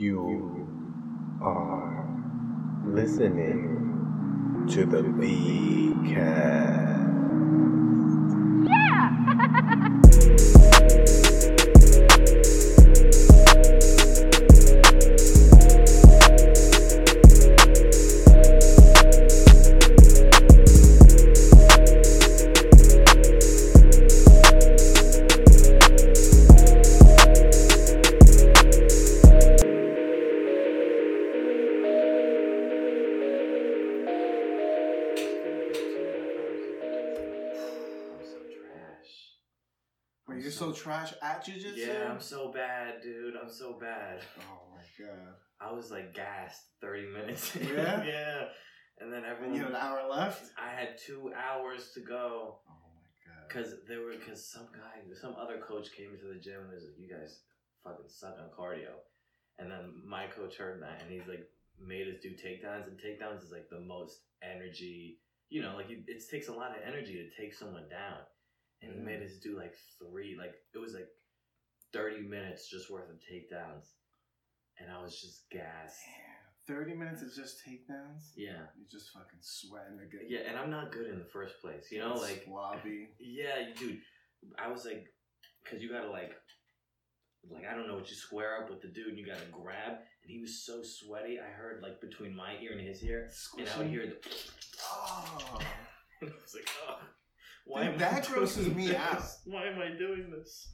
You are listening to the B Cast. I'm bad. Oh my god. I was like gassed 30 minutes. Yeah? yeah. And then And everyone. you had an hour left? I had two hours to go. Oh my god. Cause there were, cause some guy, some other coach came to the gym and was like, "You guys fucking suck on cardio," and then my coach heard that and he's like, made us do takedowns, and takedowns is like the most energy, you know, like it, it takes a lot of energy to take someone down, and he made us do like three, like it was like thirty minutes just worth of takedowns, and I was just gassed. Damn. 30 minutes is just takedowns? Yeah, You're just fucking sweating get yeah, and I'm not good in the first place, you know, like sloppy. Yeah, dude. I was like, because you gotta like, like I don't know what you square up with the dude, and you gotta grab, and he was so sweaty. I heard like between my ear and his ear, and I would hear the. Oh. and I was like, oh, why Dude, am that I grosses me this? out. Why am I doing this?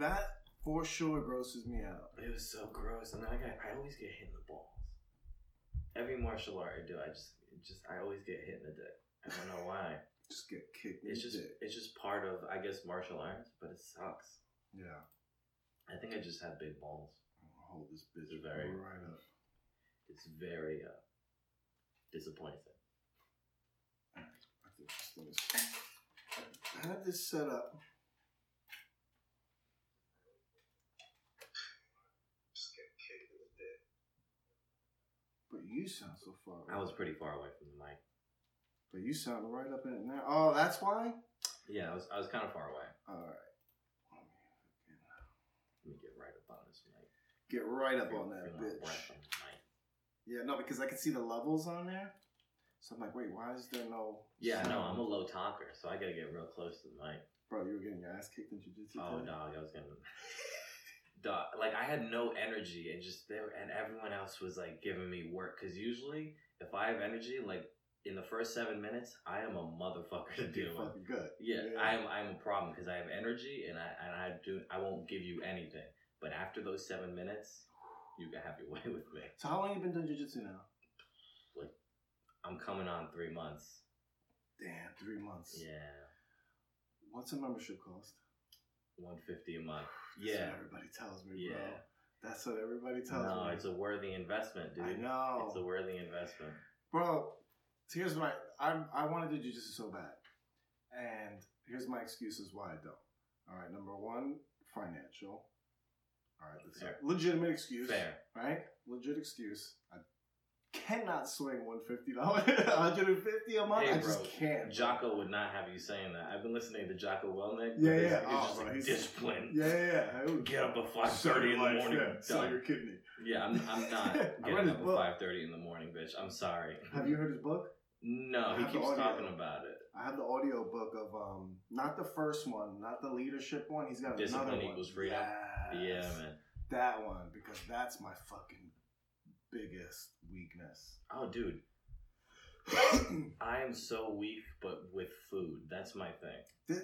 That for sure grosses me out. It was so gross, and then I got, I always get hit in the balls. Every martial art I do, I just, just, I always get hit in the dick. I don't know why. Just get kicked It's just, dick. it's just part of, I guess, martial arts, but it sucks. Yeah. I think I just have big balls. I'll hold this bitch It's very- right up. It's very uh, disappointing. I think this thing is. I had this set up. Just get kicked in the dick. But you sound so far. I was pretty far away from the mic. But you sound right up in it now. Oh, that's why. Yeah, I was I was kind of far away. All right. Uh, Let me get right up on this mic. Get right up on that bitch. on. Yeah, no, because I can see the levels on there. So I'm like, wait, why is there no? Yeah, no, I'm a low talker, so I gotta get real close to the mic. Bro, you were getting your ass kicked in jujitsu. Oh, dog, I was gonna. Dog, like I had no energy, and just there, and everyone else was like giving me work. Cause usually, if I have energy, like in the first seven minutes, I am a motherfucker to deal with. good. Yeah, Yeah. I'm I'm a problem because I have energy and I and I do I won't give you anything. But after those seven minutes, you can have your way with me. So how long you been doing jujitsu now? Like I'm coming on three months. Damn, three months. Yeah, What's a membership cost? one fifty a month. That's Yeah, what everybody tells me, bro. That's what everybody tells No, me. No, it's a worthy investment, dude. I know. It's a worthy investment. Bro, so here's my I I want to do jujitsu so bad, and here's my excuses why I don't. All right, number one, financial. All right, that's Fair. a legitimate excuse. Fair. right? Legit excuse. I cannot swing one fifty dollars, one hundred and fifty a month. Hey, I just bro, can't. Jocko would not have you saying that. I've been listening to Jocko Willink. Yeah, yeah. He's Oh, just like discipline. Yeah, yeah, would Get up at five sell thirty your in the morning. yeah, Sell your kidney. Yeah, I'm, I'm not getting up at book. five thirty in the morning, bitch. I'm sorry. Have you heard his book? No, I he keeps talking about it. I have the audio book of um not the first one, not the leadership one. He's got Discipline another one. Discipline equals freedom? Yes. Yeah, man. That one because that's my fucking biggest weakness. Oh, dude, I am so weak, but with food, that's my thing.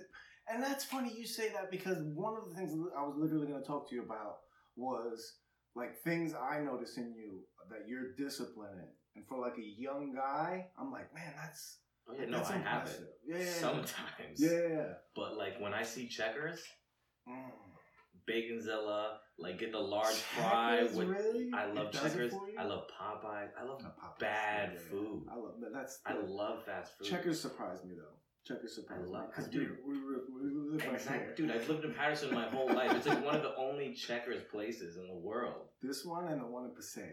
And that's funny you say that because one of the things I was literally going to talk to you about was like things I notice in you that you're disciplined in. And for like a young guy, I'm like, man, that's Oh yeah, no, that's I have it Yeah, yeah, sometimes. Yeah, yeah, yeah. But like when I see checkers, Mm. Baconzilla, like get the large fry Checkers, with. really? I love It does it checkers. I love Popeyes. I love No, Popeyes, bad yeah, food. I love that. That's I the- love fast food. Checkers surprised me though. Checkers surprised love- me because dude. we, we, we, Exactly. Dude, I've lived in Paterson my whole life. It's like one of the only checkers places in the world. This one and the one in Passaic.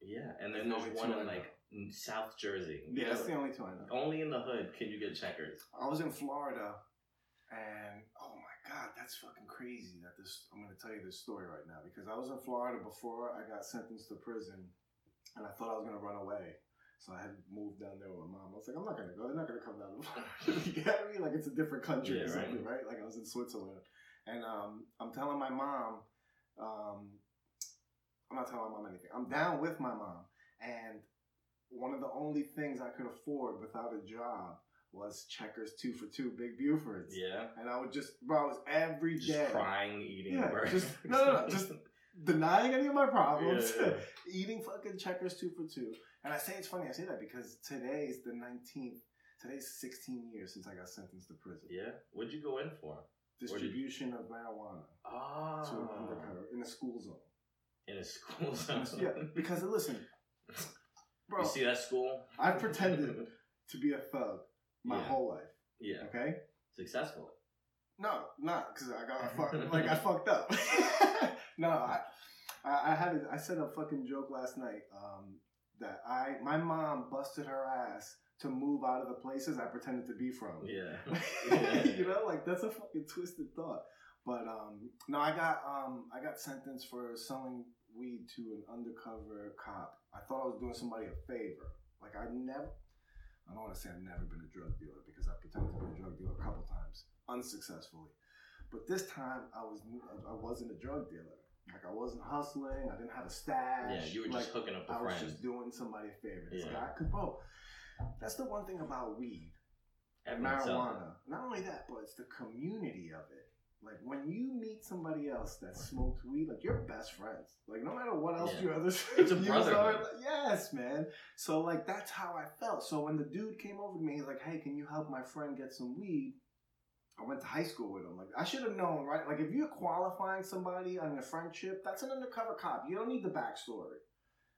Yeah, and then There's there's one in like in South Jersey. Yeah, that's the only two I know. Only in the hood can you get checkers. I was in Florida, and that's fucking crazy. That this I'm gonna tell you this story right now because I was in Florida before I got sentenced to prison, and I thought I was gonna run away. So I had moved down there with my mom. I was like, I'm not gonna go. They're not gonna come down. To Florida. you get me? Like it's a different country Yeah, or something, right. right. Like I was in Switzerland, and um, I'm telling my mom, um, I'm not telling my mom anything. I'm down with my mom, and one of the only things I could afford without a job was Checkers two for two Big Bufords. Yeah. And I would just, bro, it was every day Just crying, eating Yeah, a burger. just- no, no, no, just denying any of my problems, Yeah, yeah. eating fucking checkers two for two. And I say it's funny, I say that because today is the 19th, today's 16 years since I got sentenced to prison. Yeah. What'd you go in for? Distribution of marijuana Ah. to an undercover in a school zone. In a school zone. yeah, because listen, bro, You see that school? I pretended to be a thug my Yeah. whole life, yeah. okay? Successfully. No, not because I got fucked. like I fucked up. no, I, I, I had a, I said a fucking joke last night. Um, that I my mom busted her ass to move out of the places I pretended to be from. Yeah. you know, like that's a fucking twisted thought. But um, no, I got um, I got sentenced for selling weed to an undercover cop. I thought I was doing somebody a favor. Like I never, I don't want to say I've never been a drug dealer because I pretended to be a drug dealer a couple times unsuccessfully. But this time I was I wasn't a drug dealer. Like I wasn't hustling. I didn't have a stash. Yeah, you were like, just hooking up I with was just doing somebody a favor. This Yeah. guy, cause bro, that's the one thing about weed Everyone it. marijuana. Not only that, but it's the community of it. Like when you meet somebody else that smokes weed, like you're best friends. Like no matter what else Yeah. your other It's a brotherhood. are, like, yes, man. So like that's how I felt. So when the dude came over to me, he's like, "Hey, can you help my friend get some weed?" I went to high school with him. Like I should have known, right? Like if you're qualifying somebody on a friendship, that's an undercover cop. You don't need the backstory.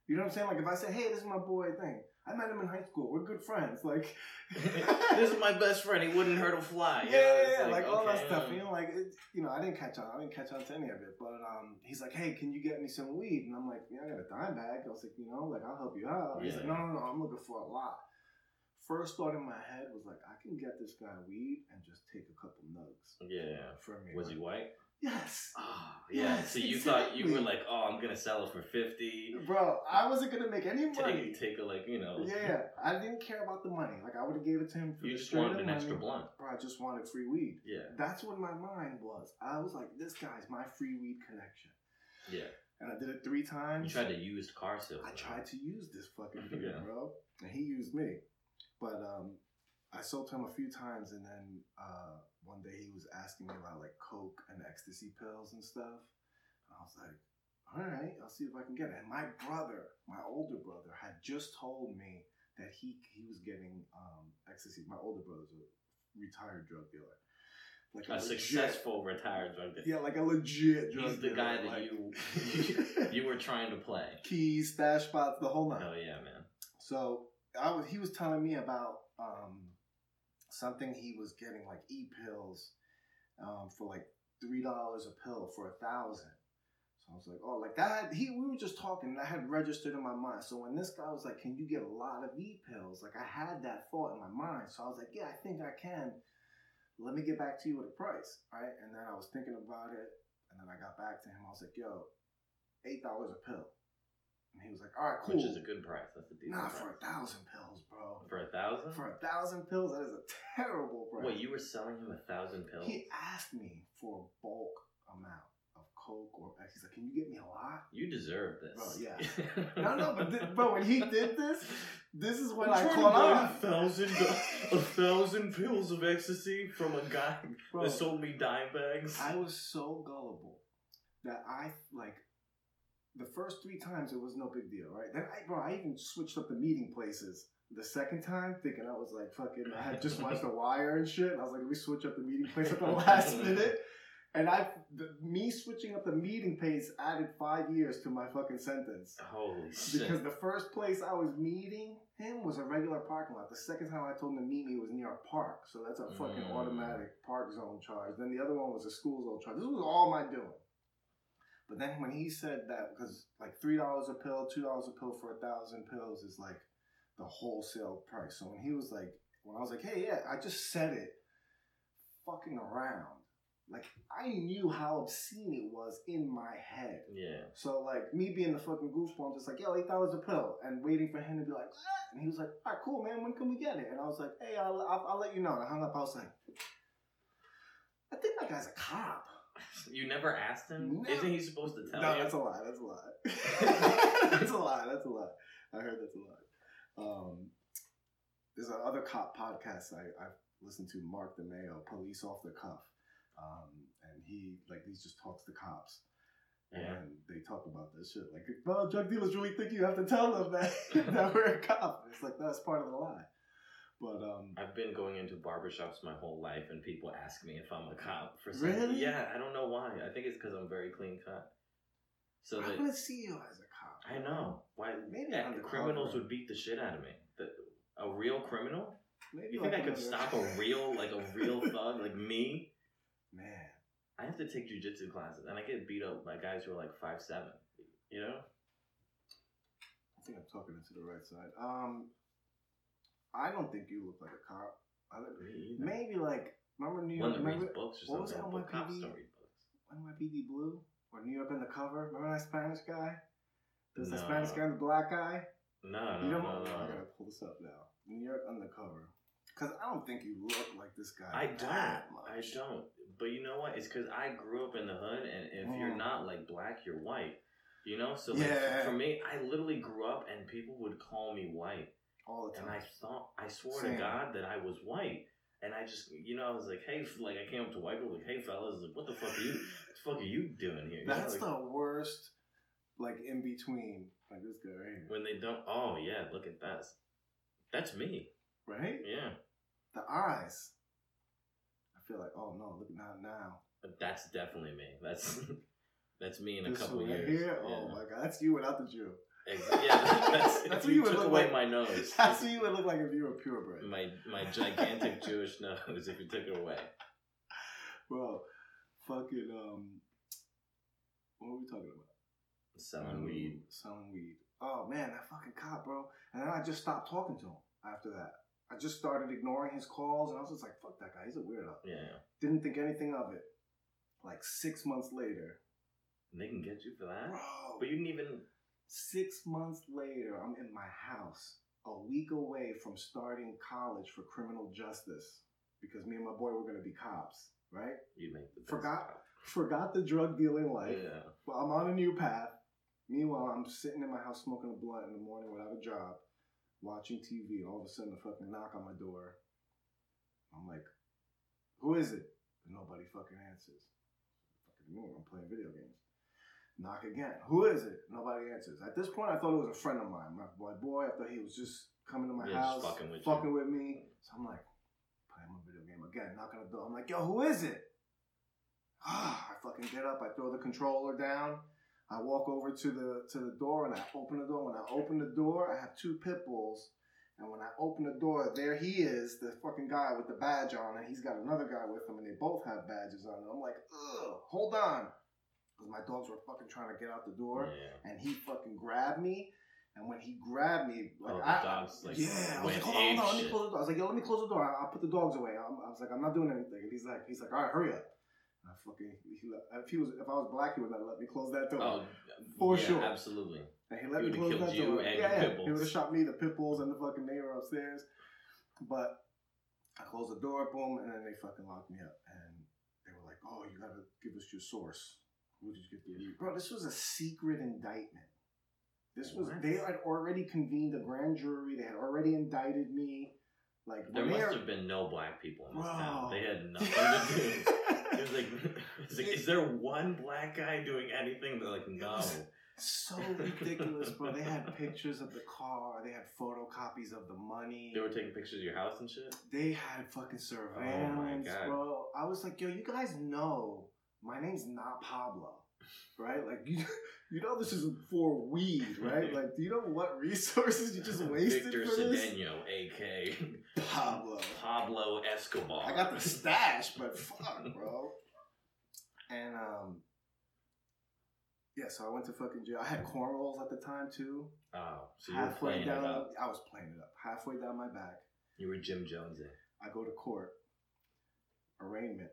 You know what I'm saying? Like if I say, "Hey, this is my boy," thing. I met him in high school. We're good friends. Like this is my best friend. He wouldn't hurt a fly. yeah, yeah, yeah, like, all that stuff. um, You know, like it, you know, I didn't catch on. I didn't catch on to any of it. But um, he's like, "Hey, can you get me some weed?" And I'm like, "Yeah, I got a dime bag." I was like, "You know, like I'll help you out." He's like, "No, no, no, I'm looking for a lot." First thought in my head was like, "I can get this guy weed and just take a couple nugs Yeah. from me." Was he white? Yes, Oh, yeah. Yes, so you thought you were like, oh, I'm gonna sell it for fifty. bro. I wasn't gonna make any money. Take, take a like, you know. Yeah, I didn't care about the money. Like I would have gave it to him for You the just wanted an money. extra blunt. Bro, I just wanted free weed. Yeah. That's what my mind was. I was like, this guy's my free weed connection. Yeah. And I did it three times. You tried to use car sales. I tried to use this fucking dude, Yeah. bro. And he used me. But um, I sold to him a few times, and then uh, one day he was asking me about like coke and ecstasy pills and stuff. And I was like, all right, I'll see if I can get it. And my brother, my older brother, had just told me that he he was getting um, ecstasy. My older brother's a retired drug dealer. Like a legit- successful retired drug dealer. Yeah, like a legit drug He's the dealer, guy that like- you you were trying to play. keys, stash spots, the whole nine. Oh yeah, man. So I was he was telling me about um, something he was getting like e pills um, for like three dollars a pill for a thousand. So I was like, oh, like that. He we were just talking, and I had registered in my mind. So when this guy was like, "Can you get a lot of e pills?" Like I had that thought in my mind. So I was like, "Yeah, I think I can." Let me get back to you with a price, right? And then I was thinking about it, and then I got back to him. I was like, "Yo, eight dollars a pill," and he was like, "All right, cool." Which is a good price. That's a decent Nah, price. for a thousand pills, bro. For a thousand? For a thousand pills, that is a terrible price. Wait, you were selling him a thousand pills? He asked me for a bulk amount of coke or he's like, "Can you get me a lot?" You deserve this. Bro, yeah. No, no, but thi- bro, when he did this, this is when I I'm caught trying on. a thousand, a thousand pills of ecstasy from a guy Bro, that sold me dime bags. I was so gullible that I like the first three times it was no big deal, right? Then I, bro, I even switched up the meeting places. The second time, thinking I was like fucking, I had just watched The Wire and shit. And I was like, let me switch up the meeting place at the last minute. And I, the, me switching up the meeting place added five years to my fucking sentence. Holy shit. Because the first place I was meeting him was a regular parking lot. The second time I told him to meet me was near a park. So that's a fucking Mm. automatic park zone charge. Then the other one was a school zone charge. This was all my doing. But then when he said that, because like $3 a pill, $2 a pill for a thousand pills is like the wholesale price. So when he was like, when I was like, hey, yeah, I just said it fucking around. like I knew how obscene it was in my head. Yeah. So like me being the fucking goofball, I'm just like, yo, eight dollars a pill, and waiting for him to be like, what? And he was like, all right, cool, man. When can we get it? And I was like, hey, I'll, I'll, I'll let you know. And I hung up. I was like, I think that guy's a cop. You never asked him? No. Isn't he supposed to tell no, you? No, that's a lie. That's a lie. that's a lie. That's a lie. I heard that's a lie. Um, there's another cop podcast I, I've listened to, Mark the Mayo, Police Off the Cuff. Um, and he, like, he just talks to cops. Yeah. And they talk about this shit. Like, well, drug dealers really think you have to tell them that, that we're a cop. It's like, that's part of the lie. But, um, I've been going into barbershops my whole life, and people ask me if I'm a cop for some Really? Yeah, I don't know why. I think it's because I'm very clean cut. So that going to see you as a cop. I know why. Maybe undercover. criminals would beat the shit out of me. The, a real criminal? Maybe You think I could stop a real, like a real thug, like me? Man. I have to take jujitsu classes, and I get beat up by guys who are like five seven. You know? I think I'm talking into the right side. Um, I don't think you look like a cop. I look, either. maybe like remember New York. that Remember books or what was something. that cop NYPD? story books. NYPD Blue or New York Undercover? Remember that Spanish guy? There's the Spanish guy and the black guy. No, you no, don't no, know? I gotta pull this up now. New York Undercover. Because I don't think you look like this guy. I don't. that I don't. But you know what? It's because I grew up in the hood, and if you're Mm. not like black, you're white. You know, so like, Yeah. for me, I literally grew up, and people would call me white, all the and. I thought, I swore Same. to God that I was white, and I just, you know, I was like, hey, like I came up to white people, like, hey, fellas, like, what the fuck are you, what the fuck are you doing here? You know, That's like, the worst. Like in between, like this guy right here, when they don't. Oh yeah, look at that. That's me. right? Yeah, The eyes. I feel like, oh no, look not now. but that's definitely me. That's that's me in a This couple years. here. Oh, yeah. Oh my god, that's you without the Jew. Yeah, that's, That's what you you took away like. my nose. That's what you would look like if you were purebred. my my gigantic Jewish nose. If you took it away, Bro, fucking um, what were we talking about? selling Um, weed. Selling weed. Oh man, that fucking cop, bro. And then I just stopped talking to him after that. I just started ignoring his calls, and I was just like, "Fuck that guy. He's a weirdo." Yeah, Didn't think anything of it. Like six months later, and they can get you for that. bro. But you didn't even. Six months later, I'm in my house, a week away from starting college for criminal justice because me and my boy were gonna be cops, right? You make the best Forgot-. Forgot the drug dealing life. Yeah. Well, I'm on a new path. Meanwhile, I'm sitting in my house smoking a blunt in the morning without a job, watching TV, and all of a sudden, a fucking knock on my door. I'm like, "Who is it?" And nobody fucking answers. Fucking. I'm playing video games. Knock again. Who is it? Nobody answers. At this point, I thought it was a friend of mine, my, my boy. I thought he was just coming to my Yeah, house, fucking with fucking with me. So I'm like, playing my video game again. Knock on the door. I'm like, "Yo, who is it?" Ah, I fucking get up. I throw the controller down. I walk over to the to the door and I open the door. When I open the door, I have two pit bulls. And when I open the door, there he is, the fucking guy with the badge on, and he's got another guy with him, and they both have badges on. And I'm like, ugh, hold on, because my dogs were fucking trying to get out the door, Yeah. and he fucking grabbed me. And when he grabbed me, like Oh, I, dogs, like, yeah, I was like, hold on, hold on, let me close the door. I was like, yo, let me close the door. I'll put the dogs away. I'm, I was like, I'm not doing anything. And he's like, he's like, all right, hurry up. And I fucking, he if he was, if I was black, he would not let me close that door. Oh, For yeah, sure. Absolutely. And he let He me close that door. yeah, yeah. He would have shot me, the pit bulls, and the fucking neighbor upstairs. But I closed the door, boom, and then they fucking locked me up. And they were like, "Oh, you gotta give us your source. Who did you get the weed?" Bro, this was a secret indictment. This was What? they had already convened a grand jury. They had already indicted me. Like There must are- have been no black people in this Bro. town. They had nothing to do. It was like, it's like, is there one black guy doing anything? They're like, no. so ridiculous, bro. They had pictures of the car. They had photocopies of the money. They were taking pictures of your house and shit. They had fucking oh surveillance, God. bro. I was like, yo, you guys know my name's not Pablo, right? Like you, you know this is for weed, right? Like, do you know what resources you just wasted Victor for this? Cedeno, a.k. Pablo. Pablo Escobar. I got the stash, but fuck, bro. And um, yeah. So I went to fucking jail. I had cornrows at the time too. Oh, so you were Halfway playing down. I was playing it up. Halfway down my back. You were Jim Jonesing. I go to court. Arraignment.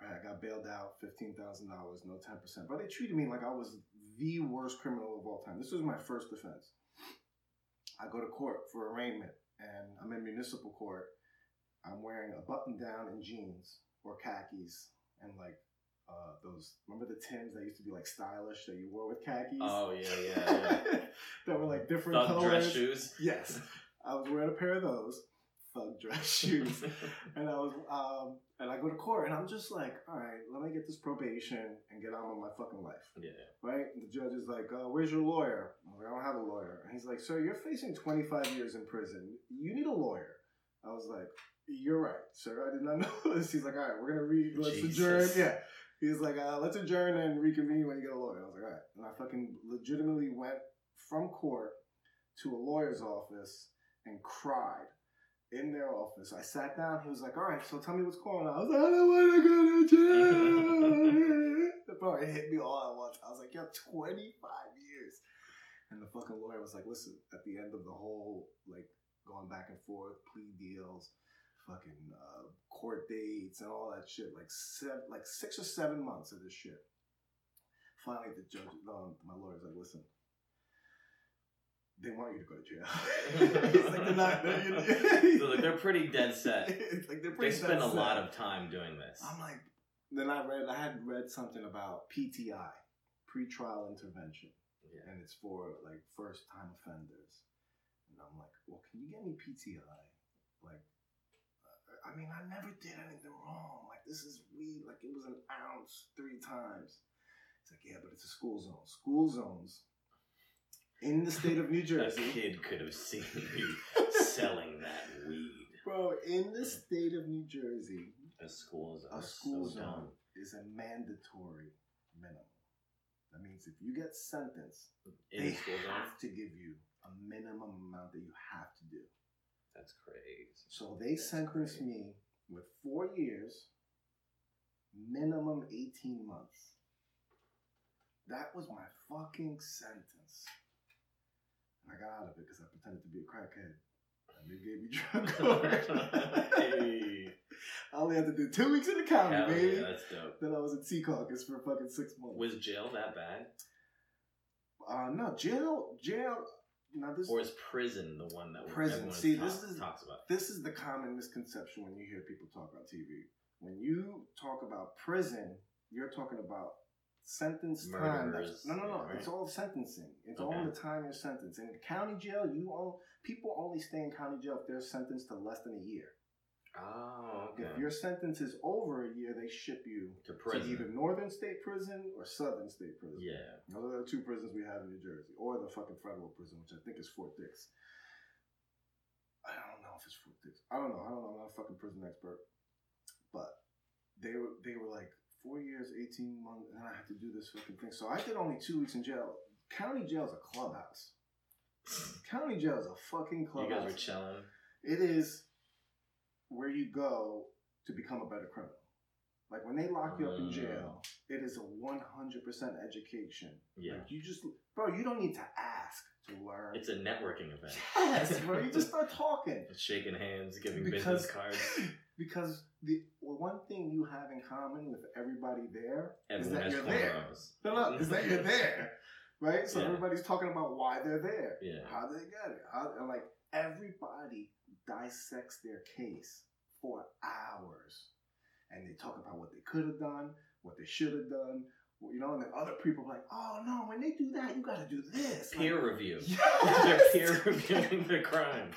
I got bailed out, fifteen thousand dollars, no ten percent. But they treated me like I was the worst criminal of all time. This was my first offense. I go to court for arraignment, and I'm in municipal court. I'm wearing a button down and jeans or khakis, and like uh, those. Remember the Tims that used to be like stylish that you wore with khakis? Oh yeah, yeah, yeah. that were like different Thug colors. dress shoes. Yes, I was wearing a pair of those thug dress shoes, and I was um, and I go to court, and I'm just like, all right, let me get this probation and get on with my fucking life, yeah. right? And the judge is like, uh, where's your lawyer? I'm like, I don't have a lawyer, and he's like, sir, you're facing 25 years in prison. You need a lawyer. I was like, you're right, sir. I did not know this. He's like, all right, we're gonna read. Let's Jesus. adjourn. Yeah. He's like, uh, let's adjourn and reconvene when you get a lawyer. I was like, all right. And I fucking legitimately went from court to a lawyer's office and cried in their office. I sat down. He was like, all right, so tell me what's going on. I was like, I don't want to go to jail. the bro, it hit me all at once. I was like, yo, 25 years. And the fucking lawyer was like, listen, at the end of the whole, like, going back and forth, plea deals, fucking uh, court dates and all that shit. Like seven, like six or seven months of this shit. Finally, the judge, um, my lawyer's like, listen, they want you to go to jail. He's like, they're not. They're, So like they're pretty dead set. it's like they're pretty. They spend a set. lot of time doing this. I'm like, then I read, I had read something about PTI, pretrial intervention, Yeah. and it's for like first time offenders. And I'm like, well, can you get me PTI? Like, I mean, I never did anything wrong. Like, this is weed. Like, it was an ounce three times. It's like, yeah, but it's a school zone. School zones in the state of New Jersey. A kid could have seen you selling that weed. Bro, in the state of New Jersey, A school zone. a is school so zone is a mandatory minimum. That means if you get sentenced, In they the school zone. have to give you a minimum amount that you have to do. That's crazy. So they That's sentenced crazy. me with four years, minimum 18 months. That was my fucking sentence. I got out of it because I pretended to be a crackhead. And they gave me drug court. hey. I only had to do two weeks in the county, Hell baby. yeah, that's dope. Then I was in Secaucus for fucking six months. Was jail that bad? Uh, no, jail, jail. Now this, Or is prison the one that Prison. See, talk- this is- talks about? this is the common misconception when you hear people talk on TV. When you talk about prison, you're talking about sentence time. That's- No, no, no. yeah, It's all sentencing. It's Okay. all the time you're sentenced. In county jail, you all people only stay in county jail if they're sentenced to less than a year. Oh, okay. If your sentence is over a year, they ship you to to either Northern State Prison or Southern State Prison. yeah. Those are the two prisons we have in New Jersey, or the fucking federal prison, which I think is Fort Dix. I don't know if it's Fort Dix. I don't know. I don't know. I'm not a fucking prison expert, but they were they were like four years, eighteen months, and I had to do this fucking thing. So I did only two weeks in jail. County jail is a clubhouse. County jail is a fucking clubhouse. You guys were chilling. It is where you go to become a better criminal. Like when they lock you up in jail, oh. it is a 100% education. Yeah. Like you just, bro, you don't need to ask to learn. It's a networking event. yes, bro. You just start talking. Shaking hands, giving Because- business cards. Because the well, one thing you have in common with everybody there is that you're there. No, no, is that you're there, right? So Yeah. everybody's talking about why they're there. Yeah. How they get it? How, and like everybody dissects their case for hours, and they talk about what they could have done, what they should have done. You know, and then other people are like, "Oh no, when they do that, you got to do this." Like, Peer review. Yes! They're peer reviewing the crimes.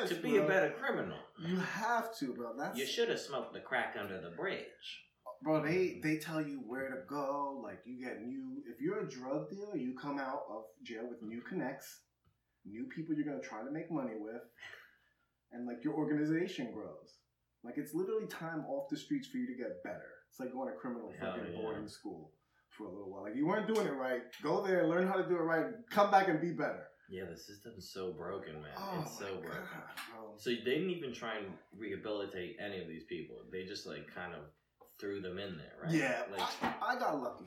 Yes, to be a better criminal, You have to, bro. That's you should have smoked the crack under the bridge. bro. They they tell you where to go. Like you get new. If you're a drug dealer, you come out of jail with new connects, new people you're gonna try to make money with, and like your organization grows. Like it's literally time off the streets for you to get better. It's like going to criminal fucking yeah. boarding school for a little while. Like you weren't doing it right. Go there, learn how to do it right, come back and be better. Yeah, the system's so broken, man. Oh it's so broken. God. So they didn't even try and rehabilitate any of these people. They just like kind of threw them in there, right? Yeah, Like I, I got lucky.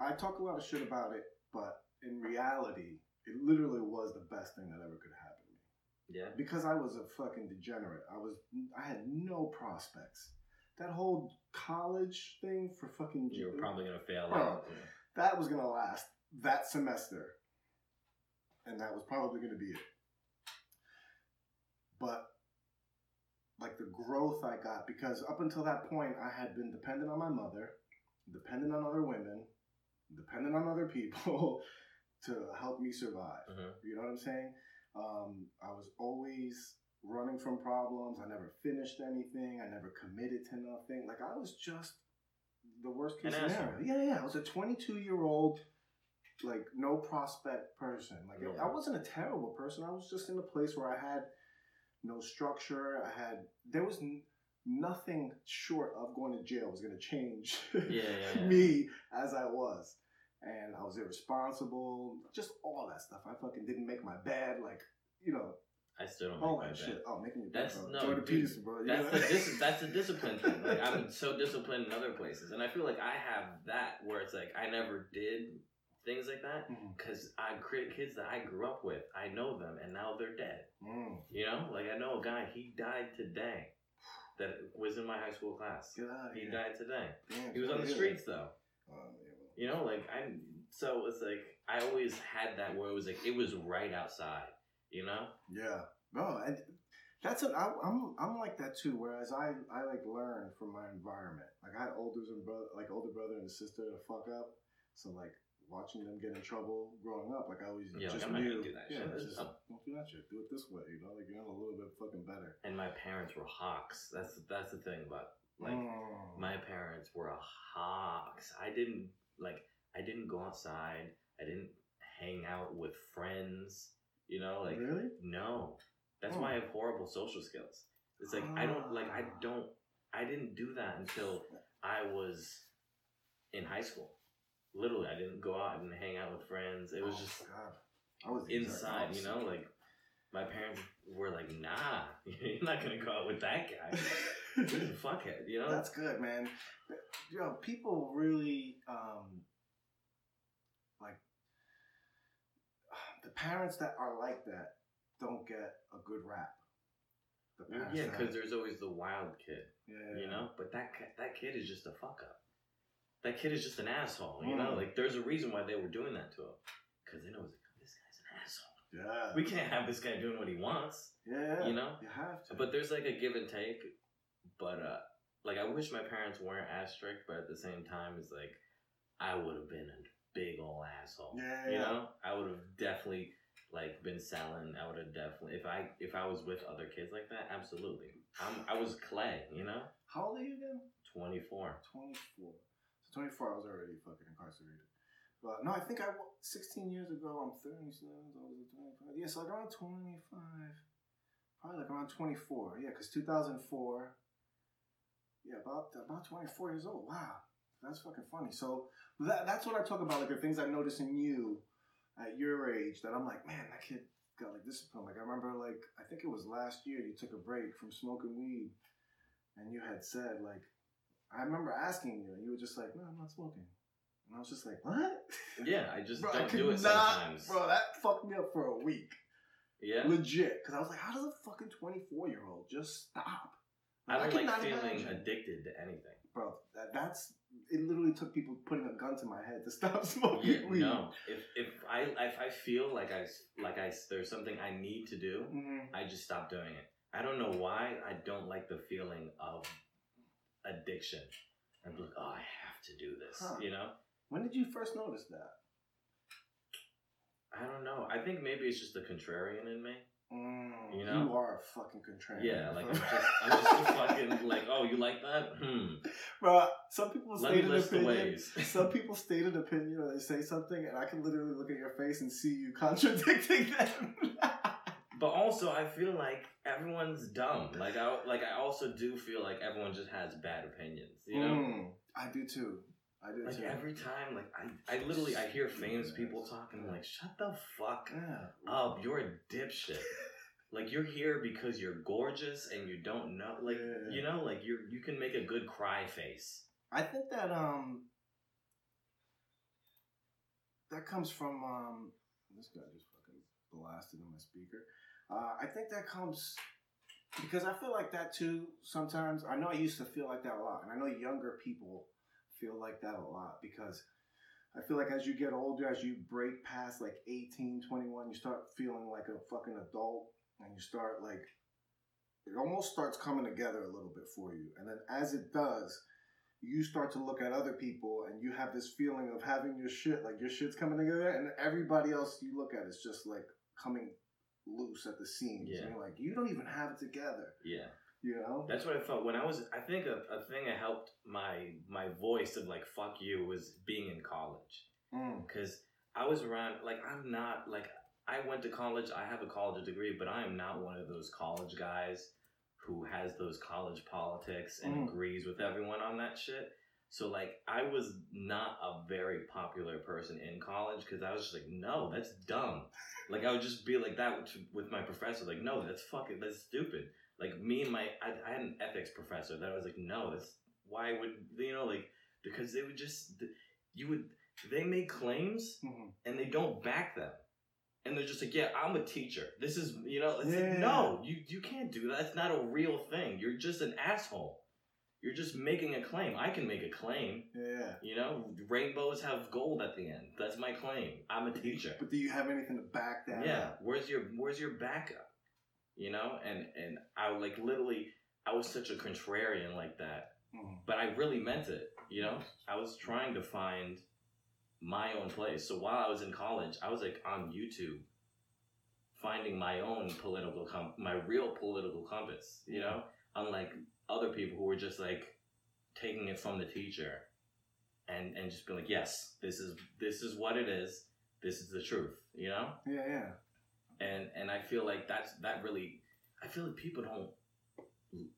I talk a lot of shit about it, but in reality, it literally was the best thing that ever could happen to me. yeah. Because I was a fucking degenerate. I was I had no prospects. that whole college thing for fucking You were probably gonna fail. Bro. out, that was gonna last that semester, and that was probably gonna be it. But like the growth I got because up until that point I had been dependent on my mother, dependent on other women, dependent on other people to help me survive. Mhm. You know what I'm saying? Um, I was always running from problems. I never finished anything. I never committed to nothing. Like I was just the worst case scenario. Yeah, yeah. I was a 22 year old, like no prospect person. Like. I wasn't a terrible person. I was just in a place where I had no structure. I had there was n- nothing short of going to jail was going to change Yeah, yeah, me as I was. And I was irresponsible, just all that stuff. I fucking didn't make my bed, like you know, I still don't. all that my shit. bed. Oh, making your bed, That's- bro. no, Jordan dude, Peterson, bro. you That's the dis- that's a discipline thing. Like I'm so disciplined in other places, and I feel like I have that where it's like I never did things like that because I create kids that I grew up with. I know them, and now they're dead. Mm. You know, like I know a guy. He died today. That was in my high school class. Get out of He here. died today. Damn, He was on the streets though. Yeah, well. You know, like I'm. So it's like I always had that where it was like it was right outside. You know. Yeah, no, and that's an I, I'm I'm like that too. Whereas I I like learn from my environment. Like I had olders and brother, like older brother and sister to fuck up. So like watching them get in trouble growing up, like I always Yeah, just gonna knew. do that yeah, shit. Just, dumb. don't do that shit. Do it this way. You know, like you're a little bit fucking better. And my parents were hawks. That's that's the thing But like Mm. my parents were a hawks. I didn't like I didn't go outside. I didn't hang out with friends. You know, like really? no. That's Oh. why I have horrible social skills. It's like I don't like I Ah. don't I didn't do that until I was in high school. Literally, I didn't go out and hang out with friends. It was Oh, just. I was inside, you know, like my parents were like, "Nah, you're not gonna go out with that guy. Fuckhead," you know. That's good, man. You know, people really um like the parents that are like that don't get a good rap. The yeah, because there's always the wild kid, yeah, you know. But that that kid is just a fuck up. That kid is just an asshole, you know. Mm. Like there's a reason why they were doing that to him, because they know like, this guy's an asshole. yeah, We can't have this guy doing what he wants, yeah, you know. you have to. But there's like a give and take. But uh like I wish my parents weren't as strict, but at the same time it's like I would have been a big old asshole. Yeah, You know? I would have definitely like been selling. I would have definitely if I if I was with other kids like that, absolutely. I'm I was clay, you know? How old are you again? Twenty four. Twenty four. So twenty four, I was already fucking incarcerated. But no, I think I wa- sixteen years ago. I'm thirty seven. So I was twenty five. Yeah, so like around twenty five. Probably like around twenty four. Yeah, because two thousand four. Yeah, about about twenty four years old. Wow, that's fucking funny. So that that's what I talk about. Like the things I notice in you at your age that I'm like, man, that kid got like discipline. Like I remember, like I think it was last year you took a break from smoking weed, and you had said like, I remember asking you, and you were just like, no, I'm not smoking. And I was just like, what? Yeah, I just Bro, don't could do it not- sometimes. Bro, that fucked me up for a week. yeah. Legit. Because I was like, how does a fucking 24 year old just stop? I don't could like feeling imagine. addicted to anything. Bro, that, that's. It literally took people putting a gun to my head to stop smoking Yeah, weed. no. If if I if I feel like I like I there's something I need to do, Mhm. I just stop doing it. I don't know why. I don't like the feeling of addiction. I'm like, oh, I have to do this. Huh. You know? When did you first notice that? I don't know. I think maybe it's just the contrarian in me. Mm, You know? You are a fucking contrarian. Yeah, like I'm just, I'm just fucking like, oh, you like that? Hmm. Bro, some people Let me state an list the opinion. ways. Some people state an opinion or they say something, and I can literally look at your face and see you contradicting them. But also, I feel like everyone's dumb. Like I like I also do feel like everyone just has bad opinions. You know? Mm, I do too. I do Like too. every time, like I, I literally I hear famous people talking. I'm like, shut the fuck yeah. up. You're a dipshit. like you're here because you're gorgeous and you don't know. Like Yeah. you know, like you you can make a good cry face. I think that um that comes from um this guy just fucking blasted in my speaker. Uh, I think that comes because I feel like that too. Sometimes I know I used to feel like that a lot, and I know younger people feel like that a lot because I feel like as you get older, as you break past like 18, 21, you start feeling like a fucking adult, and you start like it almost starts coming together a little bit for you, and then as it does. You start to look at other people and you have this feeling of having your shit, like your shit's coming together, and everybody else you look at is just like coming loose at the seams. Yeah. And you're like, you don't even have it together. Yeah. You know? That's what I felt when I was. I think a, a thing that helped my my voice of like "fuck you" was being in college Mm. because I was around. Like I'm not like I went to college. I have a college degree, but I am not one of those college guys who has those college politics and Mm. agrees with everyone on that shit. So like I was not a very popular person in college because I was just like, no, that's dumb. Like I would just be like that with, my professor, like, no, that's fucking, that's stupid. Like me and my, I, I had an ethics professor that I was like, no, that's why would you know like because they would just you would they make claims Mhm. and they don't back them. And they're just like, yeah, I'm a teacher. This is, you know, it's Yeah. like, no, you, you can't do that. It's not a real thing. You're just an asshole. You're just making a claim. I can make a claim. Yeah. You know, rainbows have gold at the end. That's my claim. I'm a teacher. But do you have anything to back that Yeah. up? Where's your Where's your backup? You know, and and I like literally, I was such a contrarian like that, Mhm. but I really meant it. You know, I was trying to find my own place. So while I was in college, I was like on YouTube, finding my own political com- my real political compass. You know, unlike other people who were just like taking it from the teacher, and and just being like, yes, this is this is what it is. This is the truth. You know Yeah, yeah. and and I feel like that's that really I feel like people don't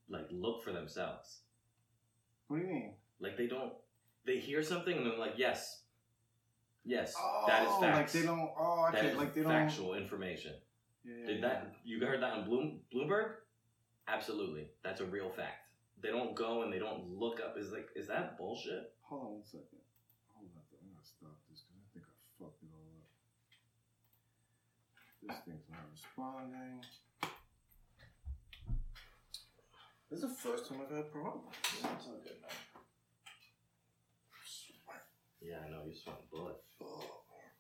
like look for themselves. What do you mean? Like they don't they hear something and they're like, yes, yes, that is Oh, facts. Like they don't. Oh, I That can't. is Like they don't. factual information. Yeah, Did that you heard that on Bloom Bloomberg? Absolutely, that's a real fact. They don't go and they don't look up. Is like, is that bullshit? Hold on one second. Hold on. I'm gonna stop this because I think I fucked it all up. This thing's not responding. This is the first time I've had problems. It's all good now. Yeah, I know you're sweating blood. Oh, man.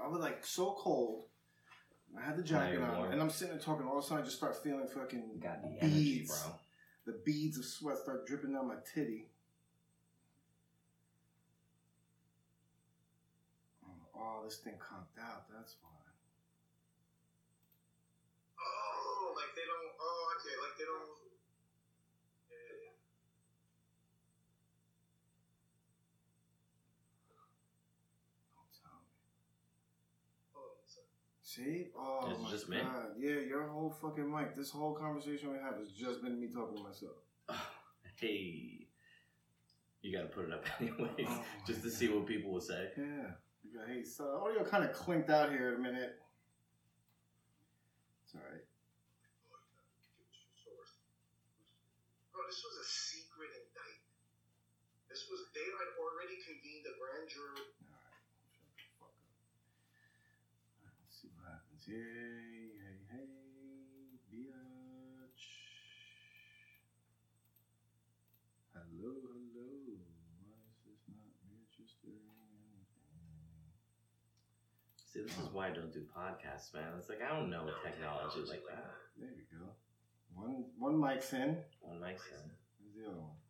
I was like so cold. I had the jacket on, warm. and I'm sitting there talking. All of a sudden, I just start feeling fucking Got the energy, beads. bro. The beads of sweat start dripping down my titty. Oh, oh, this thing conked out. That's why. Oh, like they don't. Oh, okay. Like they don't. Yeah. Don't tell me. Hold on a second. See? Oh, It's my just me? God. Yeah, your whole fucking mic. This whole conversation we have has just been me talking to myself. Hey, you got to put it up anyways, Oh, just to my see what people will say. Yeah. You hey, so the audio kind of clinked out here in a minute. It's all right. Oh, you gotta give us your source. Bro, this was a secret indictment. This was they had already convened a grand jury. All right. Shut the fuck up. All right, let's see what happens. Hey, hey, hey, bitch. Hello, hello. Why is this not registering anything? See, this is why I don't do podcasts, man. It's like I don't know technology like that. There you go. One one mic's in. One mic's stand. Where's the other one?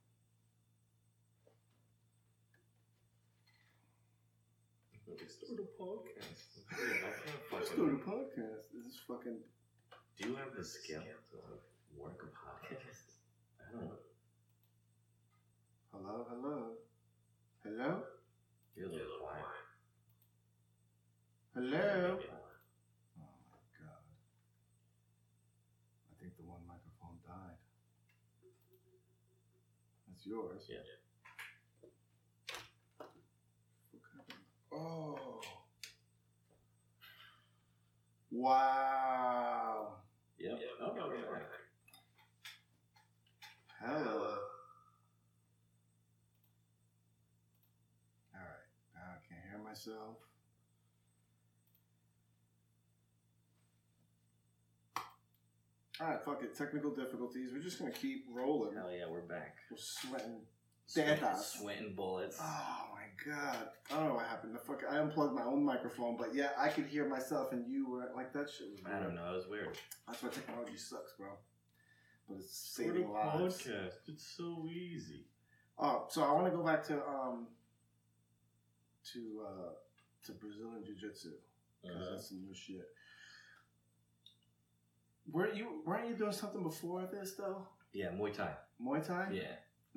Let's do the podcast. I can't Let's fucking. do the podcast. This is fucking. Do you have the skill to like, work a podcast? I don't know. Hello, hello, hello, You're a little quiet. hello. Oh my god. I think the one microphone died. That's yours. Yeah. What happened? Oh. Wow. Yep. Okay, okay, okay. Hello. All right. Now I can't hear myself. All right, fuck it. Technical difficulties. We're just gonna keep rolling. Hell yeah, we're back. We're sweating. Sweating, Tetas. sweating bullets. Oh my god! I don't know what happened. The fuck! I unplugged my own microphone, but yeah, I could hear myself, and you were like that shit. Was I don't know. It was weird. That's why technology sucks, bro. But it's saving lives. It's so easy. Oh, so I want to go back to um to uh to Brazilian Jiu Jitsu because Uh-huh. that's some new shit. Weren't you weren't you doing something before this though? Yeah, Muay Thai. Muay Thai? Yeah.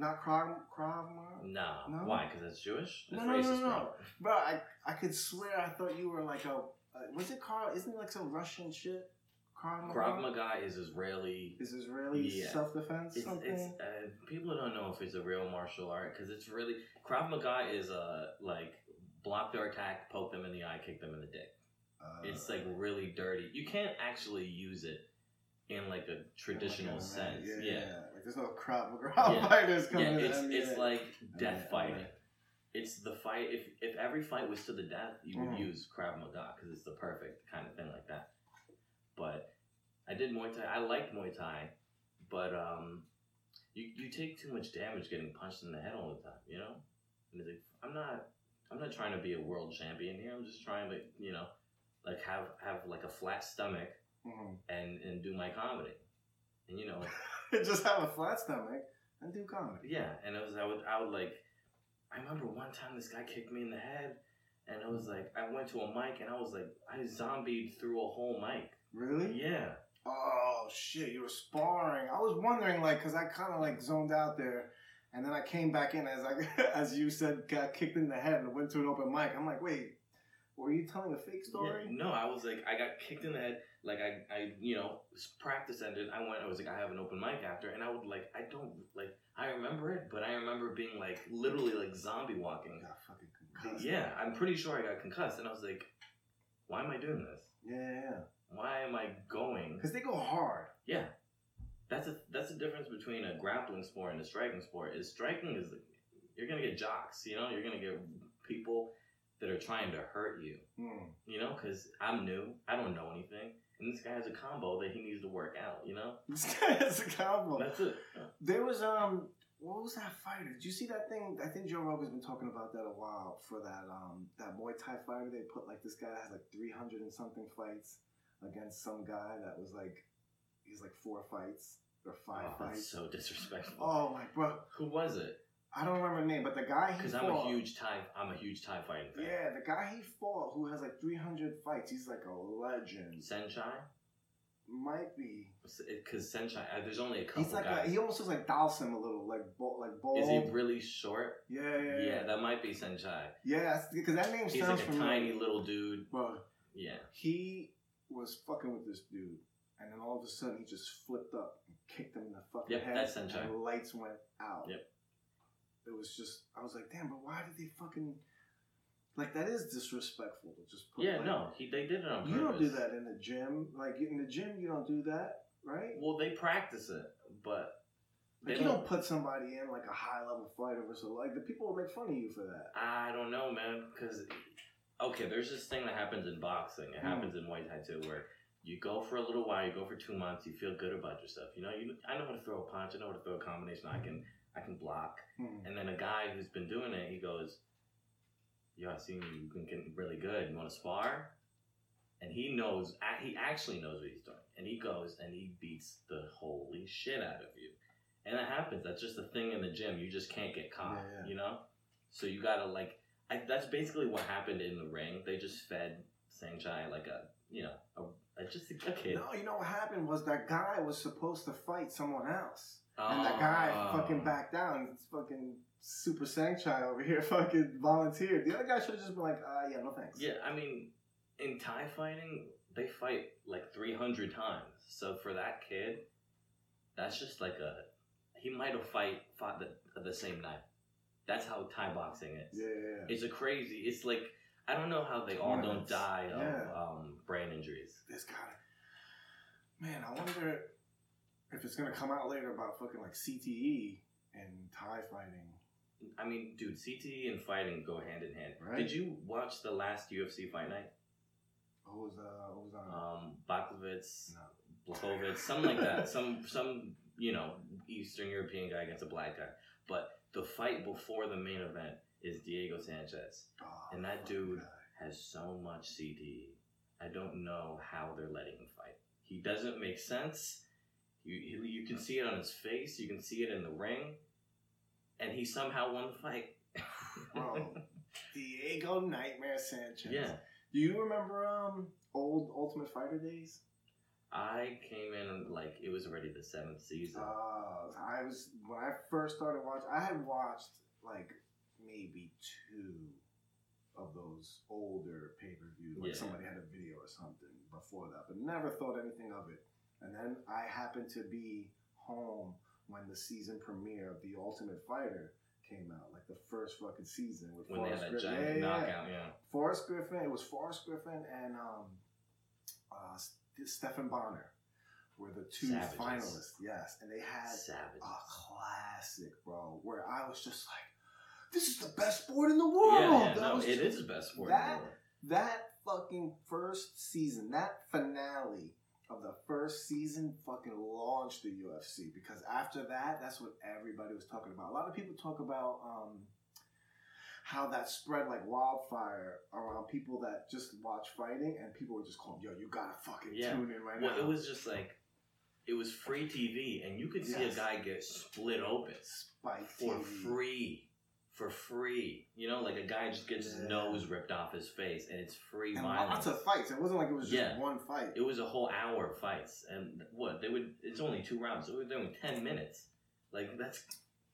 Not Krav Krav Maga? Nah. No? Why? Because it's Jewish? No, no, no, racist, no, bro. no. Bro, I I could swear I thought you were like a uh, was it Krav? Isn't it like some Russian shit? Krav Maga. Krav Maga is Israeli. is Israeli Yeah. self defense It's, it's uh, people don't know if it's a real martial art because it's really Krav Maga is a like block their attack, poke them in the eye, kick them in the dick. Uh, It's like really dirty. You can't actually use it in like a traditional like, uh, sense. Yeah, yeah. Like there's no Krav Maga Yeah. fighters coming. in it's it's like death Yeah, fighting. It's the fight. If if every fight was to the death, you would Mhm. use Krav Maga because it's the perfect kind of thing like that. But I did Muay Thai. I like Muay Thai, but um, you you take too much damage getting punched in the head all the time. You know, and it's like I'm not I'm not trying to be a world champion here. I'm just trying to you know like have have like a flat stomach Mhm. and and do my comedy. And you know just have a flat stomach and do comedy. yeah, and it was I would I would like I remember one time this guy kicked me in the head and I was like I went to a mic and I was like I zombied through a whole mic. Really? Yeah. Oh shit! You were sparring. I was wondering, like, cause I kind of like zoned out there, and then I came back in as I, as you said, got kicked in the head and went to an open mic. I'm like, wait, were you telling a fake story? Yeah, No, I was like I got kicked in the head. Like I, I you know, practice ended. I went. I was like I have an open mic after, and I would like I don't like I remember it, but I remember being like literally like zombie walking. Got fucking concussed. Yeah, I'm pretty sure I got concussed, and I was like, why am I doing this? Yeah, yeah, yeah. Why am I going? Because they go hard. Yeah, that's a that's the difference between a grappling sport and a striking sport. Is striking is like, you're gonna get jocks, you know, you're gonna get people that are trying to hurt you, Mm. you know, because I'm new, I don't know anything, and this guy has a combo that he needs to work out, you know. This guy is a combo. That's it. There was um, what was that fighter? Did you see that thing? I think Joe Rogan's been talking about that a while. For that um, that Muay Thai fighter, they put like this guy has like three hundred and something fights against some guy that was like, he's like four fights or five Oh, that's fights. so disrespectful. Oh my bro, Who was it? I don't remember the name, but the guy he Because. I'm a huge Thai, I'm a huge Thai fighting fan. Yeah, the guy he fought who has like three hundred fights. He's like a legend. Saenchai, Might be. because Saenchai, uh, there's only a couple He's like guys. a, he almost looks like Dhalsim a little, like bald, like bald. Is he really short? Yeah, yeah, yeah. Yeah, that might be Saenchai. Yeah, because that name He's sounds like a familiar. tiny little dude. Bro, Yeah. he was fucking with this dude, and then all of a sudden he just flipped up and kicked him in the fucking Yep, head. that's Saenchai. And lights went out. Yep. It was just, I was like, damn, but why did they fucking like that? Is disrespectful to just put. Yeah, like- no, he they did it on purpose. You don't do that in the gym. Like in the gym, you don't do that, right? Well, they practice it, but they Like you don't. don't put somebody in like a high level fighter or so. Like the people will make fun of you for that. I don't know, man. Because okay, there's this thing that happens in boxing. It Mm. happens in Muay Thai too, where you go for a little while, you go for two months, you feel good about yourself. You know, you I know how to throw a punch, I know how to throw a combination. I can I can block. Hmm. And then a guy who's been doing it, he goes, "Yo, I seen you can get really good. You want to spar?" And he knows, he actually knows what he's doing. And he goes and he beats the holy shit out of you. And that happens. That's just a thing in the gym. You just can't get caught. Yeah, yeah. You know. So you gotta like. I, that's basically what happened in the ring. They just fed Sangchai like a, you know, a, a just a, a kid. No, you know what happened was that guy was supposed to fight someone else. And that guy Oh. fucking backed down. It's fucking super Sangchai over here fucking volunteered. The other guy should have just been like, uh, yeah, no thanks. Yeah, I mean, in Thai fighting, they fight like 300 times. So for that kid, that's just like a. He might have fight fought the, the same night. That's how Thai boxing is. Yeah, yeah, yeah. It's a crazy. It's like I don't know how they all don't die of um, brain injuries. This guy. Man, I wonder if it's gonna come out later about fucking like CTE and Thai fighting. I mean, dude, CTE and fighting go hand in hand. Right. Did you watch the last UFC fight night? Who was uh who was on? Um, Bakovitz, no. Blachowicz, something like that. Some some you know Eastern European guy against a black guy. But the fight before the main event is Diego Sanchez. Oh, And that dude- guy. Has so much CTE. I don't know how they're letting him fight. He doesn't make sense. You you you can see it on his face. You can see it in the ring, and he somehow won the fight. Bro. Diego Nightmare Sanchez. yeah. Do you remember um old Ultimate Fighter days? I came in like it was already the seventh season. Uh, I was when I first started watching. I had watched like maybe two of those older pay per views. Like Yeah. somebody had a video or something before that, but never thought anything of it. And then I happened to be home when the season premiere of The Ultimate Fighter came out, like the first fucking season with when they had Forrest that Griffin. giant Yeah, yeah, yeah. knockout, yeah. Forrest Griffin. It was Forrest Griffin and um, uh, St- Stephan Bonnar were the two Savages. finalists. Yes, and they had Savage. a classic, bro. Where I was just like, "This is the best sport in the world." yeah, yeah, no, it just- is the best sport in that- the world. that fucking first season, that finale of the first season fucking launched the UFC because after that, that's what everybody was talking about. A lot of people talk about um, how that spread like wildfire around people that just watch fighting and people were just calling, yo, you gotta fucking Yeah. tune in right now. Well, now. it was just like it was free TV, and you could see Yes. a guy get split open Spike for TV. free. For free, you know, like a guy just gets his nose ripped off his face, and it's free And violence. lots of fights. It wasn't like it was just Yeah. one fight. It was a whole hour of fights, and what they would. It's only two rounds, so only ten minutes. Like that's,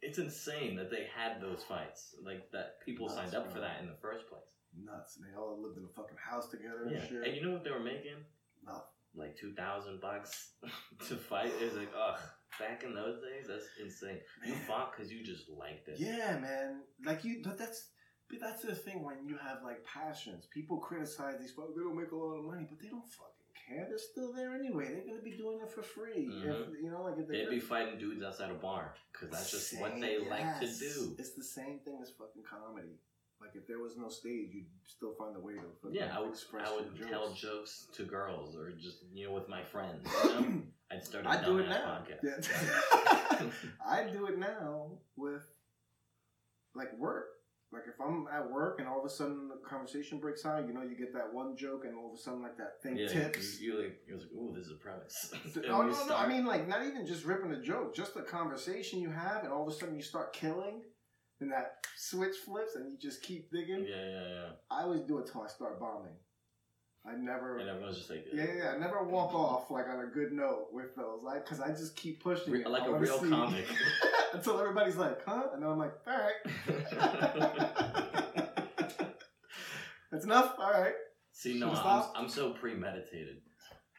it's insane that they had those fights. Like that people Nuts, signed up for bro. that in the first place. Nuts. And they all lived in a fucking house together and Yeah, shit. and you know what they were making? No. Like two thousand bucks to fight. It was like, ugh. Back in those days, that's insane. You Man. fought because you just liked it. Yeah, man. Like you, but that's but that's the thing when you have like passions. People criticize these folks. They don't make a lot of money, but they don't fucking care. They're still there anyway. They're gonna be doing it for free. Mhm. If you know, like if They'd be fighting dudes outside a bar because that's just what Same- they like to do. It's the same thing as fucking comedy. Like if there was no stage, you'd still find a way to fucking Yeah, I would, express I would your tell jokes. jokes to girls or just you know with my friends. You know? I'd start a I do it now. I do it now with like work. Like if I'm at work and all of a sudden the conversation breaks out, you know, you get that one joke and all of a sudden like that thing yeah, tips. You, you like, you're like, ooh, this is a premise. Oh no, no, I mean like not even just ripping a joke, just the conversation you have, and all of a sudden you start killing, and that switch flips, and you just keep digging. yeah, yeah, yeah. I always do it till I start bombing. I never. And everyone's just like, Yeah, yeah, yeah. I never walk off like on a good note with those, like, because I just keep pushing Re- like a real see- comic. Until everybody's like, huh? And then I'm like, all right. That's enough? All right. See, no, I'm. I'm so premeditated.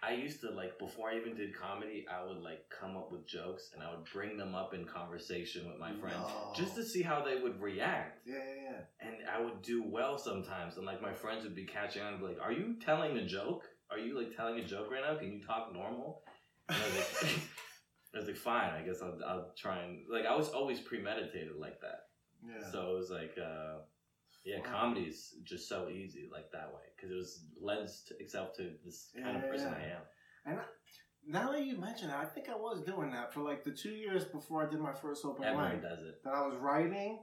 I used to like before I even did comedy, I would like come up with jokes and I would bring them up in conversation with my friends No. just to see how they would react. Yeah, yeah, yeah. And I would do well sometimes, and like my friends would be catching on, and be like, "Are you telling a joke? Are you like telling a joke right now? Can you talk normal?" And I was like, I was like, "Fine, I guess I'll, I'll try and like." I was always premeditated like that, Yeah. so it was like, uh, yeah, Fun. comedy is just so easy like that way because it was lends to, itself to this kind of Yeah, person yeah. I am. And I, now that you mention that, I think I was doing that for like the two years before I did my first open Everyone mic. does it. That I was writing,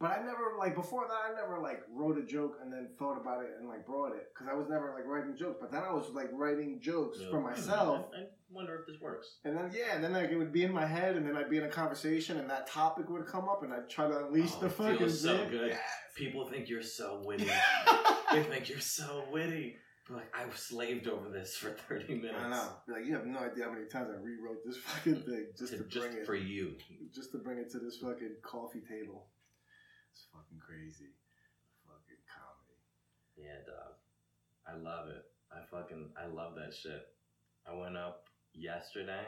but I never like before that. I never like wrote a joke and then thought about it and like brought it because I was never like writing jokes. But then I was like writing jokes for "Hmm, myself. I, I wonder if this works. And then yeah, and then like it would be in my head, and then I'd be in a conversation, and that topic would come up, and I'd try to unleash Oh, the fucking feels so good. Yes. People think you're so witty. they think you're so witty. But like I slaved over this for thirty minutes. I know. Like you have no idea how many times I rewrote this fucking thing just to, to, just bring it, for you. just to bring it to this fucking coffee table. It's fucking crazy. Fucking comedy. Yeah, dog. I love it. I fucking I love that shit. I went up yesterday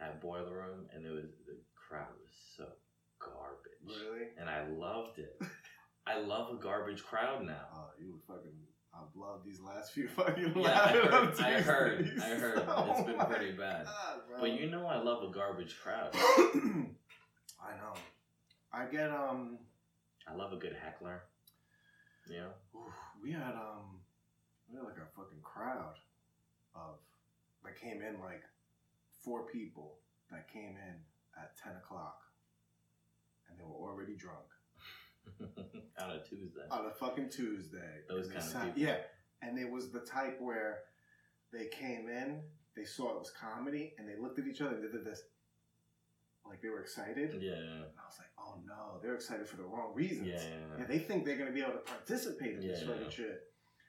at Boiler Room and it was the crowd was so garbage. Really? And I loved it. I love a garbage crowd now. Oh, you would fucking. I've loved these last few fucking. Yeah, I heard. I heard. I heard. Oh It's been pretty bad. God. But you know I love a garbage crowd. I know. I get um. I love a good heckler. Yeah. oof, we had um. We had like a fucking crowd of like came in like four people that came in at ten o'clock, and they were already drunk on a Tuesday. on a fucking Tuesday. Those kind of people. Yeah, and it was the type where they came in, they saw it was comedy, and they looked at each other and they did this, like they were excited. Yeah, And I was like, oh no, they're excited for the wrong reasons. yeah, Yeah, they think they're gonna be able to participate in this Yeah. fucking shit.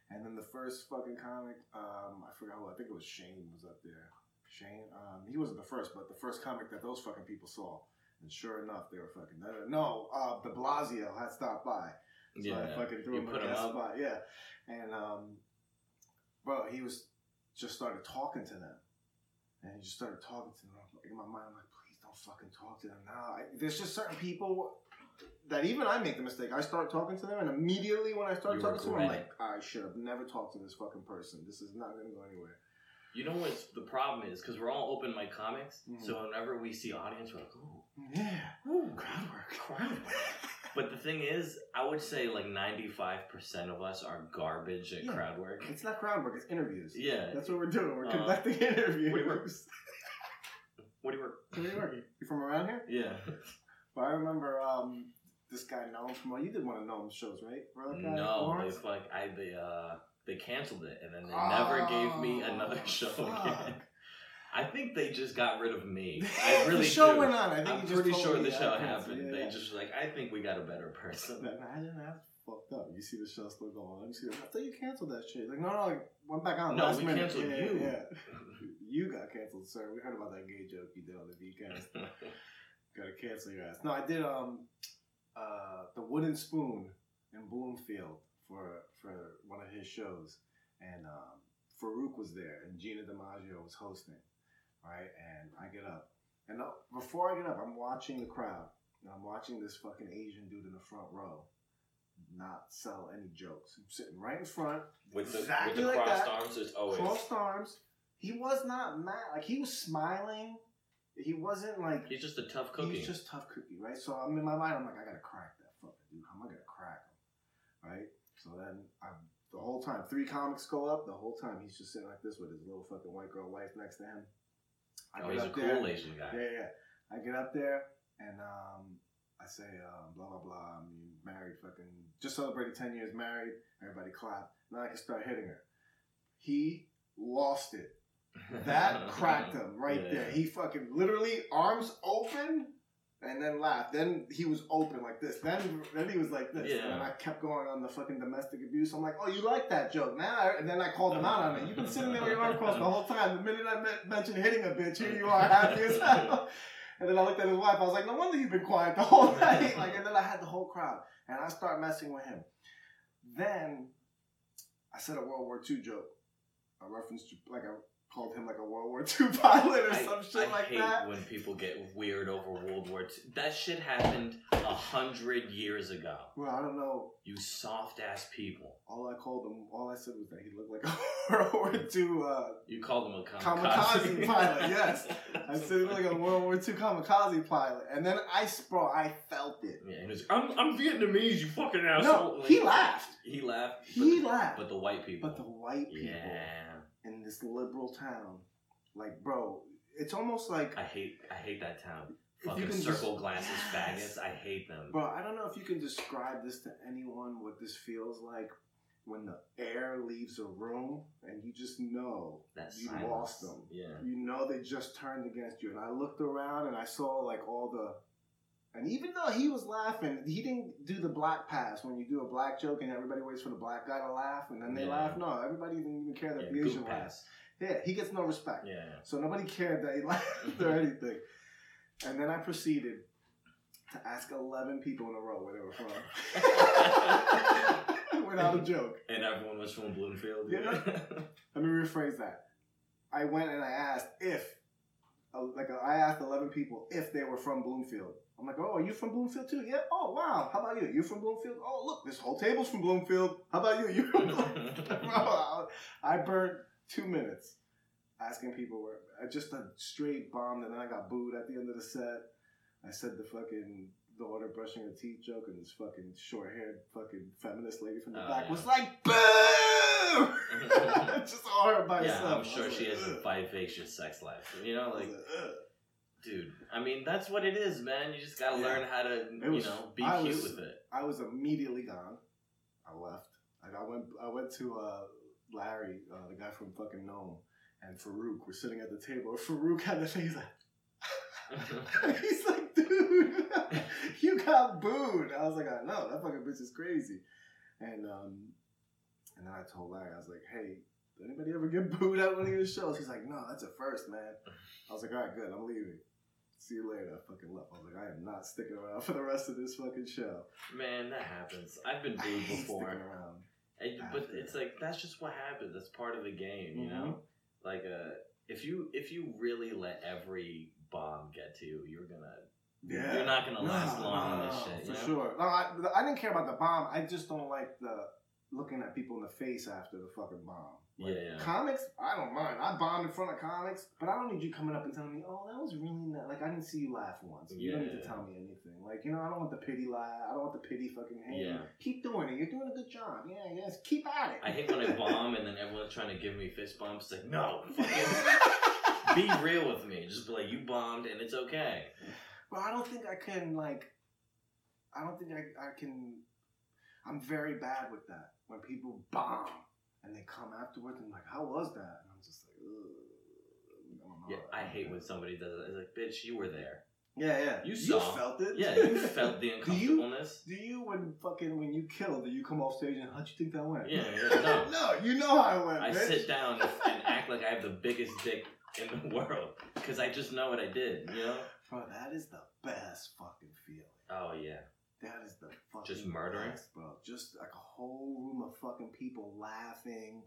And then the first fucking comic, um, I forgot who. I think it was Shane was up there. Shane, um, he wasn't the first, but the first comic that those fucking people saw. And sure enough, they were fucking no. Uh, De Blasio had stopped by, so yeah. I fucking threw him a guest spot. Yeah, and um, bro, he was just started talking to them, and he just started talking to them. Like, in my mind, I'm like, please don't fucking talk to them now. I, there's just certain people that even I make the mistake. I start talking to them, and immediately when I start You talking to them, I'm like, I should have never talked to this fucking person. This is not gonna go anywhere. You know what the problem is because we're all open mic comics, Mhm. so whenever we see audience, we're like, ooh, Yeah, ooh, crowd work. crowd work. But the thing is, I would say like ninety five percent of us are garbage at Yeah. crowd work. It's not crowd work. It's interviews. Yeah. That's what we're doing. We're Uh, conducting interviews. what do you work? What do you work? Where you working? You from around here? Yeah. But I remember um, this guy Noam from. Well, you did one of Noam's shows, right? For guy, No, they Lawrence? like I they uh they canceled it and then they never gave me Oh, another show fuck. again. I think they just got rid of me. I really the show do. went on. I think I'm pretty sure the show happened. Yeah, They yeah. just like I think we got a better person. Imagine that's fucked up. You see the show still going on. You see, I thought you canceled that shit. Like, no, no, it went back on. No, last we minute. canceled yeah, you. Yeah, you got canceled, sir. We heard about that gay joke you did on the VCast. Gotta cancel your ass. No, I did um uh the wooden spoon in Bloomfield for for one of his shows, and um, Farouk was there, and Gina DiMaggio was hosting, right? And I get up, and uh, before I get up, I'm watching the crowd, and I'm watching this fucking Asian dude in the front row not sell any jokes. I'm sitting right in front, with the Exactly with the like crossed that. arms, it's always crossed arms. He was not mad. Like he was smiling. He wasn't like he's just a tough cookie. He's just tough cookie, right? So I'm in my mind. I'm like, I gotta crack that fucking dude. How am I gonna crack him, right? So then I'm the whole time, three comics go up. The whole time he's just sitting like this with his little fucking white girl wife next to him. I oh, he's a up cool there. Asian guy. Yeah, yeah. I get up there and um, I say, um, blah blah blah. I'm married, fucking just celebrated ten years married. Everybody clap. Now I can start hitting her. He lost it. That cracked him right Yeah. there. He fucking literally arms open and then laughed. Then he was open like this. Then then he was like this. Yeah. And I kept going on the fucking domestic abuse. I'm like, oh, you like that joke now? And then I called him out on it. You've been sitting there with your arm crossed the whole time. The minute I me- mentioned hitting a bitch, here you are, happy as hell. And then I looked at his wife. I was like, no wonder you've been quiet the whole night. Like, and then I had the whole crowd, and I start messing with him. Then I said a World War II joke, a reference to like I called him like a World War II pilot or I, some shit I like hate that. when people get weird over World War II. That shit happened a hundred years ago. Well, I don't know. You soft ass people. All I called him, all I said was that he looked like a World War II. Uh, You called him a kamikaze. Kamikaze pilot, yes. I said he looked like a World War II kamikaze pilot, and then I bro, I felt it. Yeah, he was. I'm, I'm Vietnamese. You fucking asshole. No, he laughed. He laughed. He but, laughed. But the white people. But the white people Yeah. In this liberal town, like, bro, it's almost like, I hate. I hate that town. Fucking circle just- glasses, Yes. faggots. I hate them. bro, I don't know if you can describe this to anyone what this feels like when the air leaves a room and you just know that you silence. lost them. Yeah. You know they just turned against you. And I looked around and I saw like all the. And even though he was laughing, he didn't do the black pass when you do a black joke and everybody waits for the black guy to laugh and then they Yeah. laugh. No, everybody didn't even care that yeah the Asian laughed. pass. Yeah, he gets no respect. Yeah. So nobody cared that he laughed or anything. And then I proceeded to ask 11 people in a row where they were from. Without a joke. And everyone was from Bloomfield. Yeah. Let me rephrase that. I went and I asked if, uh, like, I asked 11 people if they were from Bloomfield. I'm like, oh, are you from Bloomfield too? Yeah. Oh, wow. How about you? You from Bloomfield? Oh, look, this whole table's from Bloomfield. How about you? You from Bloomfield? I burned two minutes asking people where I just a straight bombed, and then I got booed at the end of the set. I said the fucking the daughter brushing her teeth joke, and this fucking short haired fucking feminist lady from the Oh, back yeah. was like, boo! Just all her by yeah, herself. I'm sure she like, has a vivacious sex life. You know, like. Dude. I mean, that's what it is, man. You just gotta Yeah. learn how to, you was- know, be I cute was- with it. I was immediately gone. I left. Like I went. I went to uh, Larry, uh, the guy from fucking Nome, and Farouk were sitting at the table. Farouk had the face like. He's like, dude, you got booed. I was like, I know that fucking bitch is crazy. And um, and then I told Larry, I was like, hey, did anybody ever get booed at one of your shows? He's like, no, that's a first, man. I was like, all right, good, I'm leaving. See you later. I fucking left. I was like, I am not sticking around for the rest of this fucking show. Man, that happens. I've been I booed before. sticking around. And- but it's like that's just what happens. That's part of the game, you Mhm. know. Like, uh, if you if you really let every bomb get to you, you're gonna Yeah. you're not gonna last No, long no, in this shit. For you know? sure. No, I, I didn't care about the bomb. I just don't like the looking at people in the face after the fucking bomb. Like, Yeah, yeah. Comics, I don't mind. I bombed in front of comics, but I don't need you coming up and telling me, "Oh, that was really not. Like I didn't see you laugh once. You don't need to Yeah. tell me anything. Like you know, I don't want the pity laugh. I don't want the pity fucking hand. Yeah. Keep doing it. You're doing a good job. Yeah, yes. Keep at it. I hate when I bomb and then everyone's trying to give me fist bumps. It's like, no, fucking be real with me. Just be like, you bombed and it's okay. But I don't think I can like. I don't think I, I can. I'm very bad with that. When people bomb and they come afterwards and like, how was that? And I'm just like, Ugh, I don't know. Yeah, I hate when somebody does it. It's like, bitch, you were there. Yeah, yeah. You saw. felt it. Yeah, you felt the Do you- uncomfortableness. Do you when fucking when you kill? Do you come off stage and how'd you think that went? Yeah, yeah, no. no, you know how it went. I bitch. sit down and act like I have the biggest dick in the world because I just know what I did. You know? Bro, that is the best fucking feeling. Oh yeah. That is the fucking Just murdering? best, bro. Just like a whole room of fucking people laughing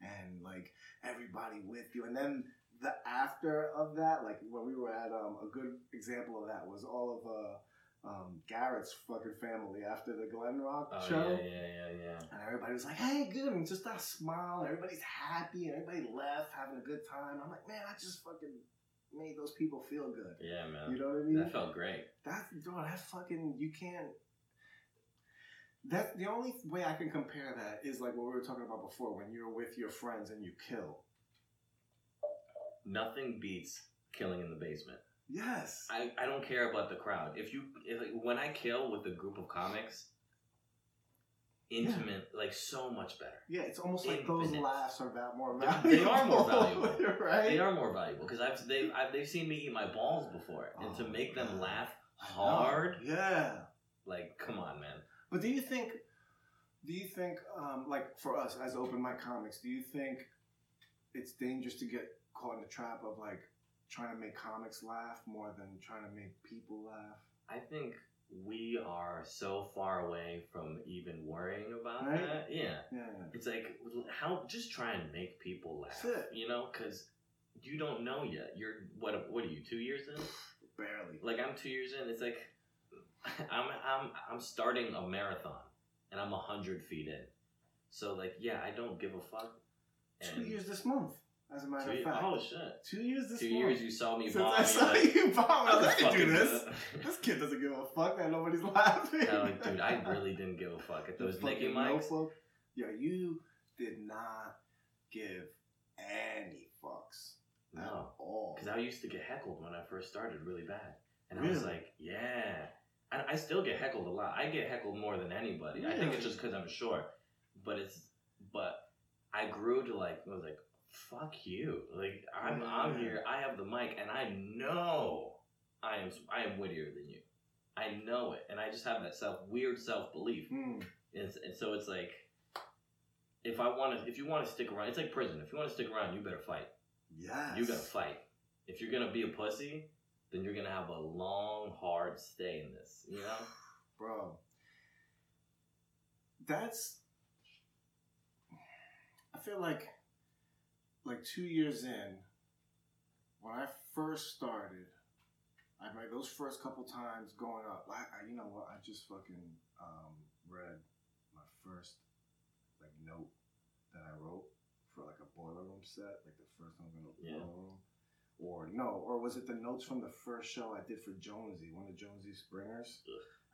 and like everybody with you. And then the after of that, like when we were at um a good example of that was all of uh um Garrett's fucking family after the Glen Rock Oh show. yeah, yeah, yeah, yeah. And everybody was like, hey, good. And just that smile. and Everybody's happy. And everybody left having a good time. I'm like, man, I just fucking made those people feel good. Yeah, man. You know what I mean? That felt great. That's bro, that's fucking you can't that the only way I can compare that is like what we were talking about before when you're with your friends and you kill. Nothing beats killing in the basement. Yes. I, I don't care about the crowd. If you if, like, when I kill with a group of comics, intimate, like so much better. yeah, it's almost like those laughs are that more They- valuable. they are more valuable. right? They are more valuable because I've they I've, they've seen me eat my balls before, and to Oh, make them God. laugh hard, Yeah. like come on, man. But do you think, do you think, um, like for us as open mic comics, do you think it's dangerous to get caught in the trap of like trying to make comics laugh more than trying to make people laugh? I think we are so far away from even worrying about Right? that. Yeah. Yeah. It's like how just try and make people laugh. That's it. You know, because you don't know yet. You're what? What are you? Two years in? Barely. Like I'm two years in. It's like I'm I'm I'm starting a marathon and I'm a hundred feet in. So like yeah, I don't give a fuck. Two years this month, as a matter two of fact. oh shit! Two years this Two month. years you saw me Since bomb. I saw like, you bomb, I was like, I can do this. This kid doesn't give a fuck that nobody's laughing. Like, dude, I really didn't give a fuck at those Nicky mics. notebook. Yeah, you did not give any fucks at No, all. because I used to get heckled when I first started really bad, and I was like, yeah. And I still get heckled a lot. I get heckled more than anybody. I think it's just because I'm short, but it's but I grew to like I was like, fuck you. Like I'm I'm here. I have the mic, and I know I am I am wittier than you. I know it, and I just have that self weird self belief. Hmm. And, and so it's like, if I want to, if you want to stick around, it's like prison. If you want to stick around, you better fight. Yeah. You gotta fight. If you're gonna be a pussy, then you're gonna have a long, hard stay in this. You know? bro. That's. I feel like, like two years in, when I first started, I like those first couple times going up. I, I you know what? I just fucking um, read my first like note that I wrote for like a boiler room set, like the first one in a Yeah. boiler room. Or no, or was it the notes from the first show I did for Jonesy, one of Jonesy Springers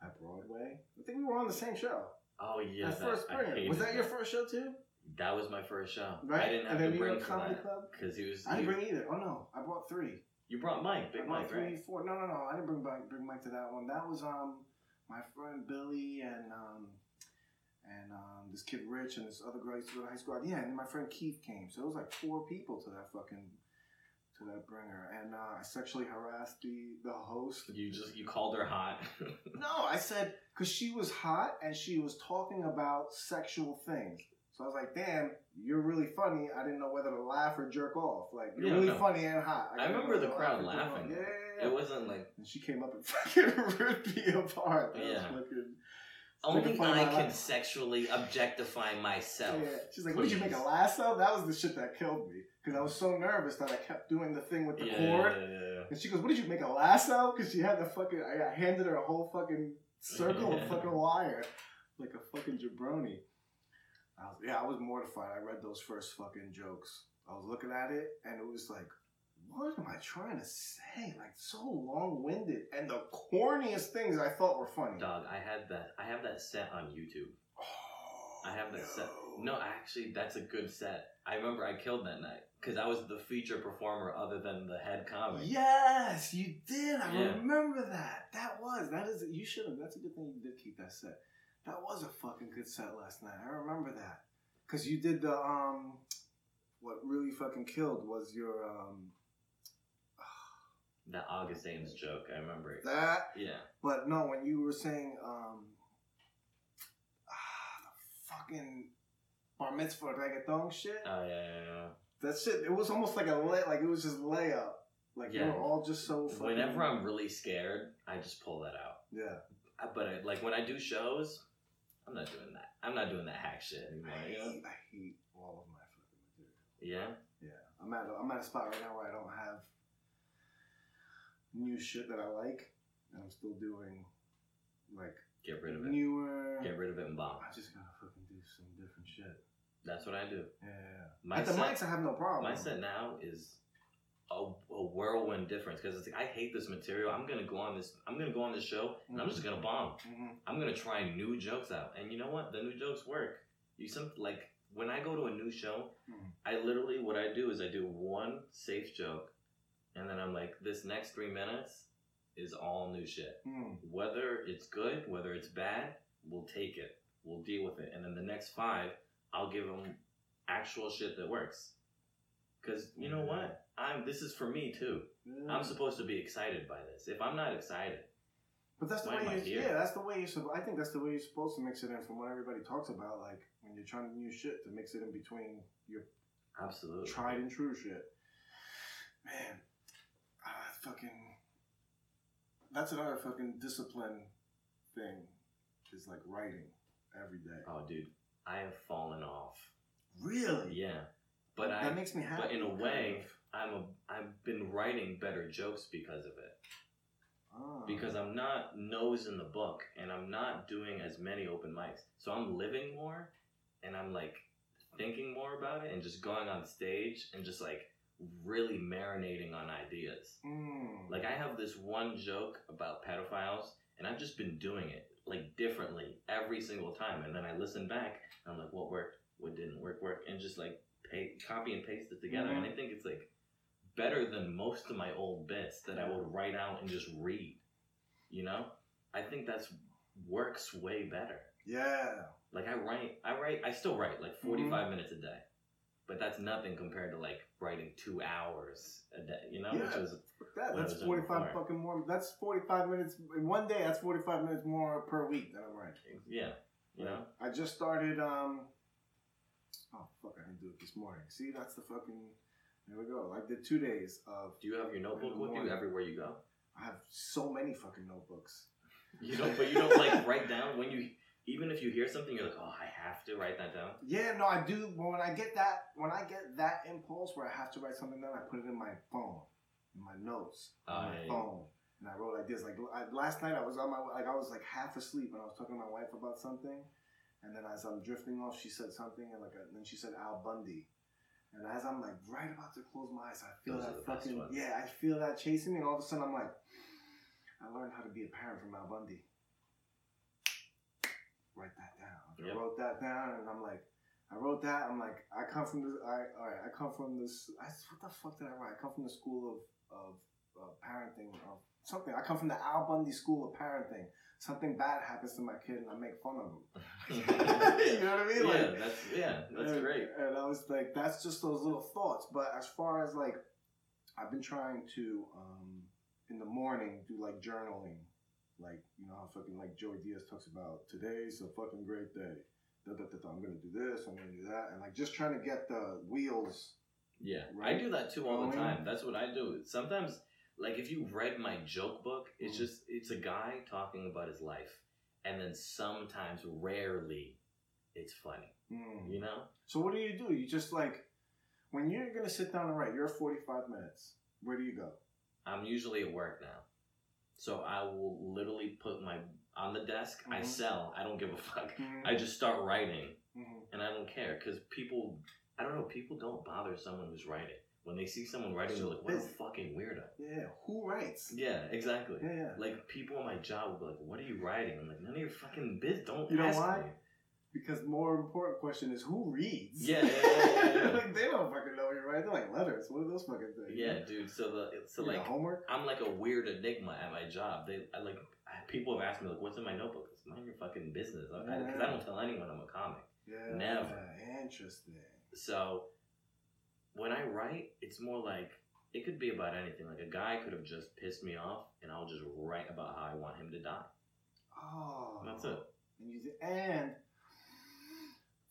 at Broadway? I think we were on the same show. Oh yeah. That that- first Springer. Was that your first show too? That was my first show. Right? I didn't have and then to bring York for Comedy that Club. because he was. I didn't bring either. Oh no, I brought three. You brought Mike, Big I brought Mike, three, right? four. No, no, no. I didn't bring Mike, bring Mike to that one. That was um my friend Billy and um and um this kid Rich and this other girl I used to go to high school. Yeah, and then my friend Keith came. So it was like four people to that fucking to that bringer. And uh, I sexually harassed the the host. You just you called her hot. No, I said because she was hot and she was talking about sexual things. So I was like, "Damn, you're really funny." I didn't know whether to laugh or jerk off. Like you're Yeah, really no. funny and hot. I couldn't remember the crowd laughing. Yeah, yeah, yeah. it wasn't like And she came up and fucking ripped me apart. That Yeah. fucking- only I can life. sexually objectify myself. Yeah. She's like, "What did you make a lasso?" That was the shit that killed me because I was so nervous that I kept doing the thing with the Yeah, cord. yeah, yeah, yeah. And she goes, "What did you make a lasso?" Because she had the fucking. I I handed her a whole fucking circle of fucking wire, like a fucking jabroni. I was, yeah, I was mortified. I read those first fucking jokes. I was looking at it, and it was like, "What am I trying to say?" Like so long winded, and the corniest things I thought were funny. Dog, I had that. I have that set on YouTube. Oh, I have that set. No, actually, that's a good set. I remember I killed that night because I was the feature performer other than the head comic. Yes, you did. I Yeah. remember that. That was that is you should have. That's a good thing you did keep that set. That was a fucking good set last night. I remember that because you did the um. What really fucking killed was your um That August Ames joke, I remember it. that. Yeah. But no, when you were saying um. Ah, the fucking bar mitzvah reggaeton shit. Oh yeah, yeah, yeah. that shit. It was almost like a lay. Like it was just layup. Like you Yeah. were all just so. Fucking, Whenever I'm really scared, I just pull that out. Yeah. But I, like when I do shows, I'm not doing that. I'm not doing that hack shit anymore. I You know? hate, I hate all of my fucking material. Yeah. Yeah, I'm at a, I'm at a spot right now where I don't have new shit that I like, and I'm still doing like Get rid of it. newer. Get rid of it and bomb. I just gotta fucking do some different shit. That's what I do. Yeah. My At the set- mics, I have no problem. My set now is a, a whirlwind difference because it's like I hate this material. I'm gonna go on this. I'm gonna go on this show and I'm just gonna bomb. hmm I'm gonna try new jokes out, and you know what? The new jokes work. You some like when I go to a new show, Mhm. I literally what I do is I do one safe joke, and then I'm like, this next three minutes is all new shit. Mm. Whether it's good, whether it's bad, we'll take it. We'll deal with it, and then the next five, I'll give them actual shit that works. Cause you know what? I'm. This is for me too. Yeah. I'm supposed to be excited by this. If I'm not excited, But that's the Why way. You, yeah, that's the way you're. I think that's the way you're supposed to mix it in. From what everybody talks about, like when you're trying to new shit to mix it in between your absolutely. tried and true shit. Man, ah, fucking. That's another fucking discipline thing. Is like writing every day. Oh, dude, I have fallen off. Really? Yeah, but that I, makes me happy. but in a way, of. I'm a, I've been writing better jokes because of it. Ah. Because I'm not nose in the book, and I'm not doing as many open mics. So I'm living more, and I'm like thinking more about it, and just going on stage and just like really marinating on ideas. Mm. Like I have this one joke about pedophiles, and I've just been doing it like differently every single time. And then I listen back, and I'm like, what worked, what didn't work, work, and just like pay, copy and paste it together. And I think it's like better than most of my old bits that I would write out and just read. You know, I think that's works way better. yeah. Like I write, I write, I still write like 45 minutes a day. But that's nothing compared to like writing two hours a day, you know? Which Yeah. is That, that's 45 before? fucking more. That's 45 minutes. In one day, that's 45 minutes more per week that I'm writing. yeah, you know? I just started. um Oh fuck! I didn't do it this morning. See, that's the fucking. There we go. I did two days of. Do you have your notebook with you everywhere you go? I have so many fucking notebooks. You don't, but you don't like write down when you, even if you hear something, you're like, oh, I have to write that down. Yeah, no, I do. But when I get that, when I get that impulse where I have to write something down, I put it in my phone, in my notes, on my yeah, phone, and I wrote like this. Like I, last night, I was on my like I was like half asleep, and I was talking to my wife about something, and then as I'm drifting off, she said something, and like and then she said Al Bundy. And as I'm like right about to close my eyes, I feel Those that fucking yeah, I feel that chasing me, and all of a sudden I'm like, I learned how to be a parent from Al Bundy. Write that down. I wrote that down, and I'm like, I wrote that. I'm like, I come from this. I, all right, I come from this. I, what the fuck did I write? I come from the school of of uh, parenting of something. I come from the Al Bundy school of parenting. Something bad happens to my kid, and I make fun of him. you know what I mean? yeah, Like, that's yeah, that's and, great. And I was like, that's just those little thoughts. But as far as like, I've been trying to um, in the morning do like journaling, like you know how fucking like Joey Diaz talks about today's a fucking great day. Da, da, da, da, I'm gonna do this. I'm gonna do that, and like just trying to get the wheels. Yeah, Right? I do that too all the time. That's what I do. Sometimes, like if you read my joke book, it's Mm. just it's a guy talking about his life, and then sometimes, rarely, it's funny. Hmm. You know? So what do you do? You just like when you're gonna sit down and write. You're 45 minutes. Where do you go? I'm usually at work now, so I will literally put my on the desk. I Mhm. sell. I don't give a fuck. Mhm. I just start writing, Mhm. and I don't care because people. I don't know. People don't bother someone who's writing. When they see someone writing, they're like, "What a fucking weirdo." Yeah. Who writes? Yeah, exactly. Yeah. yeah. Like people on my job will be like, "What are you writing?" I'm like, "None of your fucking biz. Don't You know why? me." Because more important question is who reads? Yeah, yeah, yeah, like they don't fucking know what you're writing. They're like letters. What are those fucking things? Yeah, dude. So the so like homework. I'm like a weird enigma at my job. They I like I- people have asked me like, "What's in my notebook?" It's mind your fucking business. Because I, I don't tell anyone I'm a comic. Yeah. Never. Interesting. So when I write, it's more like it could be about anything. Like a guy could have just pissed me off, and I'll just write about how I want him to die. Oh. That's it. And you and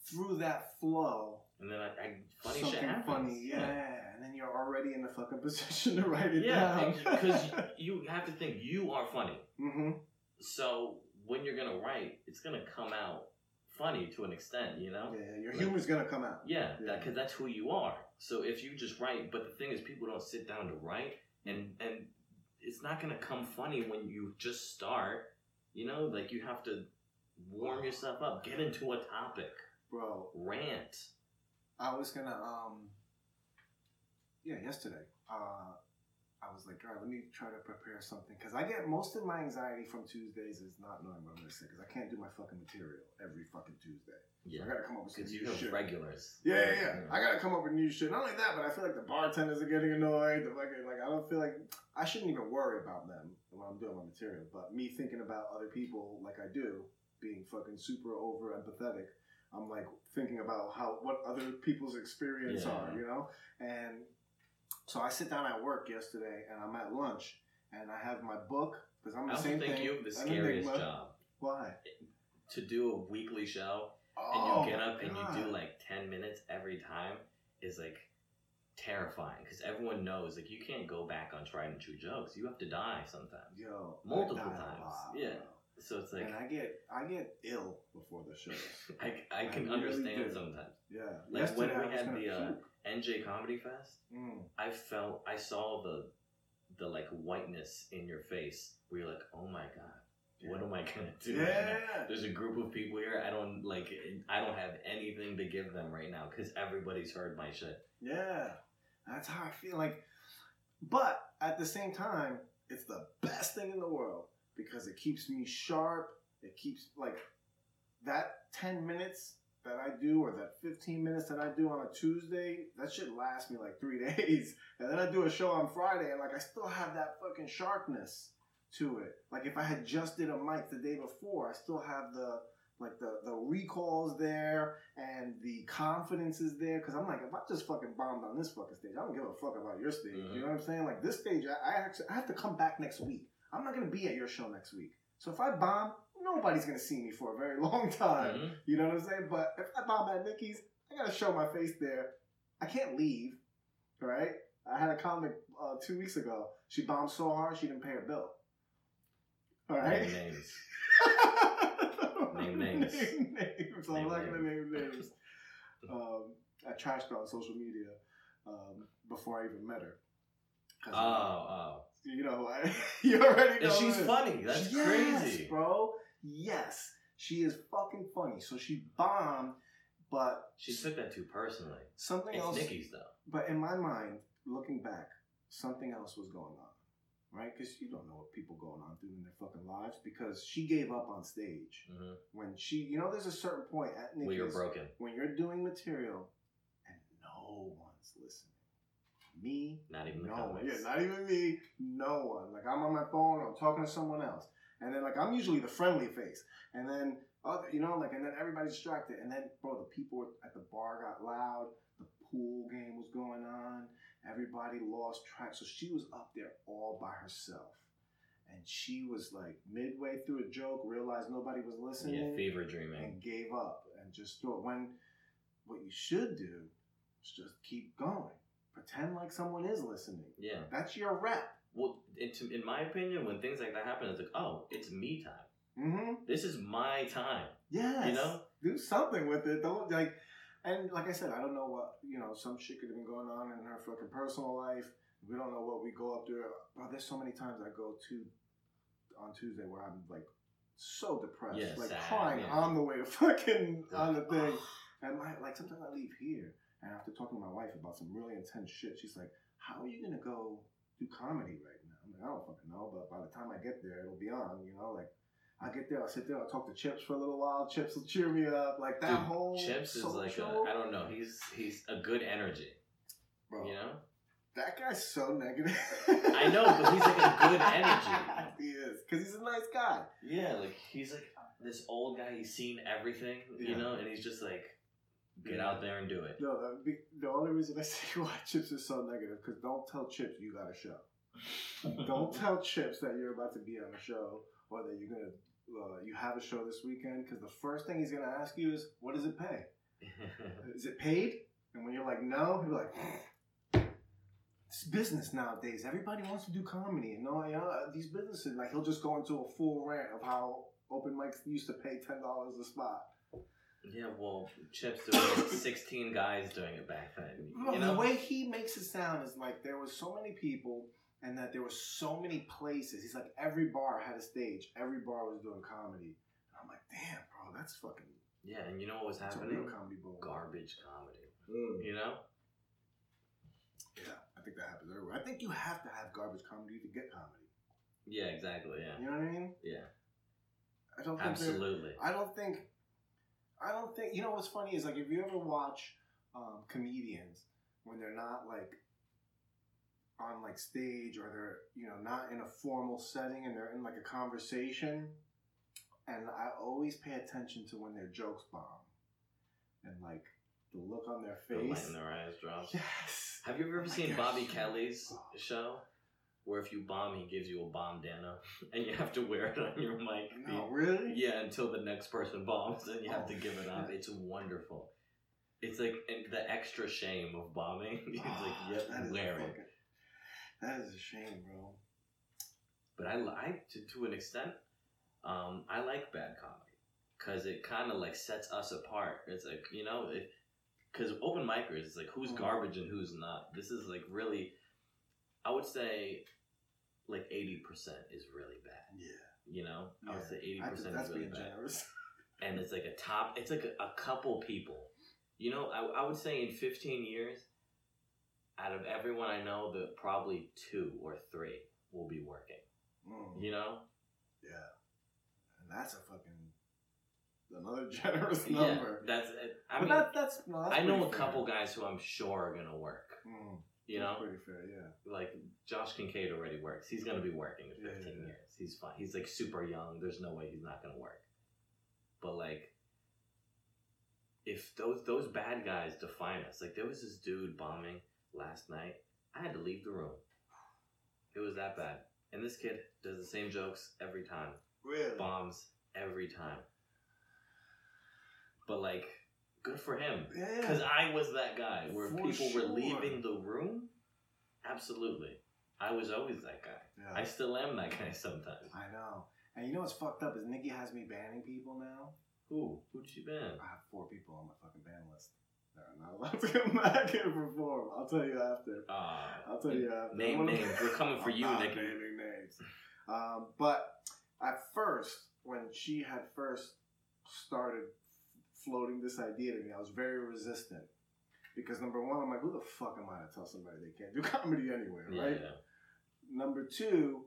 through that flow, And then I, I funny something shit happens. funny, yeah. And then you're already in the fucking position to write it Yeah, down. because you have to think you are funny. mm-hmm. So when you're gonna write, it's gonna come out funny to an extent, you know? Yeah, your Like- humor's gonna come out. Yeah, Yeah. because that's who you are. So if you just write, but the thing is, people don't sit down to write, and and it's not gonna come funny when you just start. You know, like you have to warm yourself up, get into a topic, Bro, rant. I was gonna um yeah, yesterday. Uh I was like, all right, let me try to prepare something because I get most of my anxiety from Tuesdays is not knowing what I'm gonna say because I can't do my fucking material every fucking Tuesday. So Yeah, I gotta come up with some new shit. regulars. Yeah, yeah, yeah. I gotta come up with new shit. Not only that, but I feel like the bartenders are getting annoyed. The fucking like, I don't feel like I shouldn't even worry about them when I'm doing my material. But me thinking about other people like I do, being fucking super over empathetic, I'm like thinking about how what other people's experience Yeah. are, you know. And so I sit down at work yesterday, and I'm at lunch, and I have my book because I'm I the also same think thing. you have the scariest enigma. job Why? to do a weekly show and Oh, you get up and you do like 10 minutes every time is like terrifying because everyone knows like you can't go back on tried and true jokes you have to die sometimes Yo, I multiple times. lot, Yeah. bro. So it's like and I get I get ill before the shows. I, I I can understand sometimes Yeah. Like, when we had the, uh, nj comedy fest Mm. i felt i saw the the like whiteness in your face where you're like oh my god what am i gonna do right? Yeah. there's a group of people here i don't like i don't have anything to give them right now because everybody's heard my shit Yeah. That's how I feel like but at the same time, it's the best thing in the world because it keeps me sharp. It keeps like that 10 minutes that I do or that 15 minutes that I do on a Tuesday, that should last me like 3 days. And then I do a show on Friday and like I still have that fucking sharpness to it. Like if I had just did a mic the day before, I still have the like the the recalls there and the confidence is there because I'm like if I just fucking bombed on this fucking stage, I don't give a fuck about your stage. You mm-hmm. know what I'm saying? Like this stage, I, I actually I have to come back next week. I'm not gonna be at your show next week. So if I bomb, nobody's gonna see me for a very long time. Mhm. You know what I'm saying? But if I bomb at Nikki's, I gotta show my face there. I can't leave. right? I had a comic uh, two weeks ago. She bombed so hard she didn't pay her bill. All right. Name names Name names. Name names. I'm Name not gonna name names. Um, I trashed her on social media um, before I even met her. oh uh, oh You know, you already know. and she's this. funny that's Yes, crazy bro. Yes, she is fucking funny. So she bombed, but she took that too personally something it's else. nikki's though But in my mind, looking back, something else was going on. right? Because you don't know what people going on through in their fucking lives. Because she gave up on stage hmm when she, you know, there's a certain point at Well, you're broken. when you're doing material and no one's listening. Me, Not even no one. Yeah, not even me. No one. Like I'm on my phone. I'm talking to someone else, and then like I'm usually the friendly face, and then other, you know, like and then everybody's distracted, and then bro, the people at the bar got loud. The pool game was going on. Everybody lost track. So she was up there all by herself, and she was like midway through a joke, realized nobody was listening yeah, fever dreaming. and gave up and just threw it. When what you should do is just keep going. Pretend like someone is listening. Yeah. That's your rep. Well, in, to- in my opinion, when things like that happen, it's like, oh, it's me time. Mm-hmm. This is my time. Yes. You know? do something with it. Don't like. And like I said, I don't know what you know. Some shit could have been going on in her fucking personal life. We don't know what we go up there. Bro, there's so many times I go to on Tuesday where I'm like so depressed, Yeah, like sad, crying yeah. on the way to fucking on the thing. And my like sometimes I leave here and after talking to my wife about some really intense shit, she's like, "How are you gonna go do comedy right now?" I'm like, "I don't fucking know, but by the time I get there, it'll be on." You know, like I get there, I'll sit there, I'll talk to Chips for a little while. Chips will cheer me up, like that Dude, whole Chips is like I don't know. He's he's a good energy. bro. You know. that guy's so negative. I know, but he's like a good energy. he is, cause he's a nice guy. Yeah, like he's like this old guy. He's seen everything, Yeah. you know, and he's just like, get Yeah. out there and do it. No, the, the- the only reason I say why Chips is so negative, because don't tell Chips you got a show. Don't tell Chips that you're about to be on a show or that you're gonna uh, you have a show this weekend. Because the first thing he's gonna ask you is, "What does it pay? Is it paid?" And when you're like, "No," he'll be like, "It's business nowadays. Everybody wants to do comedy, and no, you know, these businesses like he'll just go into a full rant of how open mics used to pay ten dollars a spot. Yeah, well, Chips there were like sixteen guys doing it back then. Bro, You know, the way he makes it sound is like there was so many people and that there were so many places. He's like every bar had a stage. Every bar was doing comedy. And I'm like, damn, bro, that's fucking yeah, and you know what was that's a happening? real comedy boom. Garbage comedy. Mm. You know? Yeah, I think that happens everywhere. I think you have to have garbage comedy to get comedy. Yeah, exactly. Yeah, You know what I mean? yeah, I don't think absolutely. I don't think. I don't think. You know what's funny is like if you ever watch um, comedians when they're not like on like stage or they're you know not in a formal setting and they're in like a conversation, and I always pay attention to when their jokes bomb, and like the look on their face The light in their eyes drop. Yes. Have you ever Like seen they're Bobby Kelly's bomb. show? Where if you bomb, he gives you a bomb dana, and you have to wear it on your mic. No, really? Yeah, until the next person bombs, and you have Oh, to give it up. It's wonderful. It's like the extra shame of bombing. He's like, Oh, yep, that is a wear it. fucking- That is a shame, bro. But I like to to an extent. Um, I like bad comedy because it kind of like sets us apart. It's like you know, because open micers, it's like who's Mhm. garbage and who's not. This is like really, I would say, like eighty percent is really bad. Yeah. You know, I would say eighty percent that's is really being bad. generous. and it's like a top it's like a, a couple people you know I, I would say in 15 years out of everyone i know that probably two or three will be working Mm. you know Yeah. And that's a fucking another generous yeah number. that's it. i but mean that, that's no, that's i know a fair. couple guys who i'm sure are gonna work Mm, you that's know? pretty fair. Yeah. like josh kincaid already works. He's gonna be working in 15 Yeah, yeah, yeah. years. He's fine. He's like super young. There's no way he's not gonna work. But like if those those bad guys define us like there was this dude bombing last night. I had to leave the room. It was that bad. And this kid does the same jokes every time. Really? bombs every time. But like good for him Yeah. because I was that guy where For people were leaving the room. Absolutely. I was always that guy. yeah. I still am that guy sometimes. I know. And you know what's fucked up is Nikki has me banning people now. Who? Who'd she ban? I have four people on my fucking ban list that are not allowed to come back and perform. I'll tell you after. Uh, I'll tell you after. Name names. We're coming for I'm you, Nikki. naming names. Um, but at first, when she had first started floating this idea to me, I was very resistant. Because number one, I'm like, who the fuck am I to tell somebody they can't do comedy anywhere, Yeah, right? yeah. number two,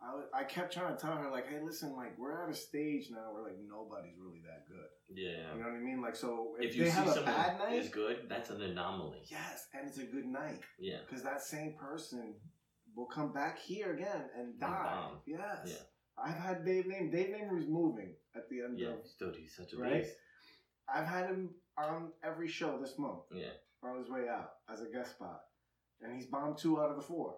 I, I kept trying to tell her like, hey, listen, like we're at a stage now where like nobody's really that good. Yeah. You know what I mean? Like so, if, If you they see have a bad night, is good, that's an anomaly. yes, and it's a good night Yeah. because that same person will come back here again and die. yes. Yeah. I've had Dave Name. Dave Name was moving at the end Yeah. of. Dude, he's such a Right? beast. I've had him on every show this month. Yeah. on his way out as a guest spot, and he's bombed two out of the four.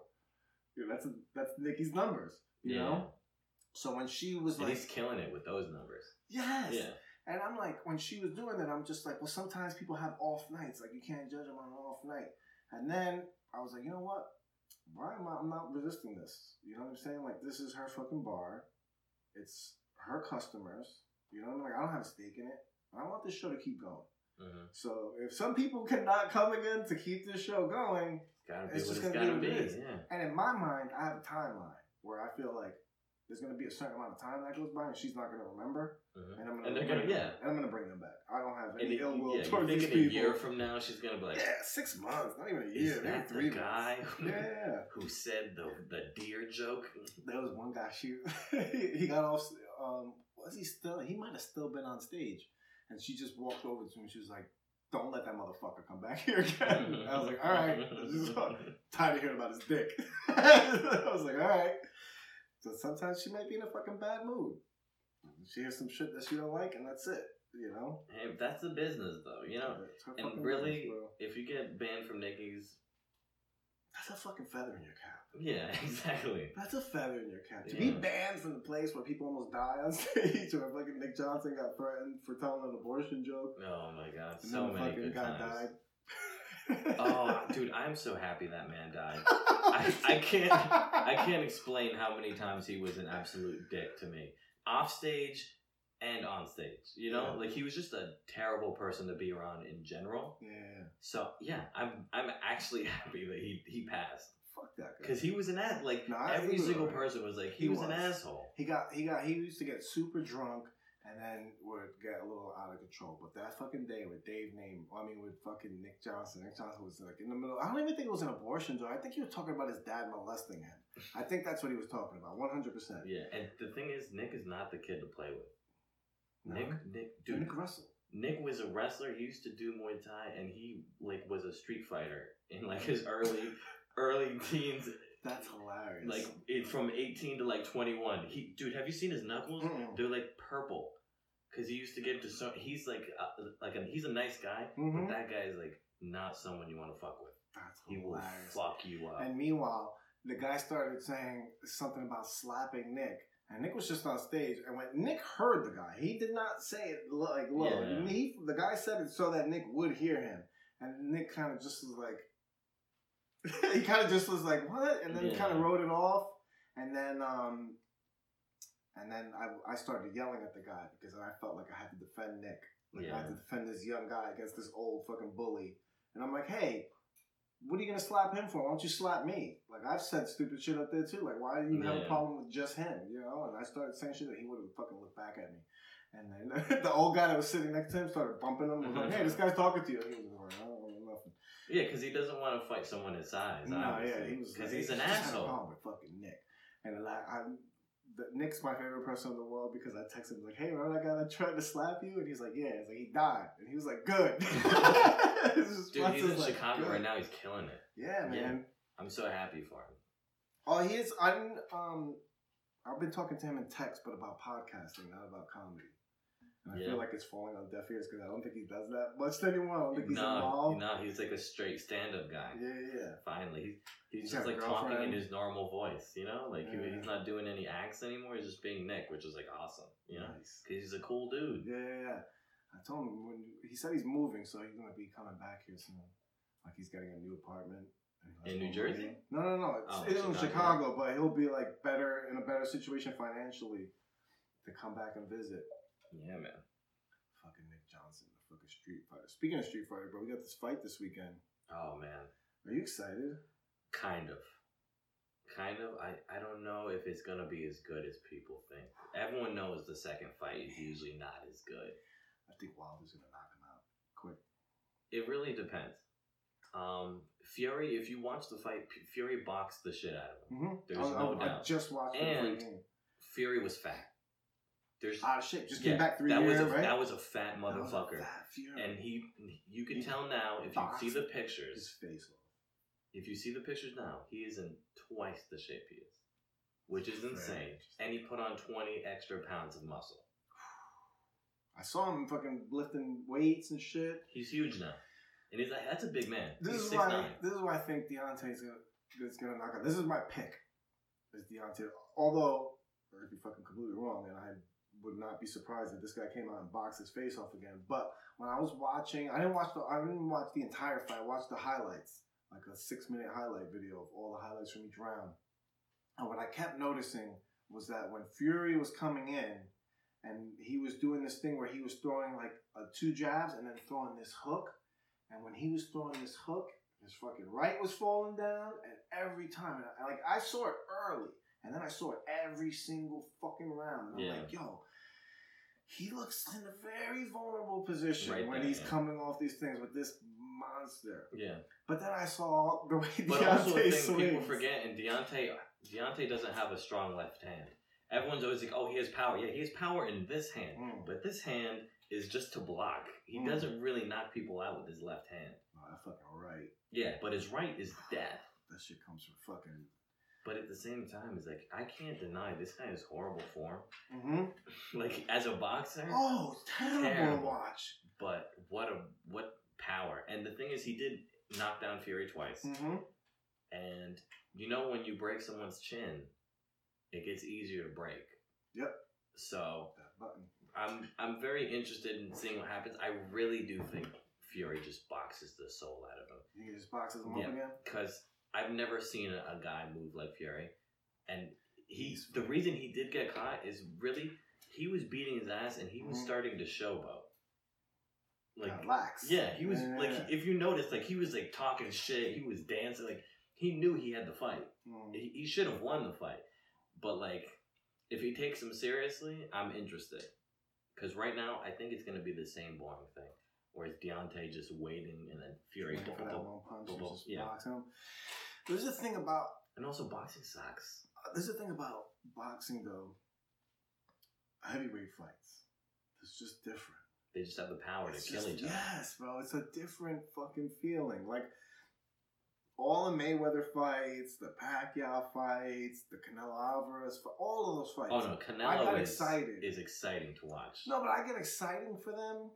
Dude, that's that's Nikki's numbers, you yeah. know. So when she was And like, he's killing it with those numbers. yes, Yeah. and I'm like, when she was doing that, I'm just like, well, sometimes people have off nights, like you can't judge them on an off night. And then I was like, you know what? Why am I? I'm not resisting this. You know what I'm saying? Like this is her fucking bar. It's her customers. You know what I mean? Like I don't have a stake in it. I want this show to keep going. hmm So if some people cannot come again to keep this show going, It's just gonna gotta be be. what it is. Yeah. and in my mind, I have a timeline where I feel like there's gonna be a certain amount of time that goes by, and she's not gonna remember, Mhm. and I'm gonna And bring gonna- them- yeah. and I'm gonna bring them back. I don't have any it, ill will yeah, towards these thinking a year from now, she's gonna be like, yeah, six months, not even a year, maybe that three the guy who, Yeah, who said the the deer joke?" there was one guy. She he got off. Um, was he still? He might have still been on stage, and she just walked over to him. She was like. Don't let that motherfucker come back here again. I was like, all right, tired of hearing about his dick. I was like, all right. So sometimes she might be in a fucking bad mood. She hears some shit that she don't like, and that's it. You know. Hey, that's the business, though. You know, her and really, business, if you get banned from Nikki's, that's a fucking feather in your cap. Yeah, exactly. That's a feather in your cap. To Yeah. be banned from the place where people almost die on stage, or fucking Nick Johnson got threatened for telling an abortion joke, Oh my god, and so many good times. died. Oh, dude, I'm so happy that man died. I, I can't I can't explain how many times he was an absolute dick to me. Off stage and on stage. You know? Yeah. Like he was just a terrible person to be around in general. Yeah, So yeah, I'm I'm actually happy that he he passed. Fuck that guy. Because he was an ass like Nah, every single alright. person was like he, He was, an asshole. He got he got he used to get super drunk and then would get a little out of control. But that fucking day with Dave Name, I mean with fucking Nick Johnson, Nick Johnson was like in the middle. I don't even think it was an abortion though. I think he was talking about his dad molesting him. I think that's what he was talking about, one hundred percent. Yeah, and the thing is Nick is not the kid to play with. Nick Nick dude Nick Russell. Nick was a wrestler. He used to do Muay Thai, and he like was a street fighter in like his early, early teens, That's hilarious. like it, from eighteen to like twenty one. He, dude, have you seen his knuckles? Mm-mm. They're like purple, because he used to get to so. He's like, uh, like a, he's a nice guy, Mhm. but that guy is like not someone you want to fuck with. that's He will hilarious. fuck you up. And meanwhile, the guy started saying something about slapping Nick. And Nick was just on stage, and when Nick heard the guy, he did not say it like low. Yeah. He, the guy said it so that Nick would hear him, and Nick kind of just was like, he kind of just was like, "What?" And then Yeah. kind of wrote it off, and then, um, and then I, I started yelling at the guy because I felt like I had to defend Nick, like I had to defend this young guy against this old fucking bully, and I'm like, "Hey, what are you gonna slap him for? Why don't you slap me? Like I've said stupid shit up there too. Like why do you have a problem with just him? You know? And I started saying shit that he would have fucking looked back at me. And then the old guy that was sitting next to him started bumping him. And was like, "Hey, this guy's talking to you." And he was like, "I don't know nothing." Yeah, because he doesn't want to fight someone his size. No, yeah, he was because like, he's an just had a asshole. with fucking Nick. And like, I'm, the, Nick's my favorite person in the world because I texted him like, "Hey, remember that guy that tried to slap you?" And he's like, "Yeah." It's like he died, and he was like, "Good." Dude, he's in like, Chicago "Good." right now. He's killing it. Yeah, Yeah. man. I'm so happy for him. Oh, he is. I'm. Um, I've been talking to him in text, but about podcasting, not about comedy. And I Yeah. feel like it's falling on deaf ears because I don't think he does that much anymore. I don't think he's No, involved. no, he's like a straight stand-up guy. Yeah, yeah, yeah. Finally, he's he's, He's just like talking in his normal voice. You know, like he, he's not doing any acts anymore. He's just being Nick, which is like awesome. You know, Nice. he's a cool dude. Yeah, yeah, yeah. I told him when he said he's moving, so he's gonna be coming back here soon. Like he's getting a new apartment. and he has In New Jersey? money. No, no, no. It's, Oh, it's in Chicago. Chicago, but he'll be like better in a better situation financially to come back and visit. Yeah, man. Fucking Nick Johnson, the fucking Street Fighter. Speaking of Street Fighter, bro, we got this fight this weekend. Oh man, Are you excited? kind of, kind of. I I don't know if it's gonna be as good as people think. Everyone knows the second fight is usually not as good. I think Wilder's gonna knock him out quick. It really depends. Um, Fury, if you watch the fight, Fury boxed the shit out of him. Mm-hmm. There's no I, I doubt. just watched the And-. Fury was fat. There's of shit. Just yeah, came back three that years, was a, right? that was a fat That was a motherfucker, fat and he you can He tell now if you see the pictures. his face off. If you see the pictures now, he is in twice the shape he is, which is insane. And he put on twenty extra pounds of muscle. I saw him fucking lifting weights and shit. He's huge now, and he's like that's a big man. This he's is why. This is why I think Deontay's gonna is gonna knock out. This is my pick. Is Deontay? Although I could be fucking completely wrong, and I would not be surprised if this guy came out and boxed his face off again. But when I was watching, I didn't watch the. I didn't watch the entire fight. I watched the highlights, like a six minute highlight video of all the highlights from each round. And what I kept noticing was that when Fury was coming in, and he was doing this thing where he was throwing like uh, two jabs and then throwing this hook. And when he was throwing this hook, his fucking right was falling down, and every time, and I, like I saw it early, and then I saw it every single fucking round. And I'm Yeah. like, yo, he looks in a very vulnerable position Right when there, he's yeah. coming off these things with this monster. Yeah, But then I saw the way but Deontay also the thing swings. people forget, and Deontay Deontay doesn't have a strong left hand. Everyone's always like, oh, he has power. Yeah, he has power in this hand, Mm. but this hand is just to block. He Mm. doesn't really knock people out with his left hand. Oh, that fucking right. Yeah, but his right is death. That shit comes from fucking. But at the same time, it's like I can't deny this guy is horrible form. Mm-hmm. Like as a boxer, Oh, terrible, Terrible. to watch. but what a what power! And the thing is, he did knock down Fury twice. Mm-hmm. And you know when you break someone's chin, it gets easier to break. Yep. So I'm I'm very interested in seeing what happens. I really do think Fury just boxes the soul out of him You just boxes him Yeah. up again. because I've never seen a, a guy move like Fury, and he He's- the reason he did get caught is really he was beating his ass and he was Mhm. starting to showboat. Like Like, lax. yeah, he was Yeah. like if you notice, like he was like talking shit. He was dancing. Like he knew he had the fight. Mm. He, he should have won the fight. But like, if he takes him seriously, I'm interested. Because right now, I think it's gonna be the same boring thing, where it's Deontay just waiting and then Fury. Waiting for that one punch and boom, just yeah. There's a thing about And also, boxing sucks. Uh, there's a thing about boxing though. Heavyweight fights. It's just different. They just have the power It's to kill each other. Yes, bro. It's a different fucking feeling. Like all the Mayweather fights, the Pacquiao fights, the Canelo Alvarez, fi- all of those fights. Oh no, I got Canelo is, excited. is exciting to watch. No, but I get exciting for them,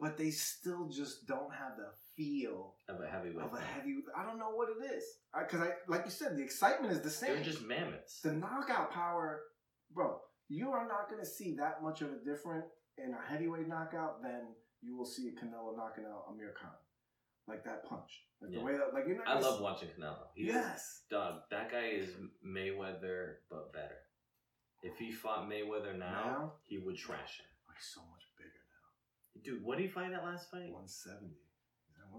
but they still just don't have the feel Of a heavyweight. of a fight. heavy. I don't know what it is. Because I, like you said, the excitement is the same. They're just mammoths. the knockout power, bro. You are not going to see that much of a different in a heavyweight knockout than you will see a Canelo knocking out Amir Khan, like that punch, like Yeah. the way that, like you're not. I love watching Canelo. He's, Yes. Dog, that guy is Mayweather, but better. If he fought Mayweather now, Now? he would trash him. He's so much bigger now. Dude, what did he fight that last fight? 170. He's at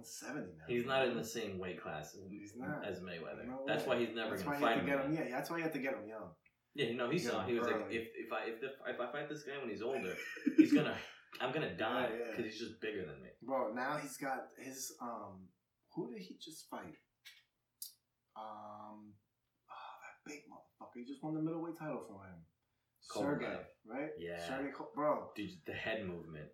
170 now. He's not in the same weight class He's not. as Mayweather. No that's why he's never going to fight him. him. Yeah, that's why you have to get him young. Yeah, you know, he Get saw. him He was like, if if I if, the, if I fight this guy when he's older, he's gonna, I'm gonna die Yeah, yeah. because he's just bigger than me. Bro, now he's got his um. Who did he just fight? Um, oh, that big motherfucker. He just won the middleweight title for him. Sergey, right? Yeah. Sergey, bro. Dude, the head movement.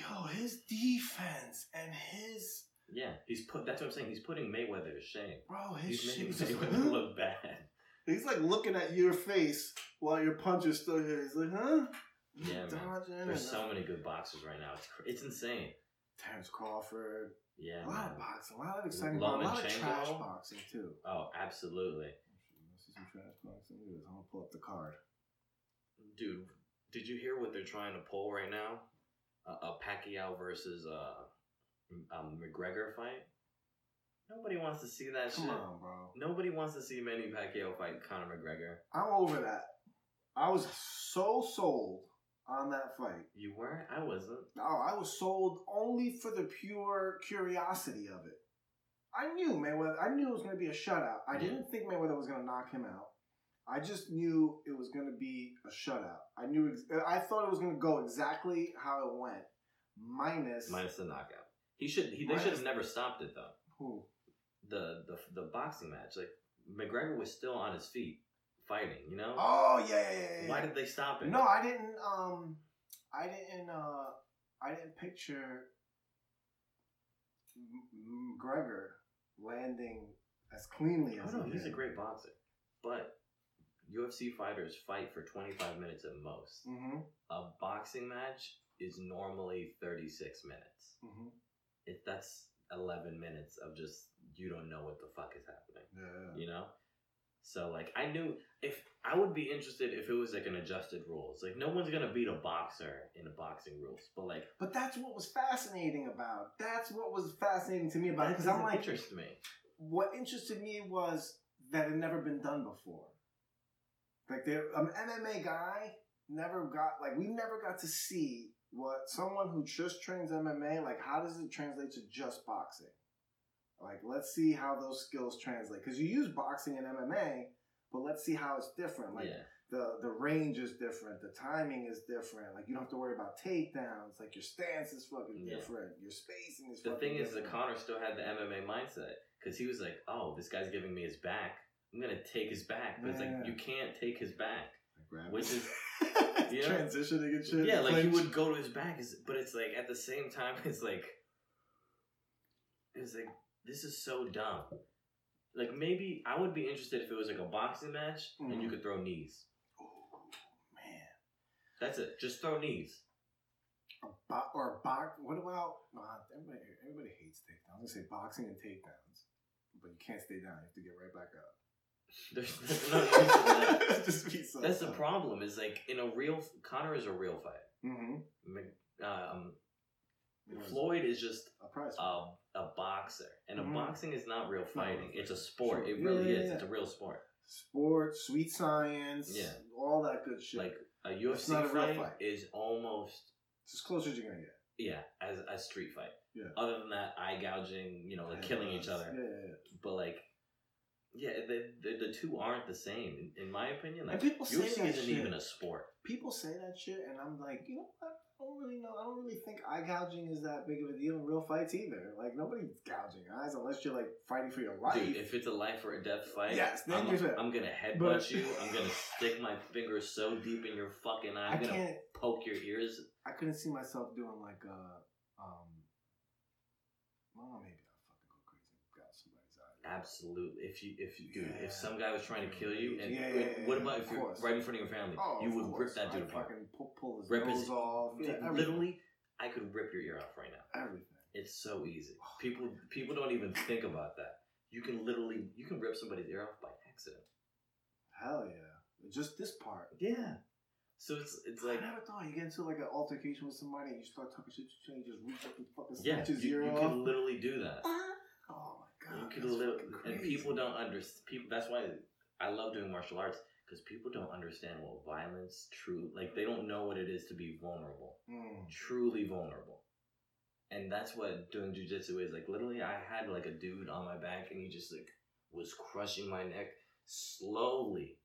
Yo, his defense and his Yeah, he's put. That's what I'm saying. He's putting Mayweather to shame. bro, his He's making just, Mayweather huh? look bad. He's like looking at your face while your punch is still here. He's like, huh? Yeah, man. There's so uh, many good boxers right now. It's cr- it's insane. Terence Crawford. Yeah, a lot man. of boxing, a lot of exciting boxing, a lot of Lomachenko. trash boxing too. Oh, absolutely, Let's see some trash boxing. Look at this. I'm gonna pull up the card. dude. Did you hear what they're trying to pull right now? A, a Pacquiao versus uh, um, McGregor fight. Nobody wants to see that Come shit. on, bro. Nobody wants to see Manny Pacquiao fight Conor McGregor. I'm over that. I was so sold on that fight. You were? I wasn't. No, I was sold only for the pure curiosity of it. I knew Mayweather. I knew it was going to be a shutout. I didn't think Mayweather was going to knock him out. I just knew it was going to be a shutout. I knew. Ex- I thought it was going to go exactly how it went, minus. Minus the knockout. He should. He, they should have never stopped it though. Who? The the the boxing match. Like McGregor was still on his feet fighting. You know. Oh yeah, yeah, yeah. yeah. Why did they stop it? No, I didn't. Um, I didn't. Uh, I didn't picture McGregor landing as cleanly Oh as no, he he's a great boxer, but UFC fighters fight for 25 minutes at most. Mm-hmm. A boxing match is normally 36 minutes. Mm-hmm. It that's 11 minutes of just you don't know what the fuck is happening. Yeah. You know. So like I knew if I would be interested if it was like an adjusted rules. Like no one's gonna beat a boxer in a boxing rules, but like But that's what was fascinating about. That's what was fascinating to me about it because I'm like, interest me. what interested me was that it never been done before. Like there, an MMA guy never got like we never got to see what someone who just trains MMA like. How does it translate to just boxing? Like, let's see how those skills translate because you use boxing and MMA, but let's see how it's different. Like yeah. the the range is different, the timing is different. Like you don't have to worry about takedowns. Like your stance is fucking Yeah. different. Your spacing is. The fucking thing is, that different. Conor still had the MMA mindset because he was like, "Oh, this guy's giving me his back. I'm gonna take his back." But it's like you can't take his back. Which it. is- transitioning and shit. Yeah, like he would go to his back, but it's like at the same time, it's like it's like this is so dumb. Like maybe I would be interested if it was like a boxing match and you Mhm. could throw knees. Oh, man. That's it. Just throw knees. A bo- or a box. What about? Nah, everybody, everybody hates takedowns. I'm gonna say boxing and takedowns, but you can't stay down. You have to get right back up. There's, no use for that. Just be so That's the problem. Is like in a real Conor is a real fight. Mhm. Mc- Um, Floyd is just a prize. a, a boxer, and a Mhm. boxing is not real fighting. It's a sport. It really yeah, is. yeah. It's a real sport. Sport, sweet science, Yeah. all that good shit. Like a UFC not a real fight, fight. is almost it's as close as you're gonna get. yeah as a street fight. Yeah. Other than that, eye gouging, you know, like killing each other. Yeah, yeah, yeah. But like, yeah, the, the the two aren't the same in, in my opinion. Like And people say UFC that isn't shit. even a sport. People say that shit, and I'm like, you know what? I don't really know. I don't really think eye gouging is that big of a deal in real fights either. Like nobody's gouging eyes unless you're like fighting for your life. Dude, if it's a life or a death fight, Yes, then I'm, you're. I'm gonna headbutt But- you. I'm gonna stick my finger so deep in your fucking eye. I I'm gonna can't. poke your ears. I couldn't see myself doing like a. Um, well, maybe I'll fucking go crazy and gouge somebody's eye. Absolutely. If you, if you, dude, Yeah. if some guy was trying to kill you, and Yeah, yeah, yeah, what about if you're course. right in front of your family? Oh, you would course. rip that dude I'd apart. Fucking pull, pull his Rip nose his- off. Dude, Yeah, literally, I could rip your ear off right now. everything. It's so easy. Oh, People, people don't even think about that. You can literally, you can rip somebody's ear off by accident. Hell yeah! Just this part. Yeah. So it's, it's like, I never thought you get into like an altercation with somebody and you start talking shit to you, you just reach up and fucking yeah, snatch his you, ear you off. could literally do that. Uh-huh. God! You could that's li- fucking and people don't understand. People. That's why I love doing martial arts because people don't understand what violence true. Like they don't know what it is to be vulnerable, Mm. truly vulnerable. And that's what doing jujitsu is. Like literally, I had like a dude on my back, and he just like was crushing my neck slowly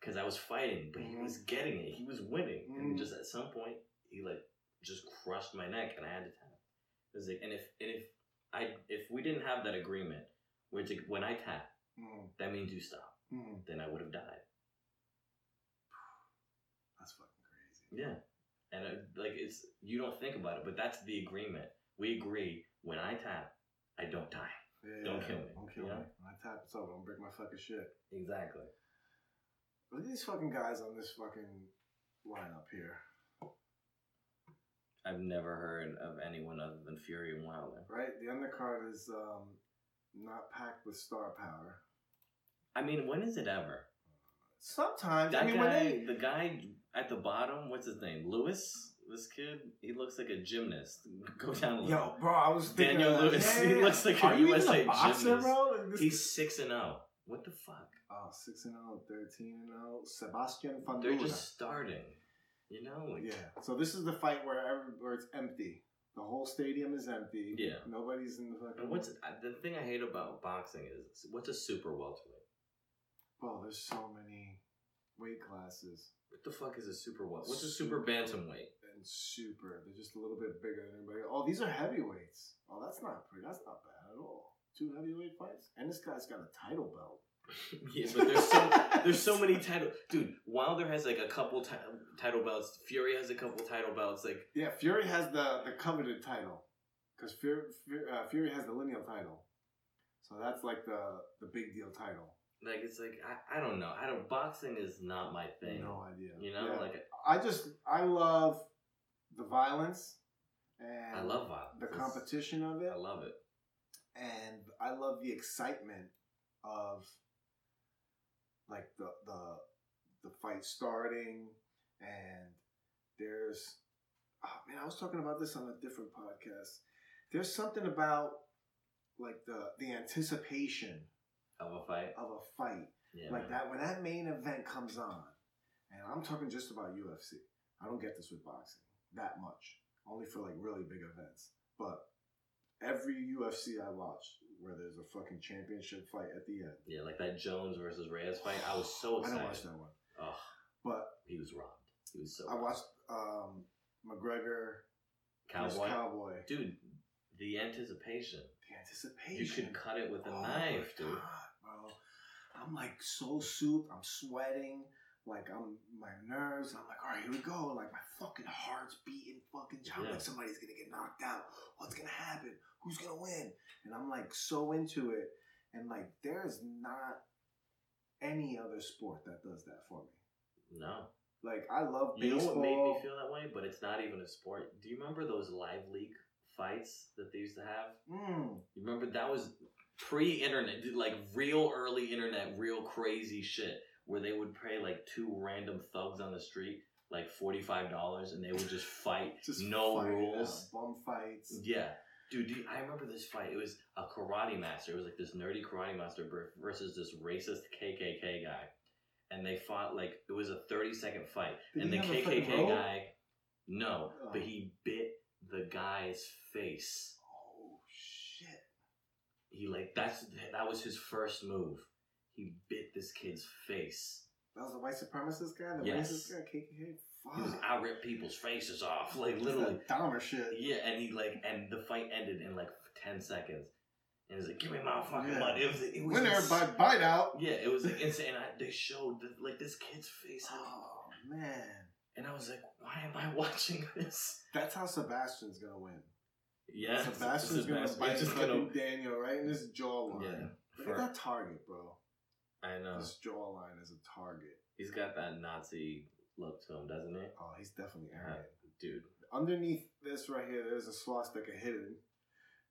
because I was fighting, but he Mhm. was getting it. He was winning, and Mhm. just at some point, he like just crushed my neck, and I had to tap. It was like, and if and if I if we didn't have that agreement, which when I tap, Mm. that means you stop, Mm. then I would have died. That's fucking crazy. Yeah, and like it's you don't think about it, but that's the agreement. We agree when I tap, I don't die. Yeah, Don't kill me, Don't kill you know? me. When I tap, it's over. Don't break my fucking shit. Exactly. Look at these fucking guys on this fucking lineup here, I've never heard of anyone other than Fury and Wilder. right? The undercard is um, not packed with star power. I mean, when is it ever? Sometimes, That I mean, guy, they, the guy at the bottom, what's his name? Lewis. This kid, he looks like a gymnast. Go down little. yo, bro, I was thinking Daniel. Lewis, he looks like a Are you even USA a boxer, gymnast. bro? This- He's six and zero. What the fuck? oh, 6 and 0, 13 and 0. Sebastian Van They're just starting. You know, like, Yeah. So this is the fight where every, where it's empty. The whole stadium is empty. Yeah. Nobody's in the fucking. And what's the thing I hate about boxing is what's a super welterweight? Bro, there's so many weight classes What the fuck is a super wel? What's a Super- super bantamweight? and super. They're just a little bit bigger than anybody. Oh, these are heavyweights. Oh, that's not pretty. That's not bad at all. two heavyweight fights, and this guy's got a title belt. yeah, but there's so there's so many title. Dude, Wilder has like a couple ti- title belts. Fury has a couple title belts. Like, Yeah, Fury has the the coveted title because Fury, Fury, uh, Fury has the lineal title, so that's like the the big deal title. like it's like I, I don't know. I don't. Boxing is not my thing. No idea. You know, Yeah. like I just I love the violence and I love violence. the competition of it, I love it. and I love the excitement of like the the the fight starting and there's oh man I was talking about this on a different podcast. There's something about like the the anticipation Of a fight. of a fight Yeah. like man. that when that main event comes on, and I'm talking just about UFC. I don't get this with boxing that much, only for like really big events. But every UFC I watch, where there's a fucking championship fight at the end, Yeah, like that Jones versus Reyes fight. I was so excited. I didn't watch that one, Oh, but he was robbed. He was so. I robbed. watched um, McGregor Cowboy. Cowboy. Dude, the anticipation. The anticipation. You could cut it with a Oh knife, dude. God, bro. I'm like so souped. I'm sweating. Like I'm my nerves. I'm like, all right, here we go. Like my fucking heart's beating. Fucking I'm Yeah. like somebody's gonna get knocked out. What's gonna happen? Who's gonna win? And I'm like so into it. And like there is not any other sport that does that for me. No. Like I love You know what made me feel that way? But it's not even a sport. Do you remember those live league fights that they used to have? Mm, You remember that was pre-internet, like real early internet, real crazy shit, where they would pay like two random thugs on the street like forty five dollars, and they would just fight, just no fight uh, rules. out, bum fights. Yeah. Dude, dude, I remember this fight. It was a karate master. It was like this nerdy karate master versus this racist KKK guy. And they fought like, it was a 30 second fight. Did and the have a fucking KKK guy, no, Oh. but he bit the guy's face. Oh shit. He like, that's, that was his first move. He bit this kid's face. That was the white supremacist guy, the Yes. racist guy, KKK. He was, Fuck. I rip people's faces off. Like, literally. Dahmer shit. Yeah, and he like, and the fight ended in like 10 seconds. And he was like, give me my fucking Yeah. money. It was, it was Winner ins- by bite out. Yeah, it was like insane. I, they showed the, like this kid's face, Oh man, and I was like, "Why am I watching this?" that's how Sebastian's gonna win. Yeah, Sebastian's gonna bite he's just gonna. Daniel right in his jawline. Yeah, Look for- at that target, bro. I know. This jawline is a target. He's got that Nazi look to him, doesn't he? Oh, he's definitely Yeah. Aryan. Dude, Underneath this right here, there's a swastika hidden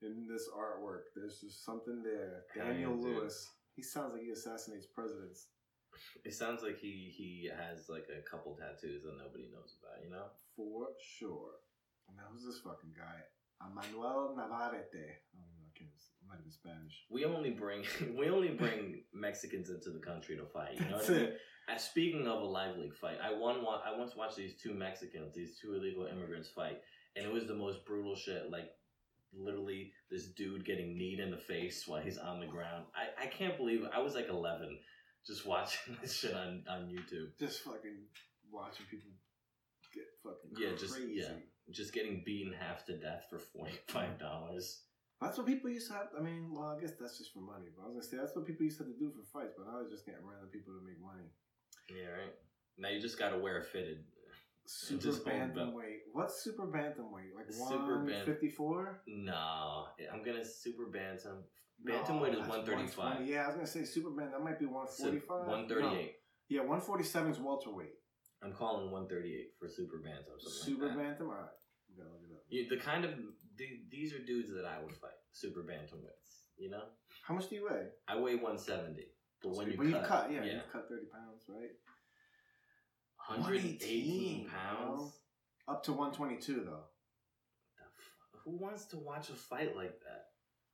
in this artwork. There's just something there. Daniel Aryan, dude. Lewis. He sounds like he assassinates presidents. it sounds like he he has like a couple tattoos that nobody knows about. You know? For sure. Now who's this fucking guy? Manuel Navarrete. I don't I. I'm not even Spanish. We only bring we only bring Mexicans into the country to fight. You know That's what I mean? it. Uh, speaking of a live league fight, I won one. I once watched these two Mexicans, these two illegal immigrants fight, and it was the most brutal shit. Like, literally, this dude getting kneed in the face while he's on the ground. I, I can't believe it. I was like 11, just watching this shit on on YouTube, Just fucking watching people get fucking Yeah, just- yeah. just getting beaten half to death for forty five dollars. That's what people used to have. I mean, well, I guess that's just for money. But I was gonna say that's what people used to have to do for fights. But now they're just getting random people to make money. Yeah, right. Now you just gotta wear a fitted. Super just hold belt. bantamweight. What's super bantamweight? Like one fifty four. No, I'm gonna super bantam. Bantamweight is 135. Yeah, I was gonna say super bantam. That might be one forty five. One thirty eight. Yeah, one forty seven is welterweight. I'm calling 138 for super bantam. Super like bantam. All right, we gotta look it up. You, the kind of the, these are dudes that I would fight. Super bantamweights. You know, How much do you weigh? I weigh 170, but when you cut, you cut, yeah, yeah, you cut thirty pounds, right? 118 118, pounds. Up to one twenty two though. F- Who wants to watch a fight like that?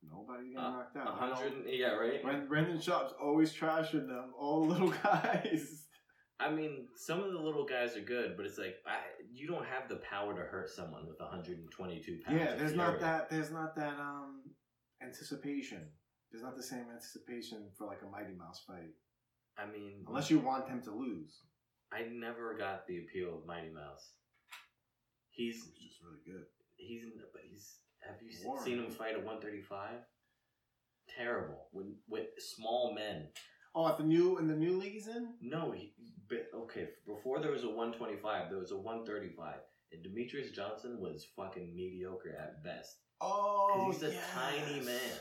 Nobody's Uh, getting knocked out. Hundred, yeah, right. Brendan, Brendan Schaub's always trashing them, all little guys. I mean, some of the little guys are good, but it's like I, you don't have the power to hurt someone with 122 pounds. yeah, there's not that. There's not that um anticipation. There's not the same anticipation for like a Mighty Mouse fight, I mean, unless you want him to lose. I never got the appeal of Mighty Mouse. He's He's just really good. he's in the, but he's have you Warren. seen him fight at 135? terrible with with small men. Oh, at the new in the new league he's in. No, he, okay. Before there was a 125, there was a 135, and Demetrious Johnson was fucking mediocre at best. Oh, he's a tiny man.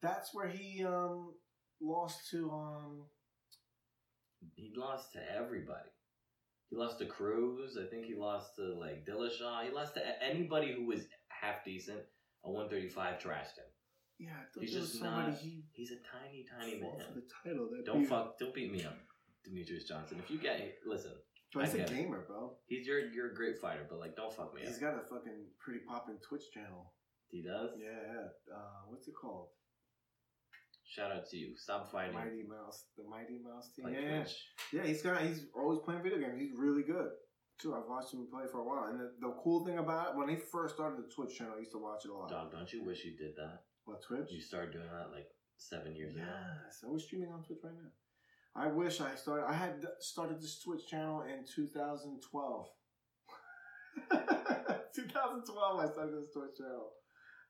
That's where he um lost to um. He lost to everybody. He lost to Cruz. I think he lost to like Dillashaw. He lost to anybody who was half decent. A 135 trashed him. Yeah, He's just not- he He's a tiny, tiny man. for the title. That Don't beat- fuck. Don't beat me up, Demetrious Johnson. If you get listen, But he's I a it. gamer, bro. he's your you're a great fighter, but like don't fuck me He's up. got a fucking pretty popping Twitch channel. He does. Yeah, yeah. Uh, what's it called? Shout out to you. Stop fighting. Mighty Mouse, the Mighty Mouse team. Like yeah, yeah. Twitch. yeah. He's got. He's always playing video games. He's really good. Too. I've watched him play for a while. And the, the cool thing about it, when he first started the Twitch channel, I used to watch it a lot. Dog, don't you wish you did that? What Twitch? You started doing that like seven years ago. Yes, I was streaming on Twitch right now. I wish I started. I had started this Twitch channel in 2012. 2012, I started this Twitch channel.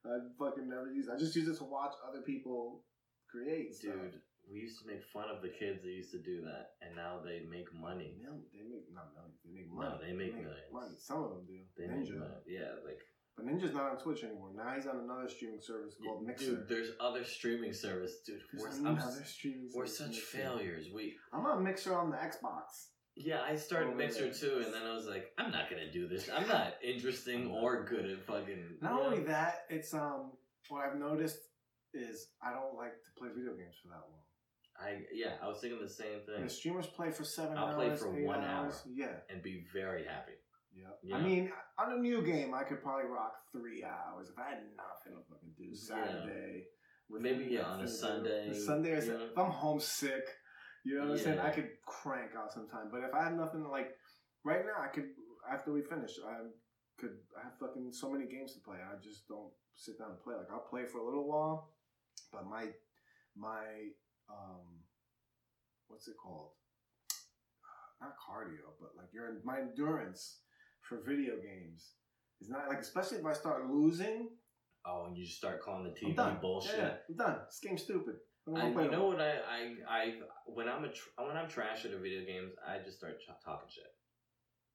I fucking never used. it. I just used it to watch other people create. stuff. Dude, we used to make fun of the kids that used to do that, and now they make money. Mil- they make not millions. They make money. No, they make millions. money. Some of them do. They make money. Yeah, like but Ninja's not on Twitch anymore. Now he's on another streaming service called Mixer. dude. There's other streaming service, dude. We're, There's I'm another streaming we're such Mixer. failures. We I'm on Mixer on the Xbox. yeah, I started Oh, Mixer yeah. too, and then I was like, I'm not gonna do this. I'm not interesting or good at fucking. Not know? only that, it's um what I've noticed is I don't like to play video games for that long. I yeah, I was thinking the same thing, The streamers play for 7 I'll hours. play for one hours. hour. Yeah, and be very happy. Yeah. Yeah. I mean, on a new game, I could probably rock three hours if I had nothing to fucking do. Saturday, with Maybe, yeah, on a nothing to do. Sunday, A Sunday, or yeah. if I'm homesick, you know what I'm saying. I could crank out sometime. But if I have nothing like right now, I could after we finish, I could I have fucking so many games to play. I just don't sit down and play. Like I'll play for a little while, but my my um what's it called? Not cardio, but like your my endurance for video games It's not like especially if I start losing. Oh, and you just start calling the TV bullshit. Yeah, I'm done. This game's stupid. I don't I, wanna play you know what I, I I when I'm a tr- when I'm trash at a video games, I just start ch- talking shit.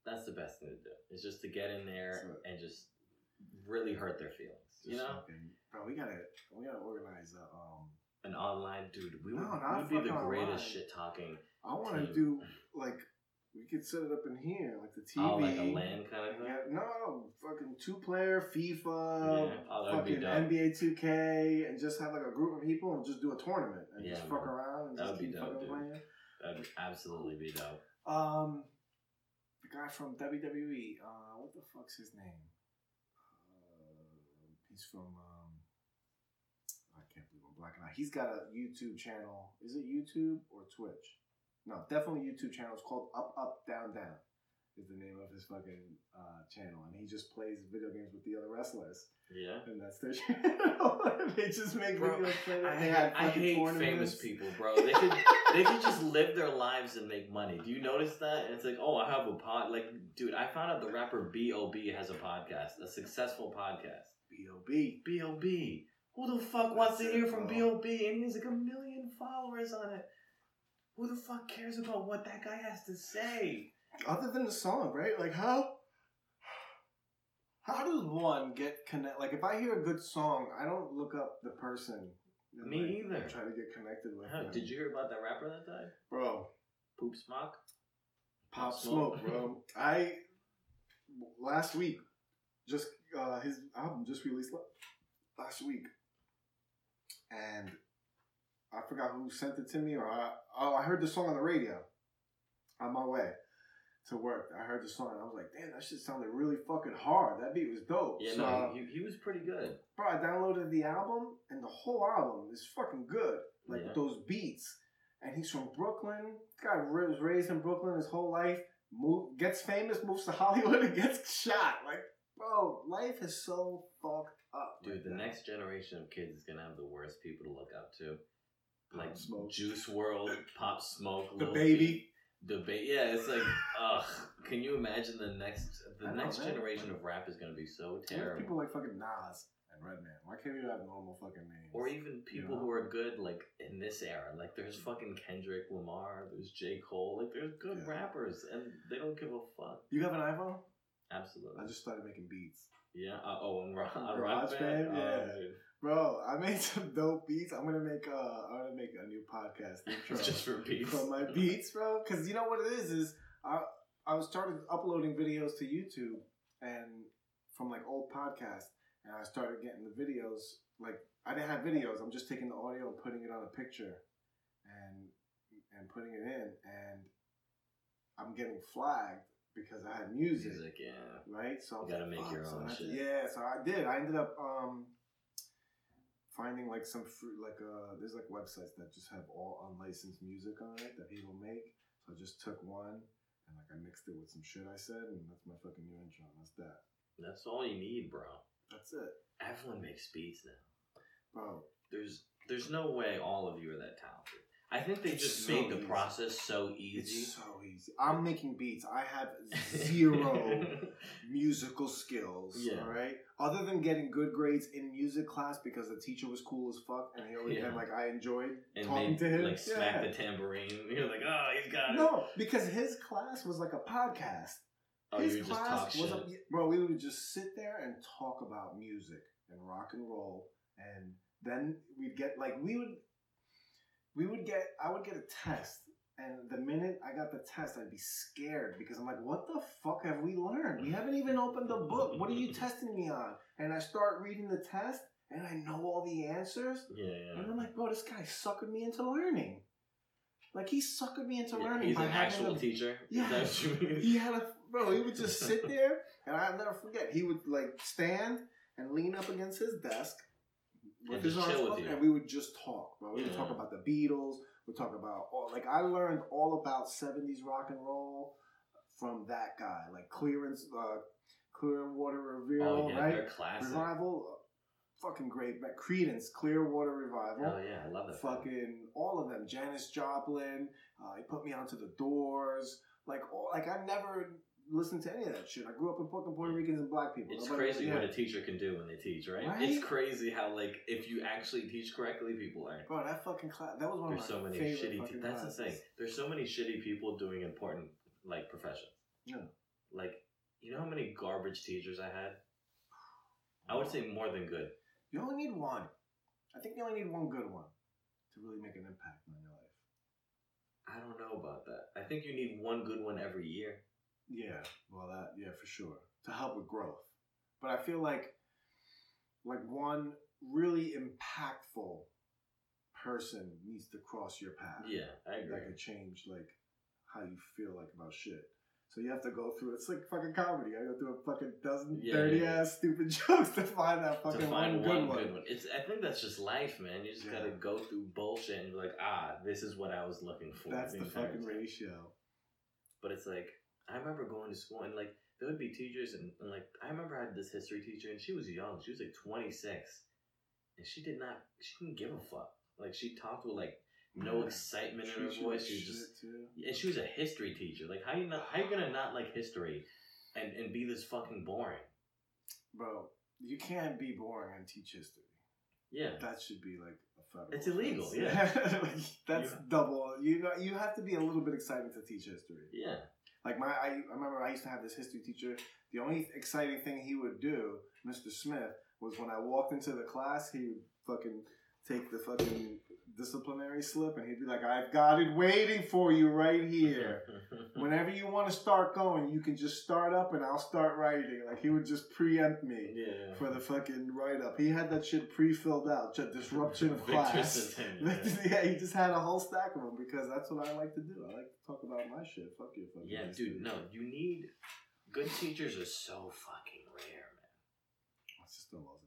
That's the best thing to do. Is just to get in there So- and just really hurt their feelings. you know, bro, we gotta we gotta organize a um. an online dude. We would, No, would be the greatest shit talking. I want to do like we could set it up in here, like the TV. Oh, like a LAN kind of thing. Yeah, no, fucking two player FIFA, Yeah. Oh, fucking. NBA 2K, and just have like a group of people and just do a tournament and just Yeah, fuck man. around and That just would be keep dope, fucking dude. playing. That'd absolutely be dope. Um, the guy from WWE, uh, what the fuck's his name? Uh, he's from um, I can't believe I'm blacking out. He's got a YouTube channel. Is it YouTube or Twitch? No, definitely YouTube channel. It's called Up Up Down Down. Is the name of his fucking uh, channel, and he just plays video games with the other wrestlers, Yeah. and that's their channel. they just make Bro, videos. playing. I, They had I hate tournaments. famous people, bro. They could they could just live their lives and make money. Do you notice that? And it's like, oh, I have a pod. Like, dude, I found out the rapper B.O.B. has a podcast, a successful podcast. B.O.B. B.O.B. Who the fuck wants to That's it, hear from. B.O.B. and he has like a million followers on it? Who the fuck cares about what that guy has to say? other than the song, right? Like how how does one get connect? Like if I hear a good song, I don't look up the person. and, Me like, either. Try to get connected with. Huh, them. did you hear about that rapper that died? bro? Poop Smock? Pop Pop Smoke, Smoke. bro. I last week just uh his album just released last week, and I forgot who sent it to me, or I, oh I heard the song on the radio on my way to work. I heard the song and I was like, damn, that shit sounded really fucking hard. That beat was dope. Yeah, So, no, he, he was pretty good. bro, I downloaded the album and the whole album is fucking good. Like Yeah. those beats. And he's from Brooklyn. This guy was raised in Brooklyn his whole life. Move, gets famous, moves to Hollywood, and gets shot. Like, bro, life is so fucked up. Dude, like the that. next generation of kids is gonna have the worst people to look up to. Like Smoke. Juice WRLD, Pop Smoke, the Lil baby. The ba- yeah, it's like, ugh. Can you imagine the next the I know, next man. generation of rap is gonna be so terrible. people like fucking Nas and Redman. Why can't we have normal fucking names? Or even people who are good, like in this era. Like there's fucking Kendrick Lamar, there's J. Cole. Like there's good Yeah. rappers, and they don't give a fuck. you have an iPhone? Absolutely. I just started making beats. yeah. Uh, oh, and on Garage Rock Band? Band. Yeah. Oh, dude. Bro, I made some dope beats. I'm gonna make uh I'm gonna make a new podcast intro Just for beats. for my beats, bro. Cause you know what it is is I I was started uploading videos to YouTube and from like old podcasts and I started getting the videos like I didn't have videos. I'm just taking the audio and putting it on a picture and and putting it in and I'm getting flagged because I had music Music, yeah. right? So I You gotta like, make "Fuck," your own shit. yeah, so I did. I ended up um finding like some fruit, like uh, there's like websites that just have all unlicensed music on it that people make. So I just took one and like I mixed it with some shit I said, and that's my fucking new intro. And that's that. That's all you need, bro. That's it, Everyone makes beats now. bro. There's there's no way all of you are that talented. I think they just so made the easy. process so easy. It's so easy. I'm making beats. I have zero musical skills. Yeah. All right. Other than getting good grades in music class because the teacher was cool as fuck and he always Yeah. and like I enjoyed and talking they to him. like smack Yeah. the tambourine. You're like, oh, he's got it. No, because his class was like a podcast. oh, his you would just class was a, bro. We would just sit there and talk about music and rock and roll, and then we'd get like we would, we would get. I would get a test, and the minute I got the test, I'd be scared because I'm like, what the fuck have we learned? We haven't even opened the book. What are you testing me on? And I start reading the test, and I know all the answers. yeah, yeah. And I'm like, bro, this guy suckered me into learning. Like he suckered me into Yeah, learning. He's an actual a- teacher. Yeah. That what you mean? He had a bro. He would just sit there, and I'll never forget. He would like stand and lean up against his desk And just chill with you. and we would just talk, bro. We would Yeah. talk about the Beatles. We talk about all like I learned all about '70s rock and roll from that guy, like Clearance, uh, Clearwater Revival, oh yeah, right? classic. Revival, uh, fucking great. But Creedence, Clearwater Revival. Oh yeah, I love it. fucking all of them. Janis Joplin. Uh, he put me onto the Doors. Like all, like I never listened to any of that shit. I grew up in fucking Puerto Ricans and black people. It's Nobody- crazy what a teacher can do when they teach, right? Right? It's crazy how like if you actually teach correctly, people learn. Bro, that fucking class. That was one There's of my so many favorite shitty. Te- that's classes. insane. There's so many shitty people doing important like professions. Yeah. Like you know how many garbage teachers I had? I would say more than good. You only need one. I think you only need one good one to really make an impact on your life. I don't know about that. I think you need one good one every year. Yeah, well, that yeah for sure to help with growth. But I feel like like one really impactful person needs to cross your path. Yeah, I agree. that could change like how you feel like about shit. So you have to go through. It's like fucking comedy. I go through a fucking dozen Yeah, dirty yeah. ass stupid jokes to find that fucking to find one, one, good one. good one. It's I think that's just life, man. You just Yeah. gotta go through bullshit and be like, ah, this is what I was looking for. That's the fucking ratio. But it's like I remember going to school and like there would be teachers and, and like I remember I had this history teacher and she was young. She was like twenty six, and she did not. She didn't give a fuck. Like she talked with like no Yeah. excitement in her voice. She was just too. and she was a history teacher. Like how you not how you gonna not like history and and be this fucking boring? Bro, you can't be boring and teach history. Yeah. That should be like a federal. It's illegal, offense. Like, That's Yeah. double. You know, you have to be a little bit excited to teach history. Yeah. Like my, I, I remember I used to have this history teacher. The only exciting thing he would do, Mr. Smith, was when I walked into the class, he would fucking take the fucking disciplinary slip and he'd be like, "I've got it waiting for you right here. Whenever you want to start going, you can just start up and I'll start writing." Like he would just preempt me yeah. for the fucking write up. He had that shit pre-filled out. Disruption of class. Centennial, yeah, he just had a whole stack of them because that's what I like to do. I like to talk about my shit. Fuck you, fucking Yeah, dude, no, you need good teachers are so fucking rare, man. My sister-in-law's a teacher. She's good.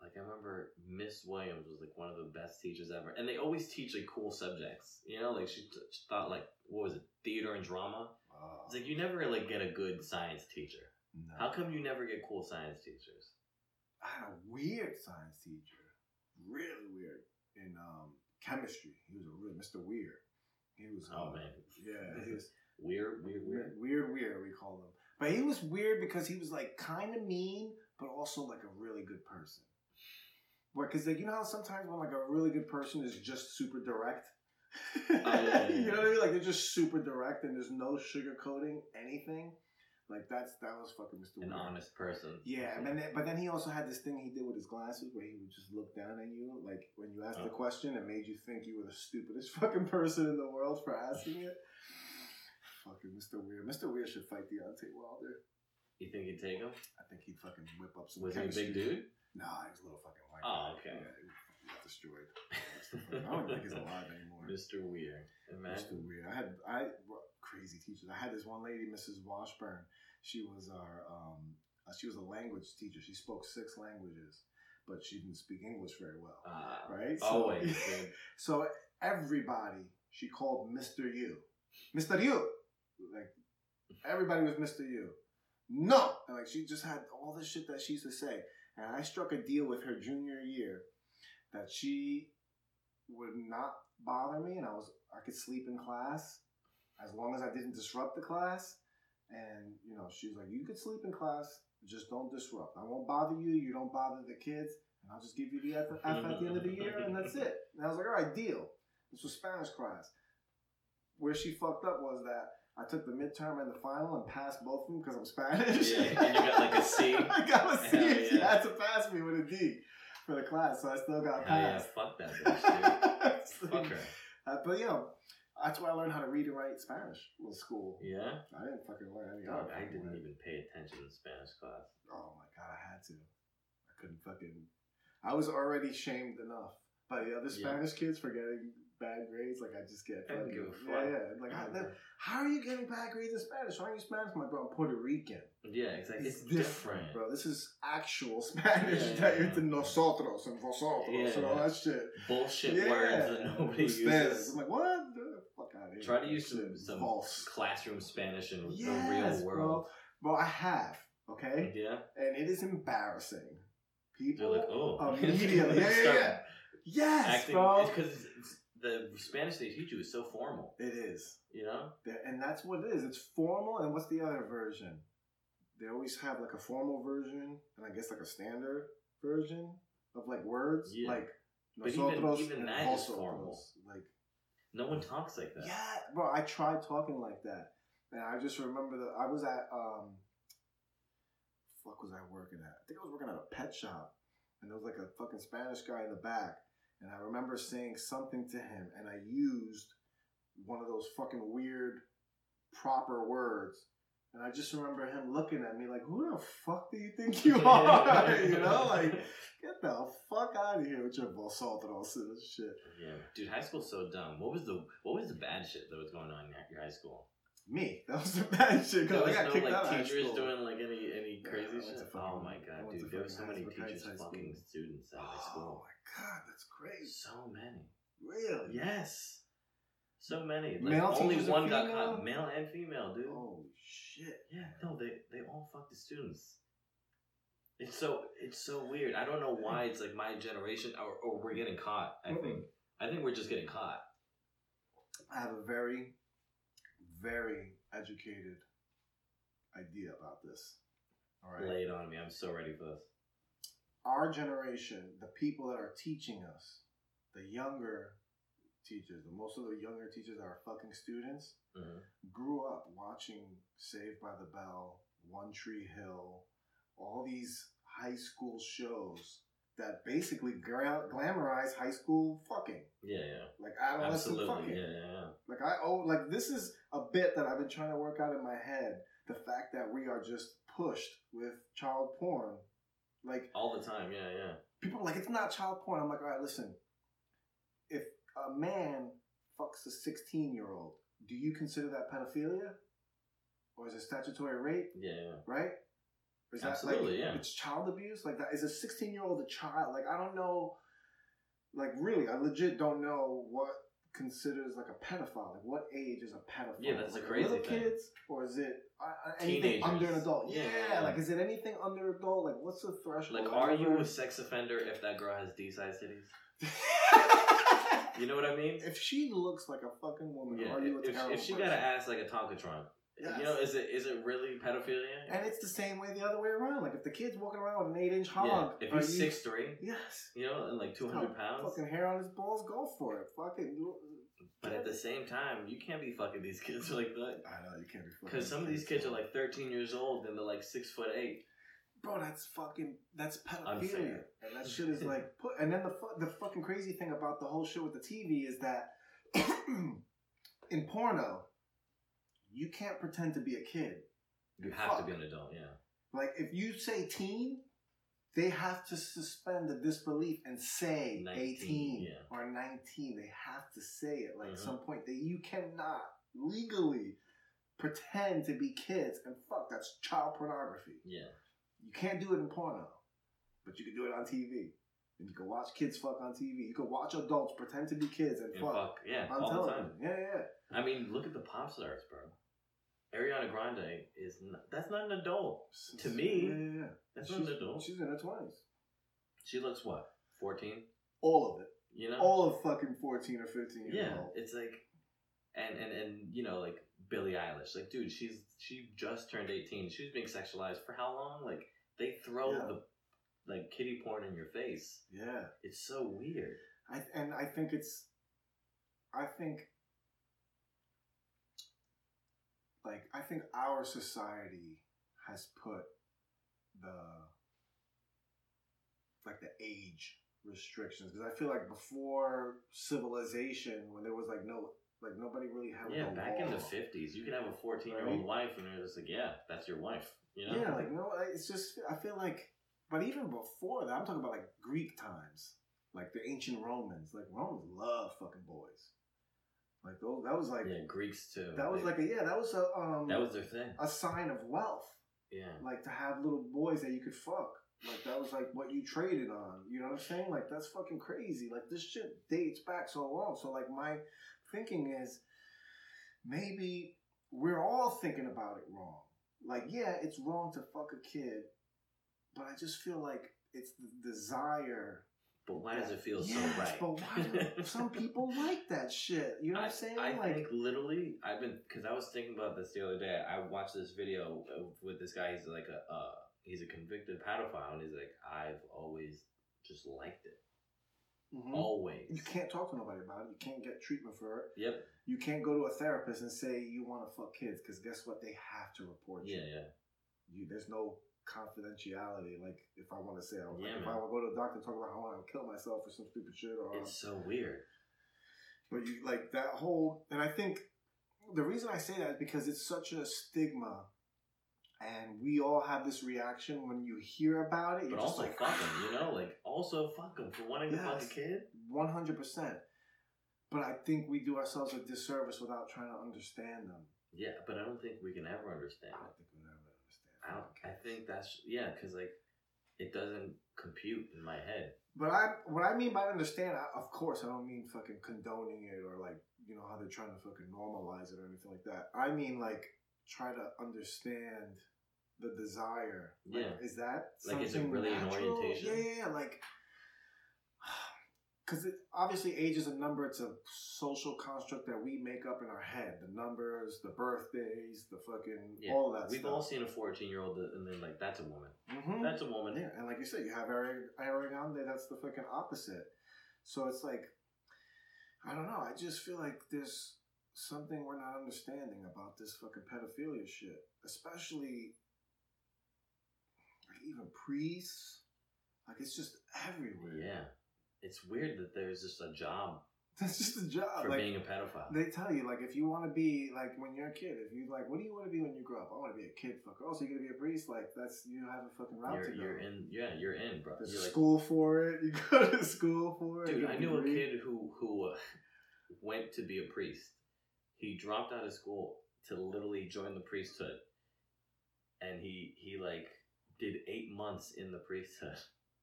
Like I remember Miss Williams was like one of the best teachers ever, and they always teach like cool subjects. You know, like she, t- she thought like what was it, theater and drama. Oh, It's like you never like get a good science teacher. no. How come you never get cool science teachers? I had a weird science teacher. Really weird. In um, chemistry. He was a real Mr. Weird. He was Oh uh, man, Yeah, he was weird, weird, weird. weird, weird, weird, we call him. But he was weird because he was like kind of mean, but also like a really good person. Because like you know how sometimes when like a really good person is just super direct. Oh, yeah, yeah, you know what I mean? Like they're just super direct and there's no sugarcoating anything. Like that's that was fucking Mr. An Weird. honest person. Yeah, and then but then he also had this thing he did with his glasses where he would just look down at you, like when you asked the Oh. question, it made you think you were the stupidest fucking person in the world for asking it. fucking Mr. Weird. Mr. Weird should fight Deontay Wilder. You think he'd take him? I think he'd fucking whip up some. Was he a big dude? Nah, he was a little fucking white. Oh, guy. okay. Yeah, he got destroyed. I don't think he's alive anymore. Mr. Weir. Mr. Imagine. Weird. I had I crazy teachers. I had this one lady, Mrs. Washburn. She was our um, uh, she was a language teacher. She spoke six languages, but she didn't speak English very well. Uh, Right? So- Always. So everybody she called Mr. U. Mr. U. Like everybody was Mr. U. No. And like she just had all this shit that she used to say. And I struck a deal with her junior year that she would not bother me and I was I could sleep in class as long as I didn't disrupt the class. And you know, she was like, You could sleep in class, just don't disrupt. I won't bother you, you don't bother the kids, and I'll just give you the F, F at the end of the year, and that's it. And I was like, All right, deal. This was Spanish class. Where she fucked up was that I took the midterm and the final and passed both of them because I'm Spanish. Yeah, pass me with a D for the class, so I still got Hell yeah, passed. fuck that bitch, dude. Fuck her. Uh, but you know, that's why I learned how to read and write Spanish in school. Yeah? I didn't fucking learn any I didn't even pay attention in Spanish class. Oh my god, I had to. I couldn't fucking. I was already shamed enough by the other Yeah. Spanish kids for getting bad grades. Like I just get. I fucking- give a Yeah, fuck. yeah. Like how, how are you getting bad grades in Spanish? Why are you Spanish? My bro, I'm Puerto Rican. Yeah, exactly. It's, It's, different, different. bro. This is actual Spanish Yeah, that you're to nosotros and vosotros Yeah, and all that shit. Bullshit yeah. words that nobody uses. I'm like, what? The fuck out of here. Try to use some, some false. classroom Spanish in Yes, the real world. Bro. Bro, I have. Okay. Yeah. and it is embarrassing. They're People like, oh. immediately, yeah, yeah, yeah. Yes, Acting, bro. because the Spanish they teach you is so formal. It is, You know? And that's what it is. It's formal, and what's the other version? They always have like a formal version, and I guess like a standard version of like words, Yeah. like But even- nosotros even and that is vosotros. formal. Like, No one talks like that. yeah, bro. I tried talking like that, and I just remember that I was at um, fuck was I working at? I think I was working at a pet shop, and there was like a fucking Spanish guy in the back, and I remember saying something to him, and I used one of those fucking weird proper words. And I just remember him looking at me like, "Who the fuck do you think you are?" you know, like, get the fuck out of here with your vosotros and all this shit. Yeah, dude, high school's so dumb. What was the what was the bad shit that was going on in your high school? Me, that was the bad shit. There Cause I was got no kicked out like of high teachers doing like any any crazy to shit. oh my god, dude, there were so many teachers fucking students at high Oh school. Oh my god, that's crazy. So many. Really? Yes. So many. Like, Male only teachers one got female? caught. Male and female, dude. Oh shit. Yeah, no, they they all fuck the students. It's so it's so weird. I don't know why it's like my generation or, or we're getting caught. I Mm-mm. think I think we're just getting caught. I have a very, very educated idea about this. All right. Lay it on me. I'm so ready for this. Our generation, the people that are teaching us, the younger teachers, the most of the younger teachers that are fucking students, Mhm. grew up watching Saved by the Bell, One Tree Hill, all these high school shows that basically gra- glamorize high school fucking, Yeah, yeah, like adolescent absolutely. fucking. Yeah, yeah, yeah. Like I oh like this is a bit that I've been trying to work out in my head. The fact that we are just pushed with child porn, like All the time. Yeah, yeah. people are like it's not child porn. I'm like, all right, listen. If a man fucks a 16 year old, do you consider that pedophilia, or is it statutory rape? Yeah. Right? Or is that Absolutely, like yeah. it's child abuse? Like that is a 16 year old a child? Like I don't know. Like really, I legit don't know what considers like a pedophile. Like what age is a pedophile? Yeah, that's like crazy little thing. kids, or is it uh, uh, anything Teenagers. under an adult? Yeah, Yeah, like is it anything under an adult? Like what's the threshold? Like, are you a sex offender if that girl has D-size titties? You know what I mean? if she looks like a fucking woman, Yeah. are you a If, terrible if she person? got an ass like a Tonka trunk, Yes. You know, is it is it really pedophilia? And it's the same way the other way around. Like if the kid's walking around with an eight inch hog, yeah. If he's you- six three, yes, you know, and like two hundred pounds. fucking hair on his balls, go for it. Fucking. But at the same time, you can't be fucking these kids like that. I know you can't be. fucking Because some of these kids are like 13 years old and they're like six foot eight. Bro, that's fucking that's pedophilia, Unfair. and that shit is like put. And then the fu- the fucking crazy thing about the whole shit with the TV is that in porno, you can't pretend to be a kid. You have Fuck. to be an adult, yeah. Like if you say teen, they have to suspend the disbelief and say 19, 18 yeah. or 19. They have to say it. Like Mhm. some point that you cannot legally pretend to be kids and fuck that's child pornography. Yeah. You can't do it in porno, but you can do it on TV. And you can watch kids fuck on TV. You can watch adults pretend to be kids and And fuck, fuck, yeah, on all the time. Yeah, yeah. I mean, look at the pop stars, bro. Ariana Grande is not, that's not an adult. To me, yeah, yeah, yeah. That's she's, not an adult. She's in her twenties. She looks what, 14? All of it. You know? All of fucking fourteen or fifteen yeah, old. it's like, and, and, and, you know, like Billie Eilish. Like, dude, she's, she just turned 18. She was being sexualized for how long? Like, they throw Yeah. the, like, kitty porn in your face. Yeah. It's so weird. I and I think it's I think like I think our society has put the like the age restrictions because I feel like before civilization when there was like no like nobody really had Yeah, back in the fifties, you could have a fourteen-year-old Right. wife, and they're just like, "Yeah, that's your wife." You know? Yeah, like no, it's just I feel like, but even before that, I'm talking about like Greek times, like the ancient Romans. Like Romans love fucking boys. Like those, that was like yeah, Greeks too. that was They- like a yeah, that was a um that was their thing. a sign of wealth. Yeah, Like to have little boys that you could fuck. Like that was like what you traded on. You know what I'm saying? Like that's fucking crazy. Like this shit dates back so long. So like my thinking is maybe we're all thinking about it wrong. Like yeah, it's wrong to fuck a kid, but I just feel like it's the desire. but why does it feel Yes, so right? But why do some people like that shit? You know what I'm saying? I like think literally, I've been because I was thinking about this the other day. I watched this video with this guy. He's like a uh, he's a convicted pedophile, and he's like, I've always just liked it, mhm. always. you can't talk to nobody about it. You can't get treatment for it. Yep. You can't go to a therapist and say you want to fuck kids because guess what? They have to report you. Yeah, yeah. You there's no confidentiality. Like if I want to say, like, Yeah, if. I want to go to a doctor and talk about how I want to kill myself or some stupid shit, or It's so weird. but you like that whole. And I think the reason I say that is because it's such a stigma, and we all have this reaction when you hear about it. You're But just also like, fuck him, you know, like also fuck them for wanting to fuck a kid. one hundred percent. But I think we do ourselves a disservice without trying to understand them. Yeah, but I don't think we can ever understand I don't think we'll ever understand. I don't. I think that's yeah, because like it doesn't compute in my head. But I, what I mean by understand, I, of course, I don't mean fucking condoning it or like you know how they're trying to fucking normalize it or anything like that. I mean like try to understand the desire. Like, Yeah. is that Like, is it something really an orientation? Yeah, yeah, yeah, like. Because obviously, age is a number. It's a social construct that we make up in our head. The numbers, the birthdays, the fucking Yeah, all that We've stuff. all seen a fourteen-year-old and then like that's a woman. Mhm. That's a woman. Yeah, and like you said, you have Ari- Ariana. That's the fucking opposite. So it's like, I don't know. I just feel like there's something we're not understanding about this fucking pedophilia shit, especially even priests. Like it's just everywhere. Yeah, it's weird that there's just a job that's just a job. for like being a pedophile. they tell you, like if you want to be like when you're a kid, if you like, what do you want to be when you grow up? I want to be a kid fucker. Oh, so you're gonna be a priest? Like that's you have a fucking route You're, to go. you're in. Yeah, you're in, bro. There's You're like, school for it. You go to school for it. dude. I knew a kid who who uh, went to be a priest. He dropped out of school to literally join the priesthood, and he he like did eight months in the priesthood,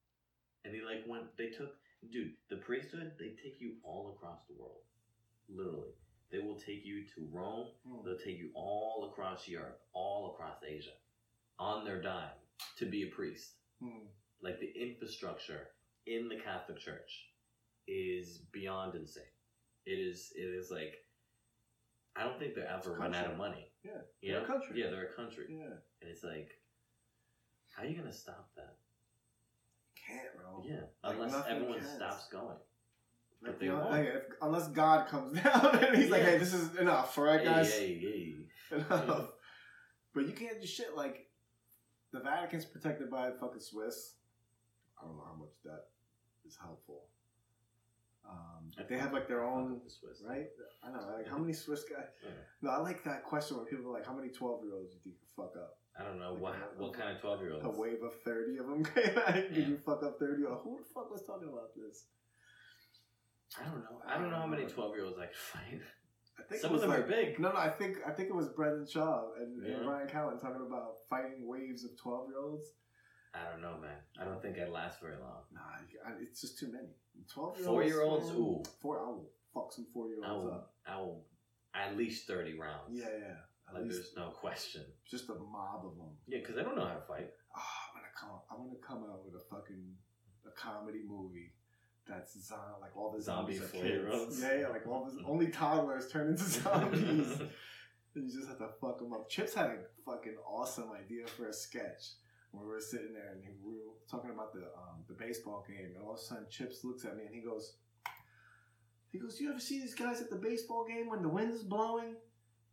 and he like went. They took dude the priesthood. They take you all across the world, literally. They will take you to Rome. Hmm. They'll take you all across Europe, all across Asia, on their dime to be a priest. Hmm. Like the infrastructure in the Catholic Church is beyond insane. It is. It is like I don't think they're ever run out of money. Yeah, You they're a country. Yeah, they're a country. Yeah, And it's like, how are you gonna stop that? can't, bro. Yeah, Like, unless everyone can. stops going. Like, But they won't. like, if, unless God comes down and he's like, "Hey, this is enough, all right, guys, Hey, hey, hey. enough." But you can't do shit like the Vatican's protected by fucking Swiss. I don't know how much that is helpful. Um, they have like their own, Swiss. right? I know. Like, how many Swiss guys? Yeah. No, I like that question where people are like, "How many twelve year olds do you think you fuck up?" I don't know Like what a- what kind of twelve year olds. A wave of thirty of them. Did Yeah. you fuck up thirty? Or who the fuck was talking about this? I don't know. I don't know how many twelve year olds I could find. I think Some of them are big. No, no, I think I think it was Brendan Schaub and, Yeah. and Bryan Callen talking about fighting waves of twelve year olds. I don't know, man. I don't think I'd last very long. Nah, it's just too many. Twelve year olds. Four-year-olds? Ooh. Four. I will fuck some four year olds up. I will at least thirty rounds. Yeah, yeah. Like there's no question. just a mob of them. Yeah, because they don't know how to fight. Oh, I'm gonna come. I'm gonna come out with a fucking a comedy movie that's zom- like all the Zombie zombies are four-year-olds. kids. Yeah, yeah, like all the only toddlers turn into zombies. and you just have to fuck them up. Chips had a fucking awesome idea for a sketch where we were sitting there and we were talking about the um, the baseball game, and all of a sudden Chips looks at me and he goes, he goes, "You ever see these guys at the baseball game when the wind is blowing?"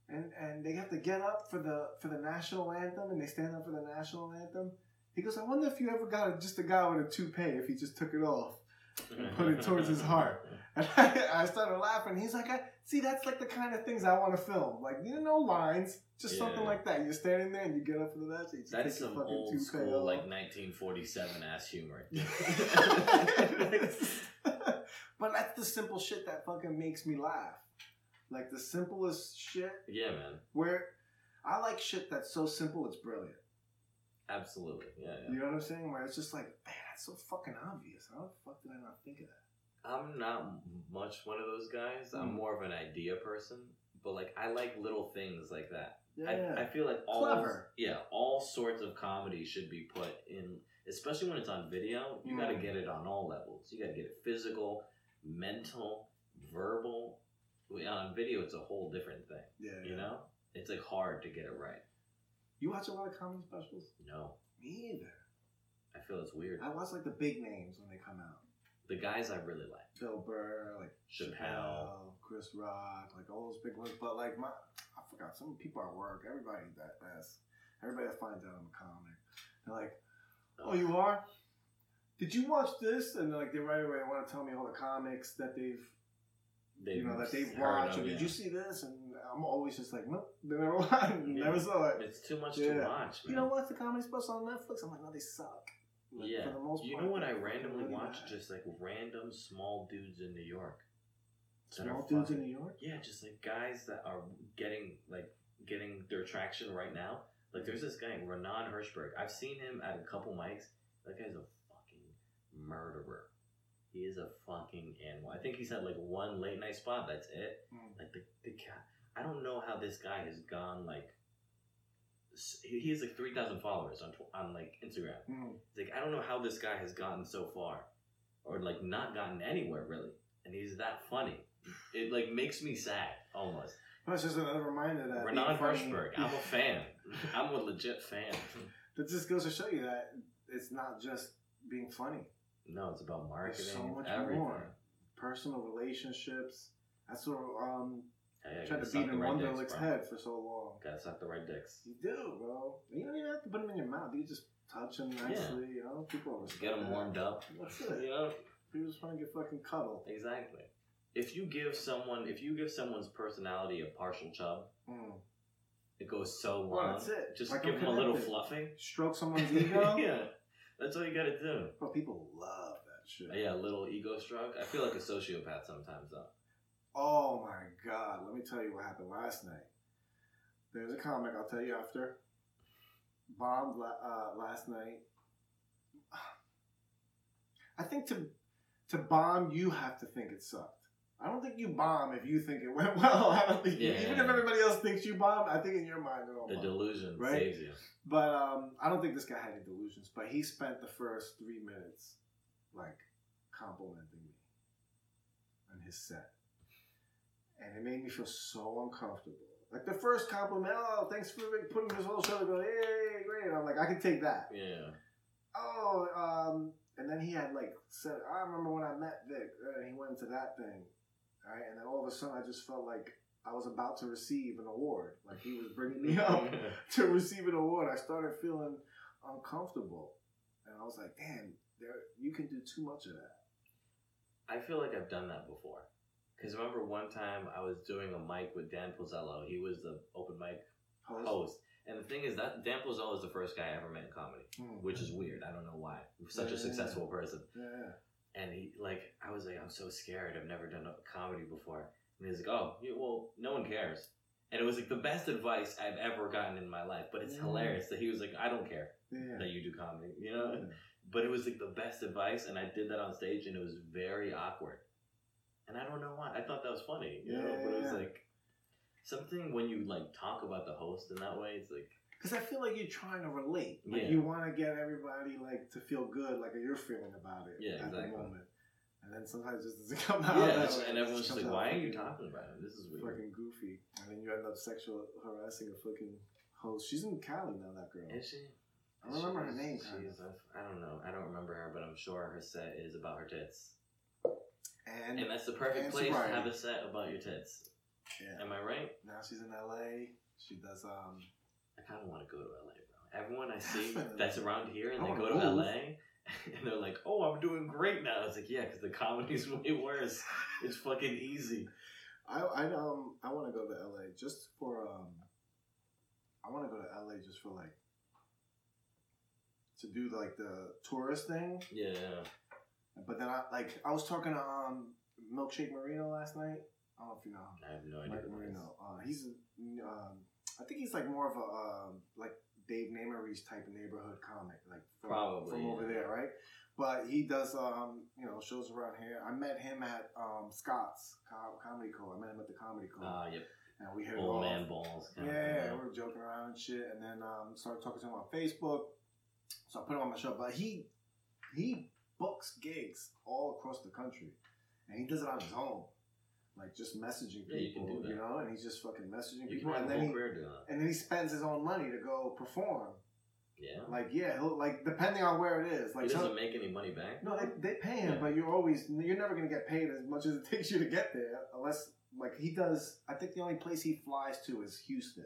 And, and they have to get up for the for the national anthem and they stand up for the national anthem. He goes, I wonder if you ever got a, just a guy with a toupee if he just took it off. And put it towards his heart. And I, I started laughing. He's like, I, see, that's like the kind of things I want to film. Like, you know, no lines, just something like that. You're standing there and you get up for the match. That is some old school, off. like 1947 ass humor. but that's the simple shit that fucking makes me laugh. Like the simplest shit yeah, man. where I like shit that's so simple it's brilliant. Absolutely. Yeah, yeah. You know what I'm saying? Where it's just like, man, that's so fucking obvious. How the fuck did I not think of that? I'm not much one of those guys. I'm Mm. more of an idea person. But like, I like little things like that. Yeah, I, I feel like all Clever. yeah, all sorts of comedy should be put in, especially when it's on video. You got to Mm. get it on all levels. You got to get it physical, mental, verbal. On uh, video, it's a whole different thing. yeah. You know, it's like hard to get it right. You watch a lot of comedy specials? No, Me either. I feel it's weird. I watch like the big names when they come out. The guys I really like, Bill Burr, like Chappelle. Chris Rock, like all those big ones. But like my, I forgot some people at work. Everybody that that's everybody that finds out I'm a comic. They're like, "Oh, you are? Did you watch this?" And like they right away want to tell me all the comics that they've They've you know that they've heard of, did yeah. you see this? And I'm always just like, nope, they never watched, never saw it. It's too much Yeah. to watch, man. You know what's the comedy special on Netflix? I'm like, no, they suck. Like, Yeah. For the most You part, know what I randomly really watch? bad. Just like random small dudes in New York. small dudes in New York. Yeah, just like guys that are getting like getting their traction right now. Like there's this guy, Renan Hirschberg. I've seen him at a couple mics. That guy's a fucking murderer. He is a fucking animal. I think he's had like one late night spot. That's it. Mm. Like the the guy. I don't know how this guy has gone like. He has like three thousand followers on on like Instagram. Mm. It's like I don't know how this guy has gotten so far, or like not gotten anywhere really, and he's that funny. It like makes me sad almost. Well, it's just another reminder that Renan Hirschberg, I'm a fan. I'm a legit fan. That just goes to show you that it's not just being funny. No, it's about marketing, so much everything. more. Personal relationships. That's what um Hey, tried to beat in right dicks, Wonderlick's bro. head for so long. Gotta suck the right dicks. You do, bro. You don't even have to put them in your mouth. You just touch them nicely. You know, people Get them warmed up. That's You know, People just want to get fucking cuddled. exactly. If you give someone, if you give someone's personality a partial chub, Mm. it goes so long. Well, that's it. Just Like give I'm them a little fluffing. Stroke someone's ego. yeah, that's all you gotta do. Bro, people love that shit. Yeah, a little ego stroke. I feel like a sociopath sometimes though. Oh my god, let me tell you what happened last night. There's a comic, I'll tell you after. Bombed la- uh, last night. I think to to bomb, you have to think it sucked. I don't think you bomb if you think it went well. I don't think you, Yeah. even if everybody else thinks you bombed, I think in your mind it all The bombed. delusion Right? saves you. But um, I don't think this guy had any delusions. But he spent the first three minutes like complimenting me on his set, and it made me feel so uncomfortable. Like the first compliment, oh, thanks for putting this whole show together. Hey, great. I'm like, I can take that. Yeah. Oh, um, and then he had like said, I remember when I met Vic, and he went into that thing, right? And then all of a sudden, I just felt like I was about to receive an award, like he was bringing me up to receive an award. I started feeling uncomfortable, and I was like, damn, there, you can do too much of that. I feel like I've done that before. Because remember one time I was doing a mic with Dan Pozzello. He was the open mic Host. host. And the thing is that Dan Pozzello is the first guy I ever met in comedy, Hmm. which is weird. I don't know why. Such Yeah. a successful person. Yeah. And he, like, I was like, I'm so scared. I've never done a comedy before. And he's like, oh, yeah, well, no one cares. And it was like the best advice I've ever gotten in my life. But it's Yeah. hilarious that he was like, I don't care Yeah. that you do comedy, you know? But it was like the best advice, and I did that on stage, and it was very awkward. And I don't know why. I thought that was funny, you know. But it was like something when you like talk about the host in that way. It's like Because I feel like you're trying to relate. Like Yeah. you want to get everybody like to feel good, like you're feeling about it Yeah, at exactly. the moment. And then sometimes it just doesn't come out. yeah, that way. and everyone's just like, "Why are you talking about it? This is weird." Fucking goofy. And then you end up sexual harassing a fucking host. She's in Cali now. That girl. Is she? I don't remember her name. She's. I don't know. I don't remember her, but I'm sure her set is about her tits, And, and that's the perfect place to have a set about your tits. yeah. Am I right? Now she's in LA. She does um. I kind of want to go to LA, bro. Everyone I see that's around here and I they go to move. LA and they're like, "Oh, I'm doing great now." It's like, yeah, because the comedy's way worse. It's fucking easy. I I um I want to go to LA just for um. I want to go to LA just for like. To do like the tourist thing, Yeah, but then I like I was talking to um Milkshake Marino last night. I don't know if you know I have no idea. Mike who. Marino. Uh, he's um I think he's like more of a um like Dave Namery's type of neighborhood comic, like from, Probably, from over yeah. there, right? But he does um you know shows around here. I met him at um Scott's Co- Comedy Co. I met him at the Comedy Co. Ah, yep. and we hit Old man balls. Yeah, thing, we were joking around and shit, and then um, started talking to him on Facebook. So I put him on my show, but he he books gigs all across the country, and he does it on his own, like just messaging Yeah, you can people, do you, know, and he's just fucking messaging You people, and then he that. and then he spends his own money to go perform. Yeah. Like yeah, he'll like depending on where it is, like he doesn't make any money back. no, they, they pay him, Yeah. but you're always you're never gonna get paid as much as it takes you to get there, unless like he does. I think the only place he flies to is Houston,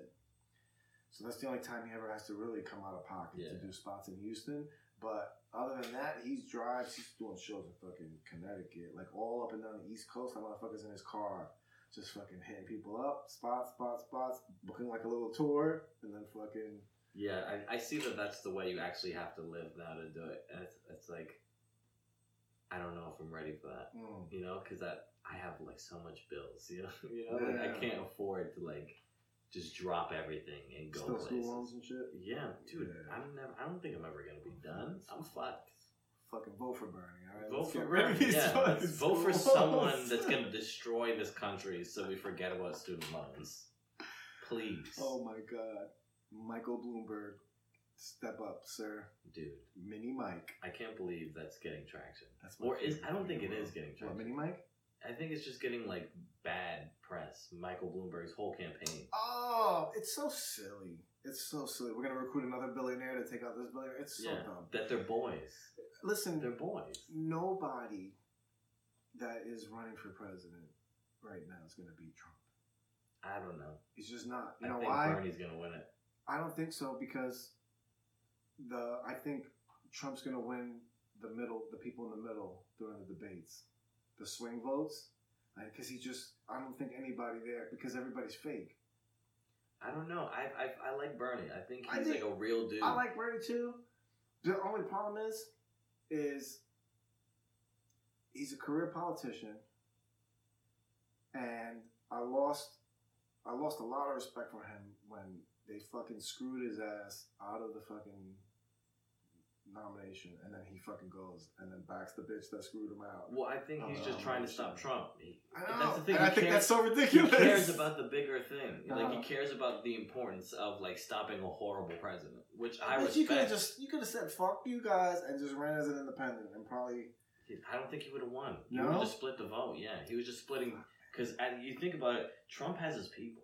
so that's the only time he ever has to really come out of pocket Yeah. to do spots in Houston. But other than that, he's drives. He's doing shows in fucking Connecticut, like all up and down the East Coast. That motherfucker's in his car, just fucking hitting people up, spots, spots, spots, booking like a little tour, and then fucking Yeah, I, I see that that's the way you actually have to live now to do it, and it's it's like, I don't know if I'm ready for that. mm, You know, because that I have like so much bills. You know, you know, like I can't afford to like just drop everything and go still places. school loans and shit. Yeah, dude, Yeah. I'm never. I don't think I'm ever gonna be done. I'm fucked. Fucking vote for Bernie, all right? Vote Let's for get Bernie. Yeah, fucking let's vote for someone that's gonna destroy this country, so we forget about student loans. Please, Oh my god. Michael Bloomberg, step up, sir. dude, Mini Mike. I can't believe that's getting traction. That's my Or is I don't think in it the is world. getting What, traction. Mini Mike? I think it's just getting like bad press. Michael Bloomberg's whole campaign. Oh, it's so silly. It's so silly. We're gonna recruit another billionaire to take out this billionaire. It's so yeah, dumb. that they're boys. Listen, They're boys. nobody that is running for president right now is gonna beat Trump. I don't know. He's just not. You I know think why? Bernie's gonna win it. I don't think so because the I think Trump's gonna win the middle, the people in the middle during the debates, the swing votes, because he just I don't think anybody there because everybody's fake. I don't know. I I, I like Bernie. I think I he's think- like a real dude. I like Bernie too. The only problem is, is he's a career politician, and I lost, I lost a lot of respect for him when they fucking screwed his ass out of the fucking nomination, and then he fucking goes and then backs the bitch that screwed him out. Well, I think he's Oh, just trying to stop Trump. He, I know, That's the thing. and I he think cares, that's so ridiculous. he cares about the bigger thing. Like he cares about the importance of like stopping a horrible president, which I But you could have just you could have said fuck you guys and just ran as an independent and probably I don't think he would have won. He No? would have just split the vote. Yeah, he was just splitting because you think about it, Trump has his people.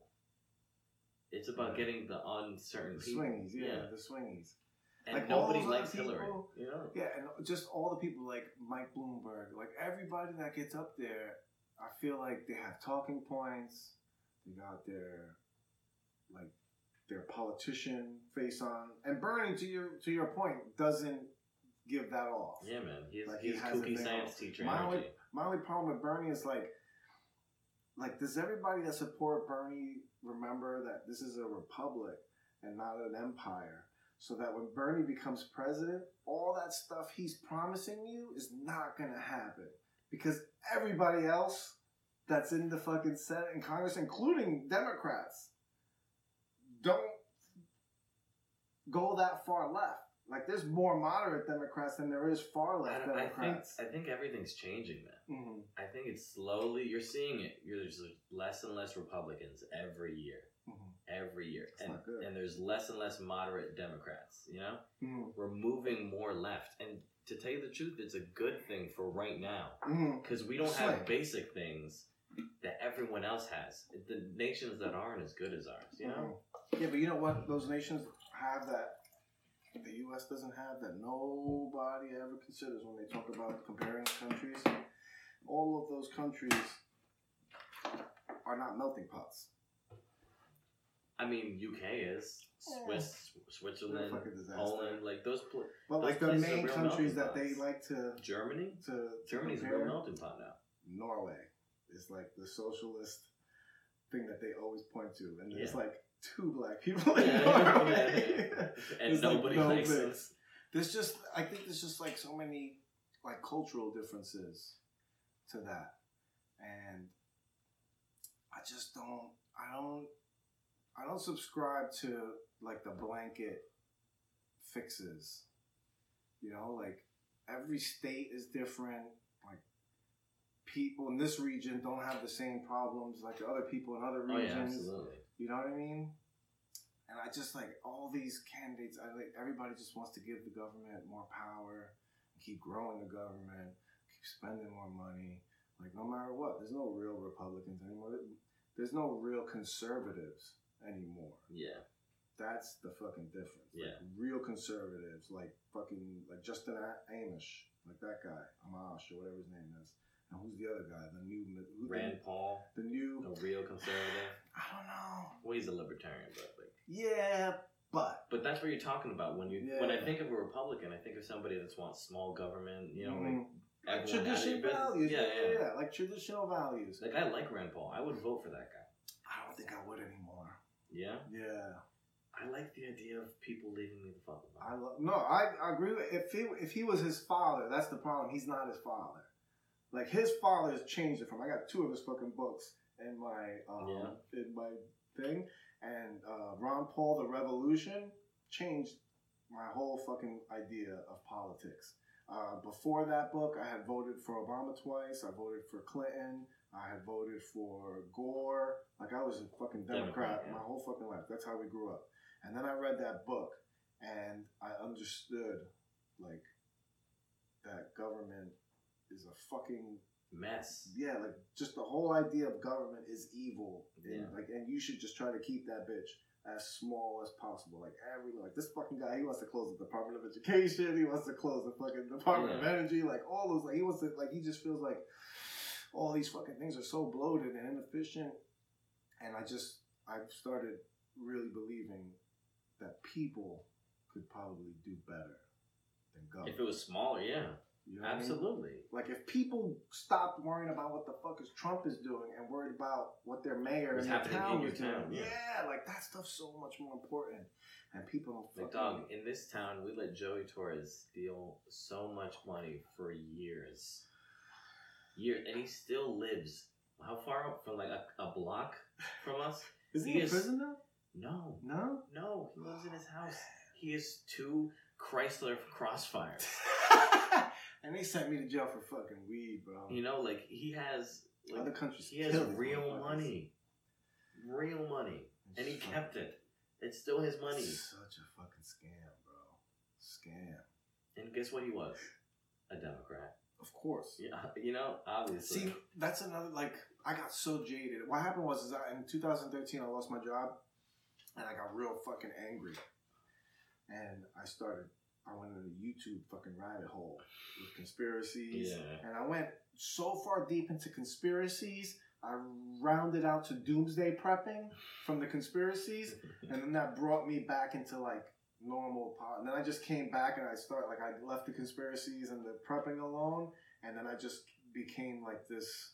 It's about getting the uncertain The people. swingies, yeah, the swingies. And Like, all nobody those other likes Hillary. people- You know. Yeah, and just all the people like Mike Bloomberg, like everybody that gets up there, I feel like they have talking points. They got their like their politician face on, and Bernie, to your to your point, doesn't give that off. Yeah, man. He's Like, he he's has kooky thing science on- teacher My energy. only, my only problem with Bernie is like, like does everybody that support Bernie remember that this is a republic and not an empire? So that when Bernie becomes president, all that stuff he's promising you is not gonna happen because everybody else that's in the fucking Senate and Congress, including Democrats, don't go that far left. Like there's more moderate Democrats than there is far left don't- I think Democrats. I think everything's changing, man. Mhm. I think it's slowly. You're seeing it. You're, there's less and less Republicans every year, Mhm. Every year, That's and and there's less and less moderate Democrats. You know, Mhm. we're moving more left, and to tell you the truth, it's a good thing for right now because we don't have basic things that everyone else has. The nations that aren't as good as ours, you know. Mhm. Yeah, but you know what? Those nations have that the U.S. doesn't have that nobody ever considers when they talk about comparing countries. All of those countries are not melting pots. I mean, UK is Swiss, Switzerland. Poland, like those. Pl- But those like the main countries that melting they like to Germany, to, to Germany's a real melting pot now. Norway is like the socialist thing that they always point to, and there's Yeah. like two black people in Yeah, Norway. yeah, and There's, like, nobody no likes them. mix. There's just, I think there's just like so many like cultural differences to that, and I just don't, I don't, I don't subscribe to like the blanket fixes. You know, like every state is different. Like people in this region don't have the same problems like the other people in other regions. Oh yeah, absolutely. You know what I mean? And I just like all these candidates. I like everybody just wants to give the government more power, keep growing the government, keep spending more money. Like no matter what, there's no real Republicans anymore. There's no real conservatives anymore. Yeah, That's the fucking difference. Yeah. Like, real conservatives, like fucking like Justin Amish, like that guy, Amash or whatever his name is. And who's the other guy? The new, who, Rand Paul, the new. a real conservative. I don't know. Well, he's a libertarian, but like, Yeah, but but that's what you're talking about when you when I think of a Republican, I think of somebody that wants small government. You know, Mhm. like of traditional your business. values. Yeah, yeah. like traditional values. Like I like Rand Paul. I would vote for that guy. I don't think I would anymore. Yeah, Yeah, I like the idea of people leaving me the fuck alone. I love. No, I, I agree. With, if he if he was his father, that's the problem. He's not his father. Like his father has changed it from. I got two of his fucking books in my um, Yeah. in my thing, and uh, Ron Paul, The Revolution, changed my whole fucking idea of politics. Uh, before that book, I had voted for Obama twice. I voted for Clinton. I had voted for Gore. Like I was a fucking Democrat, Democrat, yeah. my whole fucking life. That's how we grew up. And then I read that book, and I understood like that government is a fucking Mess. yeah, like just the whole idea of government is evil, and Yeah. like, and you should just try to keep that bitch as small as possible. Like every like this fucking guy, he wants to close the Department of Education, he wants to close the fucking Department of Energy, like all those. Like he wants to like he just feels like all these fucking things are so bloated and inefficient, and I just I've started really believing that people could probably do better than government. If it was smaller, yeah, You know what I mean? absolutely. Like if people stopped worrying about what the fuck is Trump is doing and worried about what their mayor What's in their happening town in your is doing, town, yeah. yeah. like that stuff's so much more important, and people don't Like dog, in this town, we let Joey Torres steal so much money for years, years, and he still lives. How far up from like a, a block from us? is he, he in is- prison now? No, No. no, he lives in his house. He has two Chrysler Crossfires. and they sent me to jail for fucking weed, bro. You know, like he has, Other countries. he has real money, real money, It's and he fucking- kept it. It's still his money. Such a fucking scam, bro. Scam. And guess what? He was a Democrat. Of course. Yeah, you know, obviously. See, that's another like I got so jaded. What happened was is that in 2013 I lost my job, and I got real fucking angry, and I started. I went into the YouTube fucking rabbit hole with conspiracies, Yeah. and I went so far deep into conspiracies. I rounded out to doomsday prepping from the conspiracies, and then that brought me back into like normal pot. And then I just came back and I start like I left the conspiracies and the prepping alone, and then I just became like this.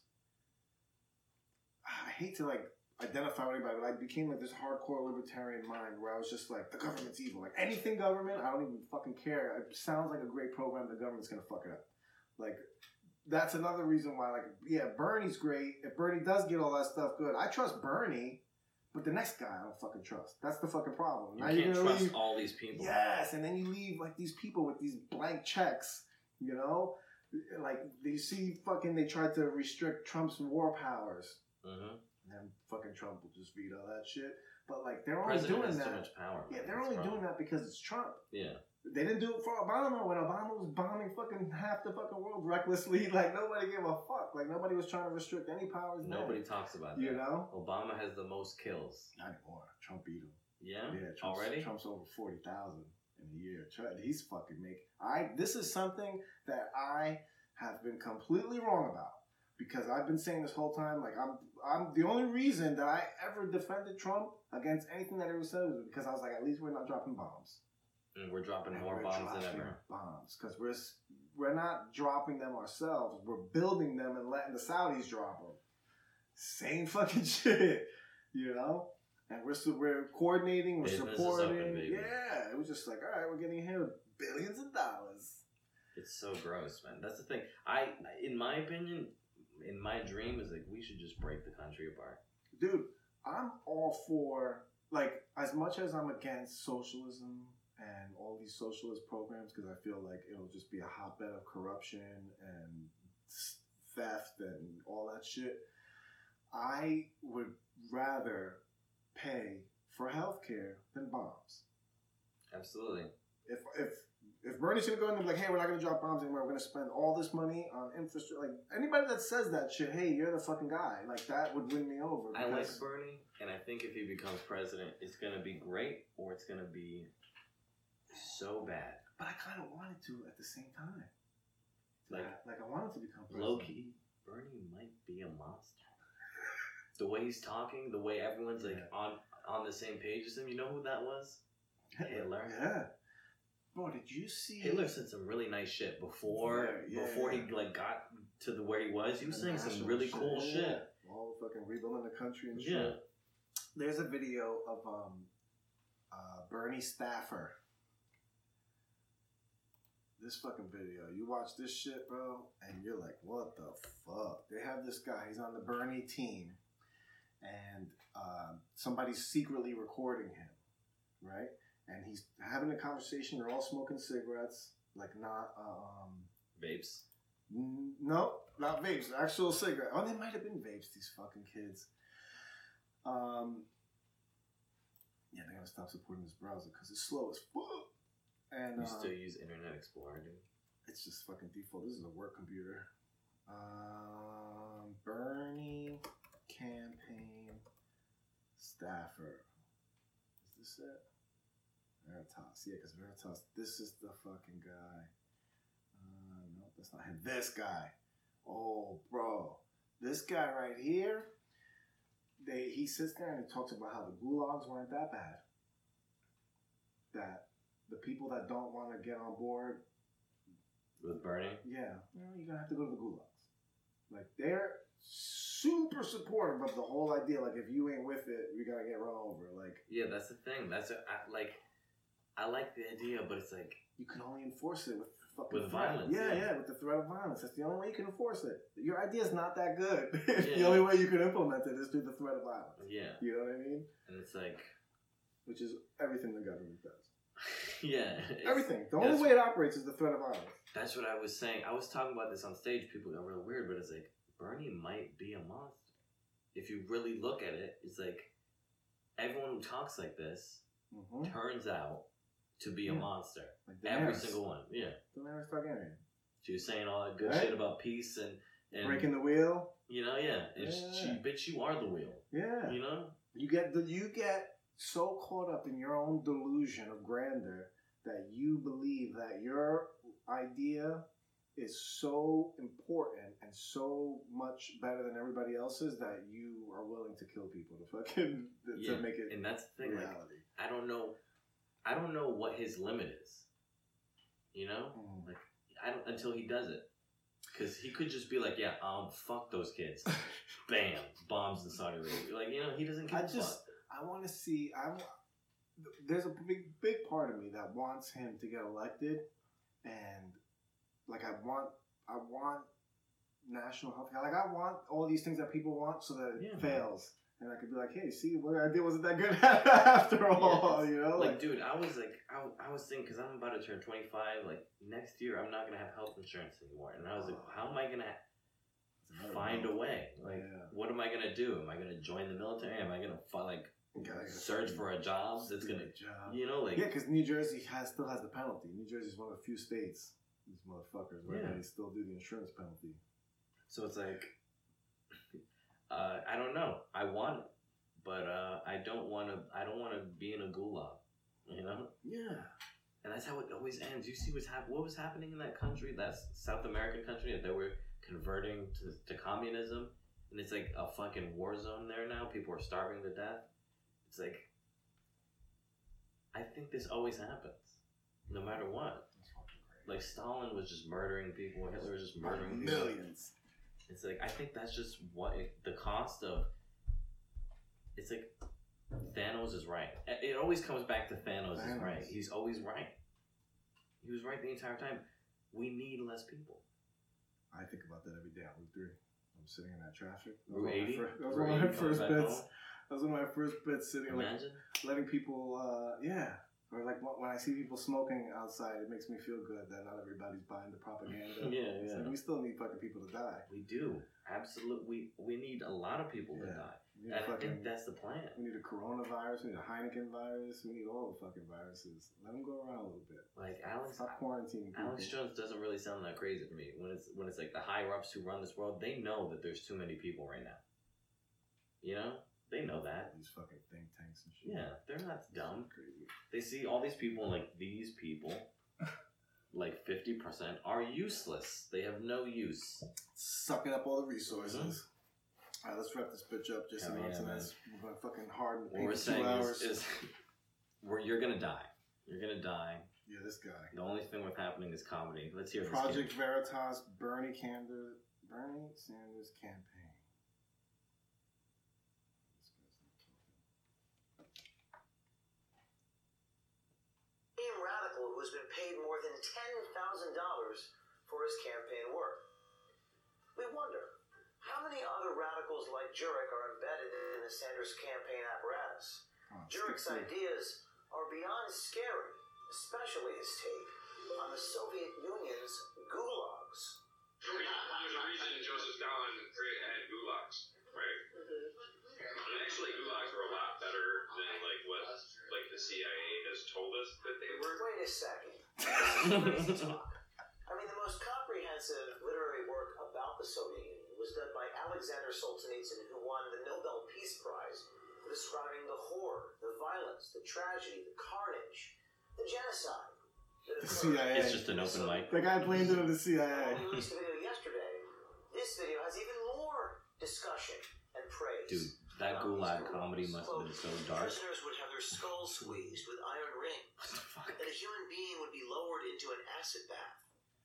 I hate to like identify with anybody, but I became like this hardcore libertarian mind where I was just like the government's evil. Like anything government, I don't even fucking care. It sounds like a great program, the government's gonna fuck it up. Like that's another reason why, like, yeah, Bernie's great. If Bernie does get all that stuff good, I trust Bernie. But the next guy, I don't fucking trust. That's the fucking problem. You Now can't trust leave. all these people. Yes, and then you leave like these people with these blank checks. You know, like they see fucking. They tried to restrict Trump's war powers, hmm and then fucking Trump will just veto that shit. But like they're only President doing has too that. much power. Yeah, they're That's only the doing that because it's Trump. Yeah. They didn't do it for Obama when Obama was bombing fucking half the fucking world recklessly. Like nobody gave a fuck. Like nobody was trying to restrict any powers. then. Nobody talks about that. you know. Obama has the most kills. Not anymore. Trump beat him. Yeah. Yeah, Trump's, Already. Trump's over forty thousand in a year. Tr- He's fucking make. I. This is something that I have been completely wrong about because I've been saying this whole time. Like I'm. I'm the only reason that I ever defended Trump against anything that he ever said was because I was like, at least we're not dropping bombs. And we're dropping And more we're bombs than ever. Bombs because we're we're not dropping them ourselves. We're building them and letting the Saudis drop them. Same fucking shit, you know. And we're su- we're coordinating, we're Business supporting. open, yeah, it was just like, all right, we're getting here with billions of dollars. It's so gross, man. That's the thing. I, in my opinion, in my dream, is like we should just break the country apart. Dude, I'm all for like as much as I'm against socialism and all these socialist programs because I feel like it'll just be a hotbed of corruption and theft and all that shit. I would rather pay for healthcare than bombs. Absolutely. If if if Bernie's gonna go in and be like, hey, we're not gonna drop bombs anymore, we're gonna spend all this money on infrastructure. Like anybody that says that shit, hey, you're the fucking guy. Like that would win me over. I like Bernie, and I think if he becomes president, it's gonna be great or it's gonna be so bad. But I kind of wanted to at the same time. Like Like I wanted to become president. low key, Bernie might be a monster. The way he's talking, the way everyone's like Yeah. on on the same page as him. You know who that was? Hitler. Yeah. Bro, did you see Hitler said some really nice shit before Yeah, yeah, before he like got to the where he was. He was saying some really cool shit. All fucking rebuilding the country and Yeah. shit. There's a video of um uh Bernie Staffer. This fucking video. You watch this shit, bro, and you're like, what the fuck? They have this guy, he's on the Bernie team, and um, somebody's secretly recording him, right? And he's having a conversation, they're all smoking cigarettes, like not um Vapes. N- No, not vapes. Actual cigarette. Oh, they might have been vapes. These fucking kids. Um. Yeah, they gotta stop supporting this browser because it's slow as fuck. And You uh, still use Internet Explorer, dude. it's just fucking default. This is a work computer. Um, Bernie campaign staffer. Is this it? Veritas. Yeah, because Veritas. This is the fucking guy. Uh, no, that's not him. This guy. Oh, bro. This guy right here. They he sits there and he talks about how the gulags weren't that bad. That the people that don't want to get on board With Bernie. yeah, you know, you're gonna have to go to the gulags. Like they're super supportive of the whole idea. Like if you ain't with it, we gotta get run over. Like Yeah, that's the thing. That's a, I, like, I like the idea, but it's like you can only enforce it with fucking With threat. violence, Yeah, yeah. yeah, with the threat of violence. That's the only way you can enforce it. Your idea is not that good. the only way you can implement it is through the threat of violence. yeah, You know what I mean? and it's like Which is everything the government does. yeah, Everything. The only way it operates is the threat of violence. That's what I was saying. I was talking about this on stage. People got real weird, but it's like Bernie might be a monster. If you really look at it, it's like everyone who talks like this Mm-hmm. turns out to be a monster. Like Every single one. Yeah. Daenerys Targaryen. She was saying all that good Right? shit about peace and, and Breaking the wheel. you know, yeah. Yeah. she bitch you are the wheel. Yeah. You know? You get the you get so caught up in your own delusion of grandeur that you believe that your idea is so important and so much better than everybody else's that you are willing to kill people to fucking to Yeah, make it and that's the thing. Like, reality. I don't know. I don't know what his limit is. You know, Mm. like I don't until he does it. Because he could just be like, yeah, um, fuck those kids. Bam, bombs in Saudi Arabia. Like, you know, he doesn't I just-. I want to see. I wa- there's a big big part of me that wants him to get elected, and like I want I want national health care. Like I want all these things that people want, so that it Yeah, man. fails, and I could be like, hey, see, what I did wasn't that good after all. it's- you know, Like, dude, I was like, I, I was thinking, because I'm about to turn 25. Like, next year, I'm not going to have health insurance anymore. And I was like, how am I going to find a way? Like, Yeah. what am I going to do? Am I going to join the military? Am I going to, fight, like, Gotta search for a job that's going stupid job. you know, like, Yeah, because New Jersey has still has the penalty. New Jersey is one of the few states, these motherfuckers, where Yeah. they still do the insurance penalty. So it's like, uh, I don't know. I want it, but uh, I don't want to. I don't want to be in a gulag, you know. Yeah. And that's how it always ends. You see what's hap- What was happening in that country, that South American country that they were converting to, to communism, and it's like a fucking war zone there now. People are starving to death. It's like, I think this always happens, no matter what. That's fucking great. Like Stalin was just murdering people. Hitler was just murdering people. millions. It's like I think that's just what it, the cost of. It's like Thanos is right. It it always comes back to Thanos, is right. He's always right. He was right the entire time. We need less people. I think about that every day on Route 3. I'm sitting in that traffic. That Route was one of my 80. fir- That was one of my first back bits. home. That was one of my first bits sitting, like, letting people, uh, yeah. Or like when I see people smoking outside, it makes me feel good that not everybody's buying the propaganda. Yeah, yeah. like, we still need fucking people to die. We do absolutely. We we need a lot of people to die, We need, and a I fucking, think that's the plan. we need a coronavirus. We need a Heineken virus. We need all the fucking viruses. Let them go around a little bit. Like Alex, Stop quarantining people. Alex Jones doesn't really sound that crazy to me. When it's when it's like the higher ups who run this world, they know that there's too many people right now. You know, they know that. These fucking think tanks and shit. Yeah, they're not dumb. Crazy. They see all these people like these people, like fifty percent are useless. They have no use. Sucking up all the resources. Mm-hmm. All right, let's wrap this bitch up. Just Hell yeah, announcing man. this. We're fucking hard What we're saying hours. is, is where you're gonna die. You're gonna die. yeah, this guy. The only thing with happening is comedy. Let's hear this. Project. Veritas, Bernie Sanders, Bernie Sanders campaign. This guy's not talking. Team Radical who has been paid more than $10,000 for his campaign work. We wonder, how many other radicals like Jurek are embedded in the Sanders campaign apparatus? Oh, Jurek's ideas are beyond scary, especially his take on the Soviet Union's gulags. There's a reason Joseph Stalin created had gulags, right? Mm-hmm. And actually, gulags were a lot better than like what like the CIA has told us that they were. Wait a second. Crazy talk. I mean, the most comprehensive literary work about the Soviet Union was done by Alexander Solzhenitsyn, who won the Nobel Peace Prize for describing the horror, the violence, the tragedy, the carnage, the genocide. The CIA. It's just an open mic. The guy blamed it on the When CIA. Oh, we released the video yesterday, this video has even more discussion and praise. Dude, that gulag comedy must have been so dark. Prisoners would have their skulls squeezed with iron rings What the fuck? that a human being would be lowered into an acid bath,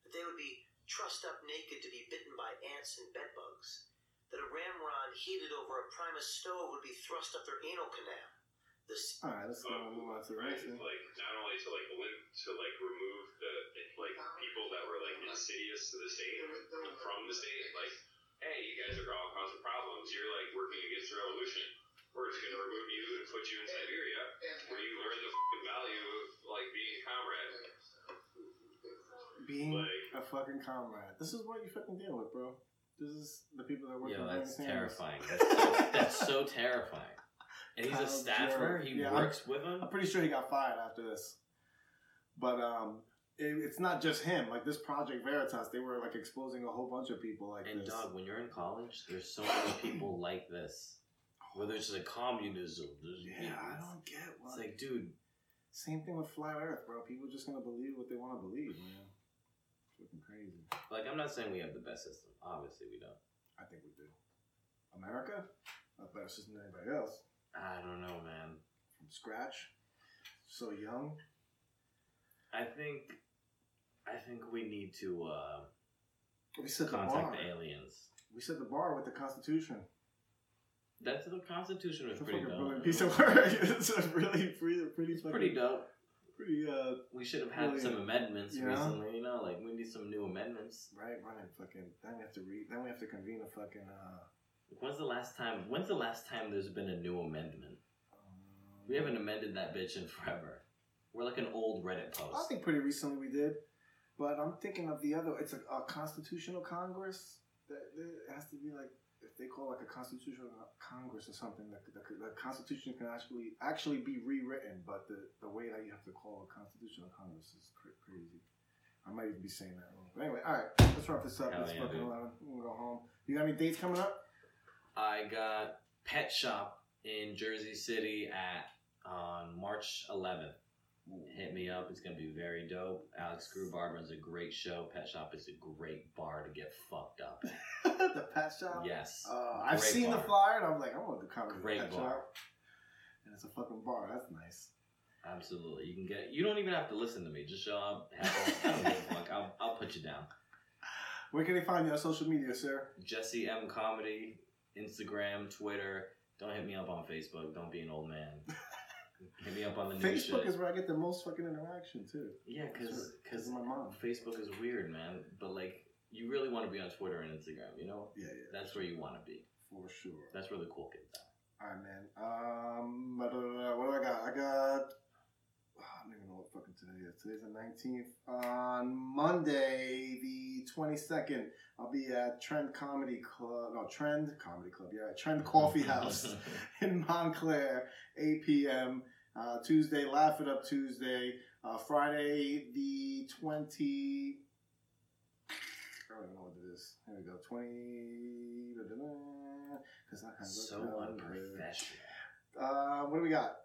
that they would be trussed up naked to be bitten by ants and bedbugs, that a ramrod heated over a primus stove would be thrust up their anal canal. This Alright, let's go and move on to the Right, like not only to like lim- to like remove the like people that were like insidious to the state from the state, like, hey, you guys are all causing problems. You're like working against the revolution. We're just gonna remove you and put you in Siberia, where you learn the fucking value of like being a comrade. Being Like- a fucking comrade. This is what you fucking deal with, bro. This is the people that work Yo, for that's terrifying. That's so, that's so terrifying. And he's a Kyle staffer. Jarrett. He Yeah, works with him. I'm pretty sure he got fired after this. But um, it, it's not just him. Like this Project Veritas, they were like exposing a whole bunch of people like And this. dog, when you're in college, there's so many people like this. Whether it's like communism, yeah, I don't get like, dude, Same thing with flat Earth, bro. People just gonna believe what they want to believe, man. It's looking crazy. like I'm not saying we have the best system. Obviously, we don't. I think we do. America, not better system than anybody else. I don't know, man. From scratch, so young. I think, I think we need to uh, We set the bar. contact the aliens. We set the bar with the Constitution. That's the Constitution was pretty dope. brilliant piece of work. it's a really pretty, pretty, It's pretty dope. pretty, uh, We should have had some amendments Yeah. recently. You know, like we need some new amendments. right, right. Fucking. Then we have to read. Then we have to convene a fucking. Uh, When's the last time? When's the last time there's been a new amendment? um, We haven't amended that bitch in forever. We're like an old Reddit post. I think pretty recently we did, but I'm thinking of the other. It's a, a constitutional congress. That, that has to be like if they call like a constitutional congress or something. The, the, the constitution can actually actually be rewritten, but the, the way that you have to call a constitutional congress is cra- crazy. I might even be saying that wrong. But anyway, all right, let's wrap this up. Hell it's yeah, fucking dude. eleven. I'm go home. You got any dates coming up? I got Pet Shop in Jersey City at on March 11th. Hit me up. It's gonna be very dope. Alex Grubard runs a great show. Pet Shop is a great bar to get fucked up. the pet shop. Yes. Uh, I've Great seen the flyer and I'm like, I want to come to the Great pet bar. shop. And it's a fucking bar. That's nice. Absolutely. You can get. You don't even have to listen to me. Just show up. Have a, I don't give a fuck. I'll, I'll put you down. Where can they find you on social media, sir? Jesse M Comedy, Instagram, Twitter. Don't hit me up on Facebook. Don't be an old man. Hit me up on the new Facebook is where I get the most fucking interaction too. yeah, because Because my mom. Facebook is weird, man. But like, you really want to be on Twitter and Instagram. You know, Yeah, yeah, that's where you want to be. for sure. That's where the cool kids are. All right, man. Um, what do I got? I got. I don't even know what fucking today is. Today's the nineteenth. On Monday, the twenty second, I'll be at Trend Comedy Club. No, Trend Comedy Club. Yeah, Trend Coffee House in Montclair, 8 p.m. Uh, Tuesday, Laugh It Up Tuesday. Uh, Friday, the 20. I don't know what it is. Here we go. 20. Because I have so unprofessional. uh, what do we got?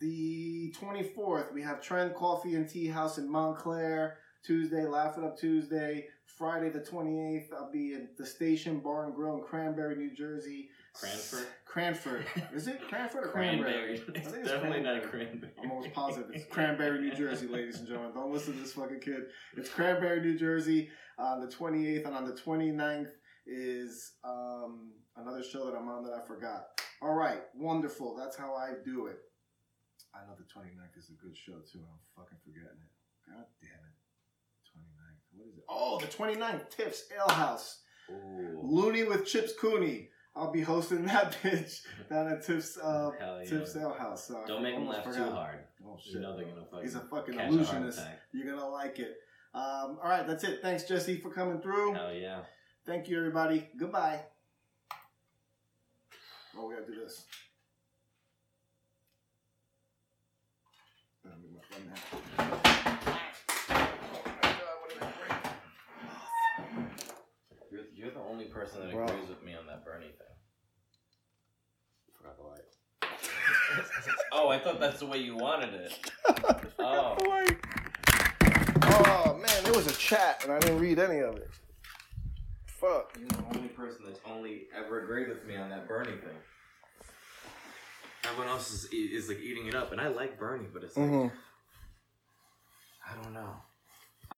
The 24th, we have Trend Coffee and Tea House in Montclair. Tuesday, Laugh It Up Tuesday. Friday, the 28th, I'll be at the Station Bar and Grill in Cranberry, New Jersey. Cranford? Cranford. Is it Cranford or Cranberry? Cranberry. It's definitely not cranberry. cranberry. I'm almost positive it's Cranberry, New Jersey, ladies and gentlemen. Don't listen to this fucking kid. It's Cranberry, New Jersey on the 28th, and on the 29th is um, another show that I'm on that I forgot. All right, wonderful. That's how I do it. I know the 29th is a good show too. I'm fucking forgetting it. God damn it. 29th. What is it? Oh, the 29th. Tips Ale House. Ooh. Looney with Chips Cooney. I'll be hosting that bitch down at Tips uh, yeah. Tips Ale House. So Don't make almost laugh forgot. too hard. Oh shit! You know they're gonna fucking He's a fucking a illusionist. attack. You're gonna like it. Um, all right, that's it. Thanks, Jesse, for coming through. Hell yeah. Thank you, everybody. Goodbye. Oh, we gotta do this. You're, you're the only person that Bro. agrees with me on that Bernie thing. Forgot the light. Oh, I thought that's the way you wanted it. Oh. Oh man, there was a chat and I didn't read any of it. Fuck. You're the only person that's only ever agreed with me on that Bernie thing. Everyone else is, is like eating it up, and I like Bernie, but it's like Mm-hmm. I don't know.